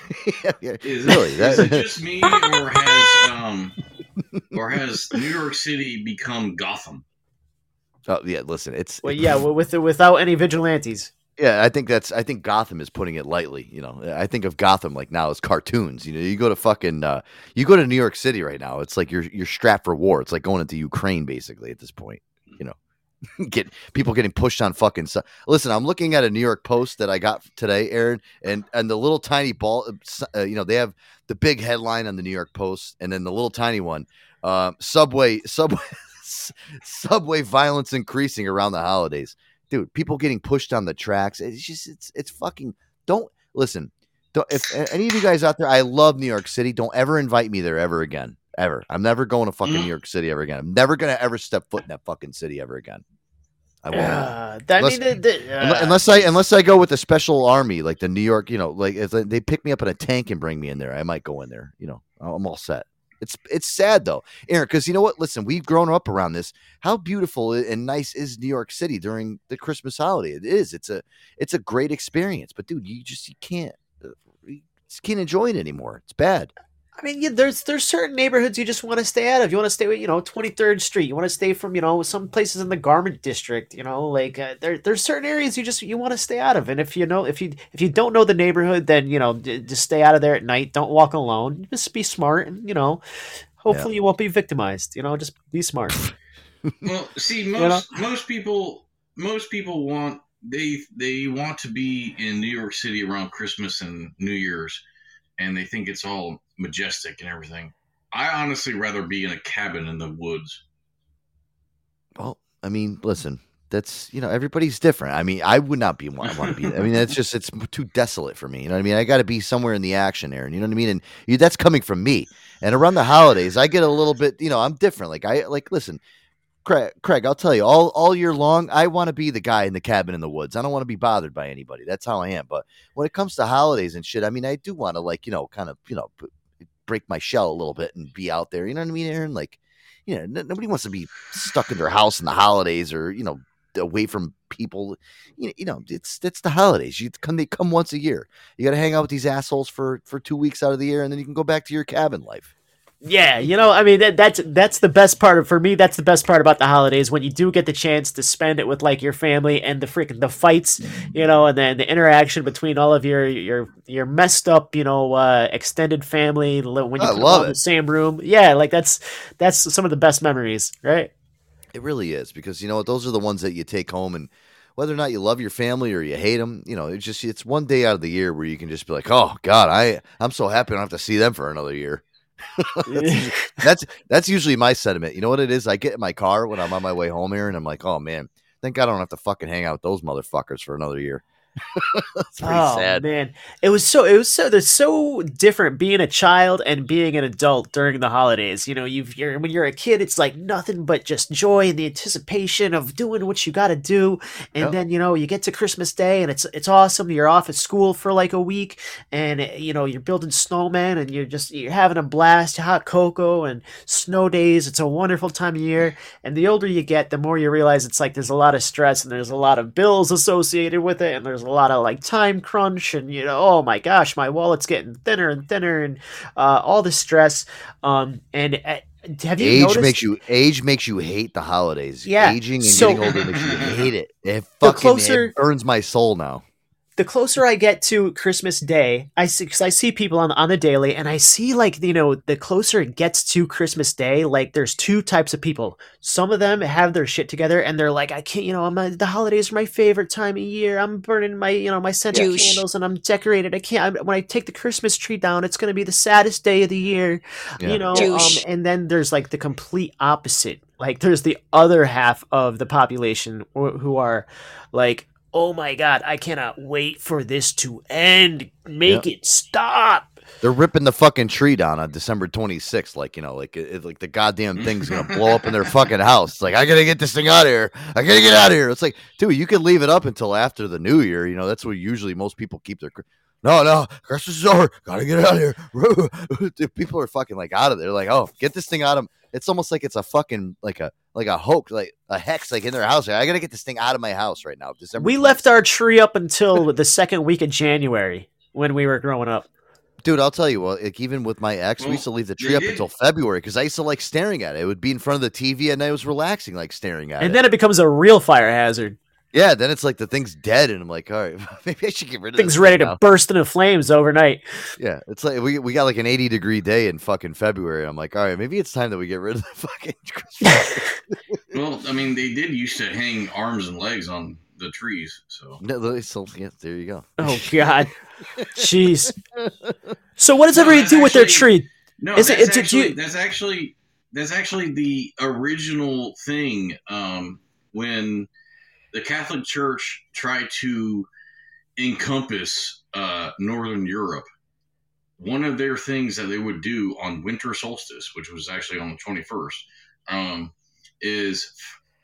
Yeah, Is, really? it, that- is it just me, or has um, or has New York City become Gotham? Oh, yeah. Listen, it's Well, yeah, well, with without any vigilantes. Yeah, I think that's. I think Gotham is putting it lightly. You know, I think of Gotham like now as cartoons. You know, you go to fucking, uh, you go to New York City right now. It's like you're you're strapped for war. It's like going into Ukraine basically at this point. You know, get people getting pushed on fucking. Su- Listen, I'm looking at a New York Post that I got today, Aaron, and and the little tiny ball. Uh, you know, they have the big headline on the New York Post, and then the little tiny one. Um, subway, subway, subway violence increasing around the holidays dude people getting pushed on the tracks it's just it's it's fucking don't listen Don't, if any of you guys out there, I love New York City. Don't ever invite me there ever again. Ever. I'm never going to fucking New York City ever again. I'm never gonna ever step foot in that fucking city ever again. I won't. Uh, unless, the- uh, unless I unless I go with the special army, like the New York, you know, like if they pick me up in a tank and bring me in there, I might go in there. You know, I'm all set. It's it's sad though, Aaron, because you know what? Listen, we've grown up around this. How beautiful and nice is New York City during the Christmas holiday? It is. It's a it's a great experience. But dude, you just you can't uh, you can't enjoy it anymore. It's bad. I mean, yeah, there's there's certain neighborhoods you just want to stay out of. You want to stay with, you know, 23rd Street. You want to stay from, you know, some places in the Garment District. You know, like uh, there there's certain areas you just you want to stay out of. And if you know if you if you don't know the neighborhood, then you know d- just stay out of there at night. Don't walk alone. Just be smart, and you know, hopefully you won't be victimized. You know, just be smart. Well, see, You most most people most people want they they want to be in New York City around Christmas and New Year's, and they think it's all majestic and everything. I honestly rather be in a cabin in the woods. Well, I mean, listen, that's you know everybody's different. I mean, I would not be want to be. I mean, that's just it's too desolate for me. You know what I mean? I got to be somewhere in the action, Aaron. You know what I mean? And you, that's coming from me. And around the holidays, I get a little bit. You know, I'm different. Like I like listen. Craig, Craig, I'll tell you, all all year long, I want to be the guy in the cabin in the woods. I don't want to be bothered by anybody. That's how I am. But when it comes to holidays and shit, I mean, I do want to like, you know, kind of, you know, break my shell a little bit and be out there. You know what I mean, Aaron? Like, you know, n- nobody wants to be stuck in their house in the holidays or you know away from people. You know, you know, it's it's the holidays. You come, they come once a year. You got to hang out with these assholes for for two weeks out of the year, and then you can go back to your cabin life. Yeah, you know, I mean that, that's that's the best part of for me. That's the best part about the holidays when you do get the chance to spend it with like your family and the freaking the fights, you know, and then the interaction between all of your your your messed up, you know, uh, extended family when you love all in it. the same room. Yeah, like that's that's some of the best memories, right? It really is because you know what? Those are the ones that you take home, and whether or not you love your family or you hate them, you know, it's just it's one day out of the year where you can just be like, oh God, I I'm so happy I don't have to see them for another year. that's, that's that's usually my sentiment. You know what it is? I get in my car when I'm on my way home here, and I'm like, oh man, thank God I don't have to fucking hang out with those motherfuckers for another year. It's pretty oh sad. man, it was so it was so there's so different being a child and being an adult during the holidays. You know, you've you're when you're a kid, it's like nothing but just joy and the anticipation of doing what you got to do, and Yep. then you know you get to Christmas Day and it's it's awesome. You're off at school for like a week, and eh, you know you're building snowmen and you're just you're having a blast, hot cocoa and snow days. It's a wonderful time of year. And the older you get, the more you realize it's like there's a lot of stress and there's a lot of bills associated with it, and there's a lot of like time crunch, and you know, oh my gosh, my wallet's getting thinner and thinner, and uh, all the stress. Um, and uh, have you Age noticed? makes you age makes you hate the holidays. Yeah, aging and so- getting older makes you hate it. It fucking closer- it burns my soul now. The closer I get to Christmas Day, I see because I see people on on the daily, and I see like you know the closer it gets to Christmas Day, like there's two types of people. Some of them have their shit together, and they're like, I can't, you know, I'm the holidays are my favorite time of year. I'm burning my you know my scented Douche. candles, and I'm decorated. I can't. I, when I take the Christmas tree down, it's gonna be the saddest day of the year, Yeah. you know. Um, and then there's like the complete opposite. Like there's the other half of the population wh- who are like, oh my god, I cannot wait for this to end. Make Yep. it stop. They're ripping the fucking tree down on December 26th. Like, you know, like it, like the goddamn thing's gonna blow up in their fucking house. It's like, I gotta get this thing out of here. I gotta get out of here. It's like, dude, you could leave it up until after the new year. You know, that's where usually most people keep their. No, no, Christmas is over. Gotta get out of here. Dude, people are fucking like out of there. Like, oh, get this thing out of. It's almost like it's a fucking like a like a hoax, like a hex, like in their house. I gotta get this thing out of my house right now. December. We left our tree up until the second week of January when we were growing up. Dude, I'll tell you what. Like even with my ex, we used to leave the tree up did. until February because I used to like staring at it. It would be in front of the TV, and I was relaxing, like staring at it. And then it becomes a real fire hazard. Yeah, then it's like the thing's dead, and I'm like, all right, maybe I should get rid of Things this ready thing to now. burst into flames overnight. Yeah, it's like we we got like an 80 degree day in fucking February. I'm like, all right, maybe it's time that we get rid of the fucking. Well, I mean, they did used to hang arms and legs on the trees, so. No, they still- yeah, there you go. Oh God, jeez. So what does No, everybody that's do with their tree? No, Is it- that's did actually you- that's actually that's actually the original thing. Um, when the Catholic Church tried to encompass uh, Northern Europe. One of their things that they would do on winter solstice, which was actually on the 21st, um, is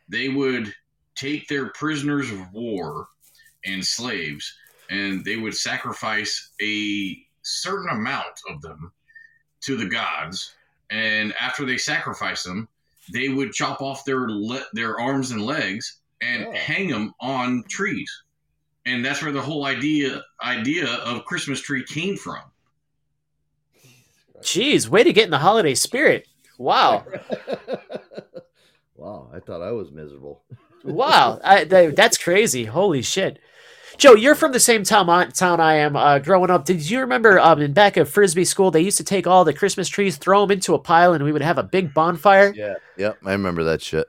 they would take their prisoners of war and slaves and they would sacrifice a certain amount of them to the gods. And after they sacrifice them, they would chop off their le- their arms and legs and hang them on trees. And that's where the whole idea idea of Christmas tree came from. Jeez, way to get in the holiday spirit. Wow. Wow, I thought I was miserable. wow. I, that, that's crazy. Holy shit. Joe, you're from the same town, I- town I am. Uh, growing up, did you remember um, in back at frisbee school they used to take all the Christmas trees, throw them into a pile, and we would have a big bonfire? Yeah. Yep, I remember that shit.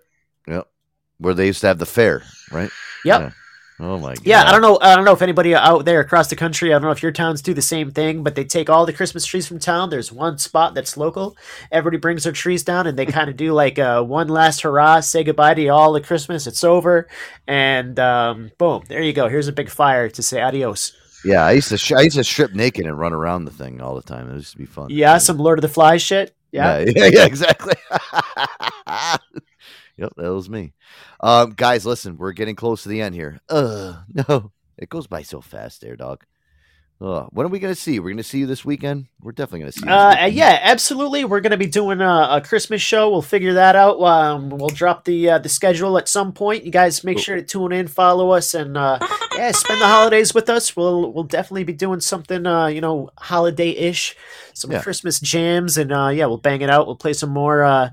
Where they used to have the fair, right? Yep. Yeah. Oh my god. Yeah, I don't know. I don't know if anybody out there across the country. I don't know if your towns do the same thing, but they take all the Christmas trees from town. There's one spot that's local. Everybody brings their trees down, and they kind of do like uh, one last hurrah, say goodbye to all the Christmas. It's over, and um, boom, there you go. Here's a big fire to say adios. Yeah, I used to sh- I used to strip naked and run around the thing all the time. It used to be fun. Yeah, some Lord of the Flies shit. Yeah, yeah, yeah, exactly. yep, that was me. Um, guys, listen, we're getting close to the end here. Uh, no, it goes by so fast, there, dog. Uh, when are we gonna see? you? We're gonna see you this weekend. We're definitely gonna see. You Uh, yeah, absolutely. We're gonna be doing a, a Christmas show. We'll figure that out. Um, we'll drop the uh, the schedule at some point. You guys make sure to tune in, follow us, and uh, yeah, spend the holidays with us. We'll we'll definitely be doing something uh, you know holiday ish, some Yeah. Christmas jams, and uh, yeah, we'll bang it out. We'll play some more uh,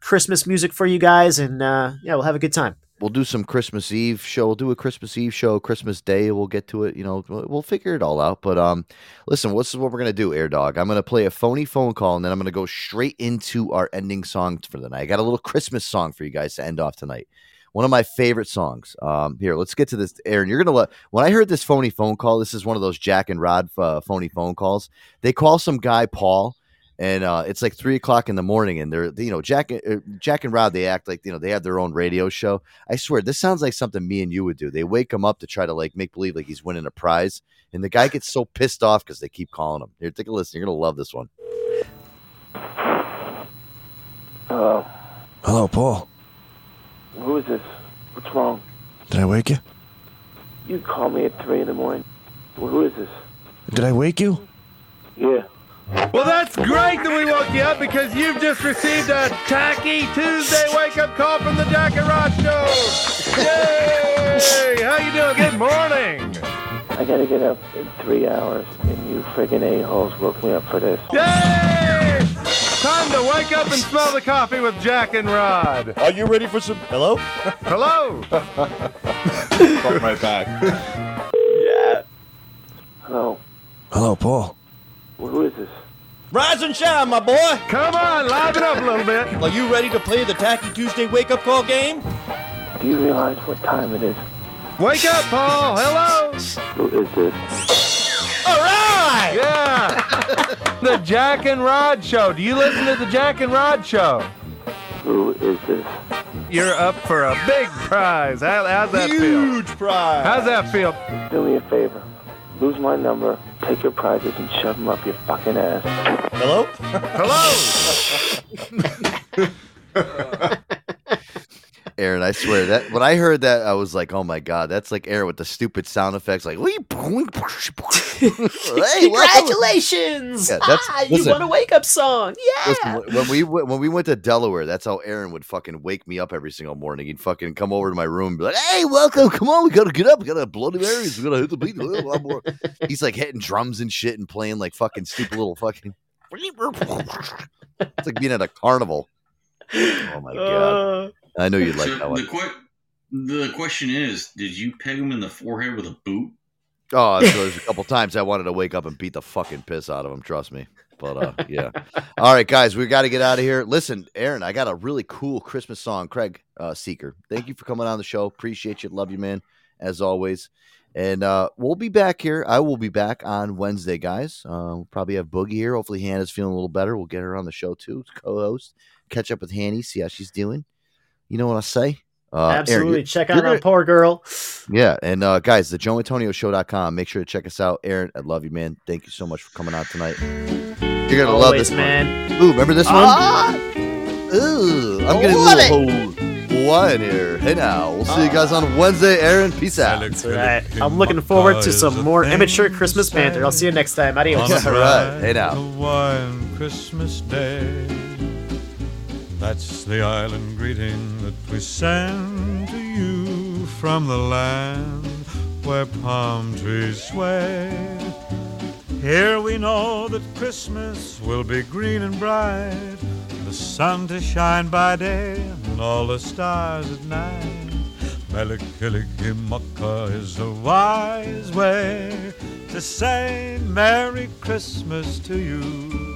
Christmas music for you guys, and uh, yeah, we'll have a good time. We'll do some Christmas Eve show. We'll do a Christmas Eve show, Christmas Day. We'll get to it. You know, we'll, figure it all out. But um, listen, what's what we're gonna do, Air Dog? I'm gonna play a phony phone call, and then I'm gonna go straight into our ending song for the night. I got a little Christmas song for you guys to end off tonight. One of my favorite songs. Um, here, let's get to this, Aaron. You're gonna let. When I heard this phony phone call, this is one of those Jack and Rod uh, phony phone calls. They call some guy Paul, and uh, it's like three o'clock in the morning, and they're you know Jack uh, Jack and Rod. They act like you know they have their own radio show. I swear, this sounds like something me and you would do. They wake him up to try to like make believe like he's winning a prize, and the guy gets so pissed off because they keep calling him. Here, take a listen. You're gonna love this one. Hello. Hello, Paul. Who is this? What's wrong? Did I wake you? You called me at three in the morning. Well, who is this? Did I wake you? Yeah. Well, that's great that we woke you up because you've just received a tacky Tuesday wake-up call from the Jack and Rod Show. Yay! How you doing? Good morning. I gotta get up in three hours, and you friggin' a-holes woke me up for this. Yay! Time to wake up and smell the coffee with Jack and Rod. Are you ready for some? Hello? Hello. Call right back. Yeah. Hello. Hello, Paul. Well, who is this? Rise and shine, my boy. Come on, liven up a little bit. Are you ready to play the Tacky Tuesday wake up call game? Do you realize what time it is? Wake up, Paul. Hello. Who is this? All right. Yeah. the Jack and Rod Show. Do you listen to the Jack and Rod Show? Who is this? You're up for a big prize. How, how's that feel? Huge prize. How's that feel? Do me a favor. Lose my number, take your prizes, and shove them up your fucking ass. Hello? Hello. Aaron, I swear that when I heard that, I was like, "Oh my god, that's like Aaron with the stupid sound effects, like hey. Congratulations! Yeah, that's- ah, you want a wake up song. Yeah. Listen, when we went- when we went to Delaware, that's how Aaron would fucking wake me up every single morning. He'd fucking come over to my room and be like, "Hey, welcome! Come on, we gotta get up. We gotta bloody Marys. We gotta hit the beat." Blah, blah, blah. He's like hitting drums and shit and playing like fucking stupid little fucking. It's like being at a carnival. Oh my god! Uh, I know you'd like so that one. the, que- the question is, did you peg him in the forehead with a boot? Oh, so there's a couple times I wanted to wake up and beat the fucking piss out of him. Trust me. But uh, yeah. All right, guys, we got to get out of here. Listen, Aaron, I got a really cool Christmas song. Craig uh, Seeker, thank you for coming on the show. Appreciate you. Love you, man, as always. And uh, we'll be back here. I will be back on Wednesday, guys. Uh, we'll probably have Boogie here. Hopefully, Hannah's feeling a little better. We'll get her on the show too, co-host. Catch up with Hanny, see how she's doing. You know what I say? Uh, Aaron, Absolutely. you're- Check you're out our gonna- poor girl. Yeah, and uh, guys, the JoeAntonioShow.com. Make sure to check us out. Aaron, I love you, man. Thank you so much for coming out tonight. You're gonna love this man. one. Ooh, remember this Ah! one? Ooh, I'm getting a little Hawaiian here. Hey now, we'll see you guys on Wednesday. Aaron, peace out. That's right. I'm looking forward to some more immature Christmas banter. I'll see you next time. Adios. All right. Hey now. Hawaiian Christmas Day. That's the island greeting that we send to you from the land where palm trees sway. Here we know that Christmas will be green and bright, the sun to shine by day and all the stars at night. Mele Kalikimaka is a wise way to say Merry Christmas to you.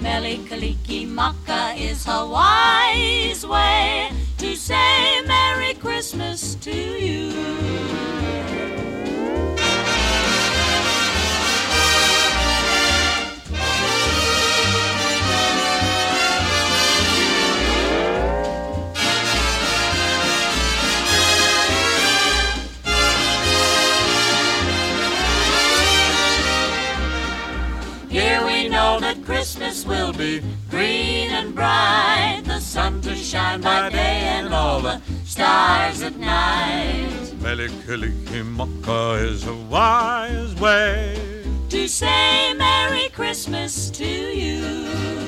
Mele Kalikimaka is Hawaii's way to say Merry Christmas to you. Christmas will be green and bright, the sun to shine by day and all the stars at night. Mele Kalikimaka is a wise way. To say Merry Christmas to you.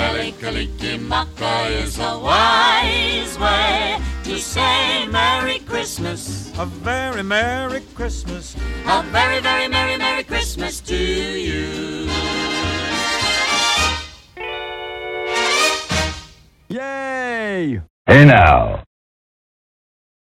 Mele Kalikimaka is a wise way to say Merry Christmas. A very Merry Christmas. A very, very Merry, Merry Christmas to you. Yay! Hey now,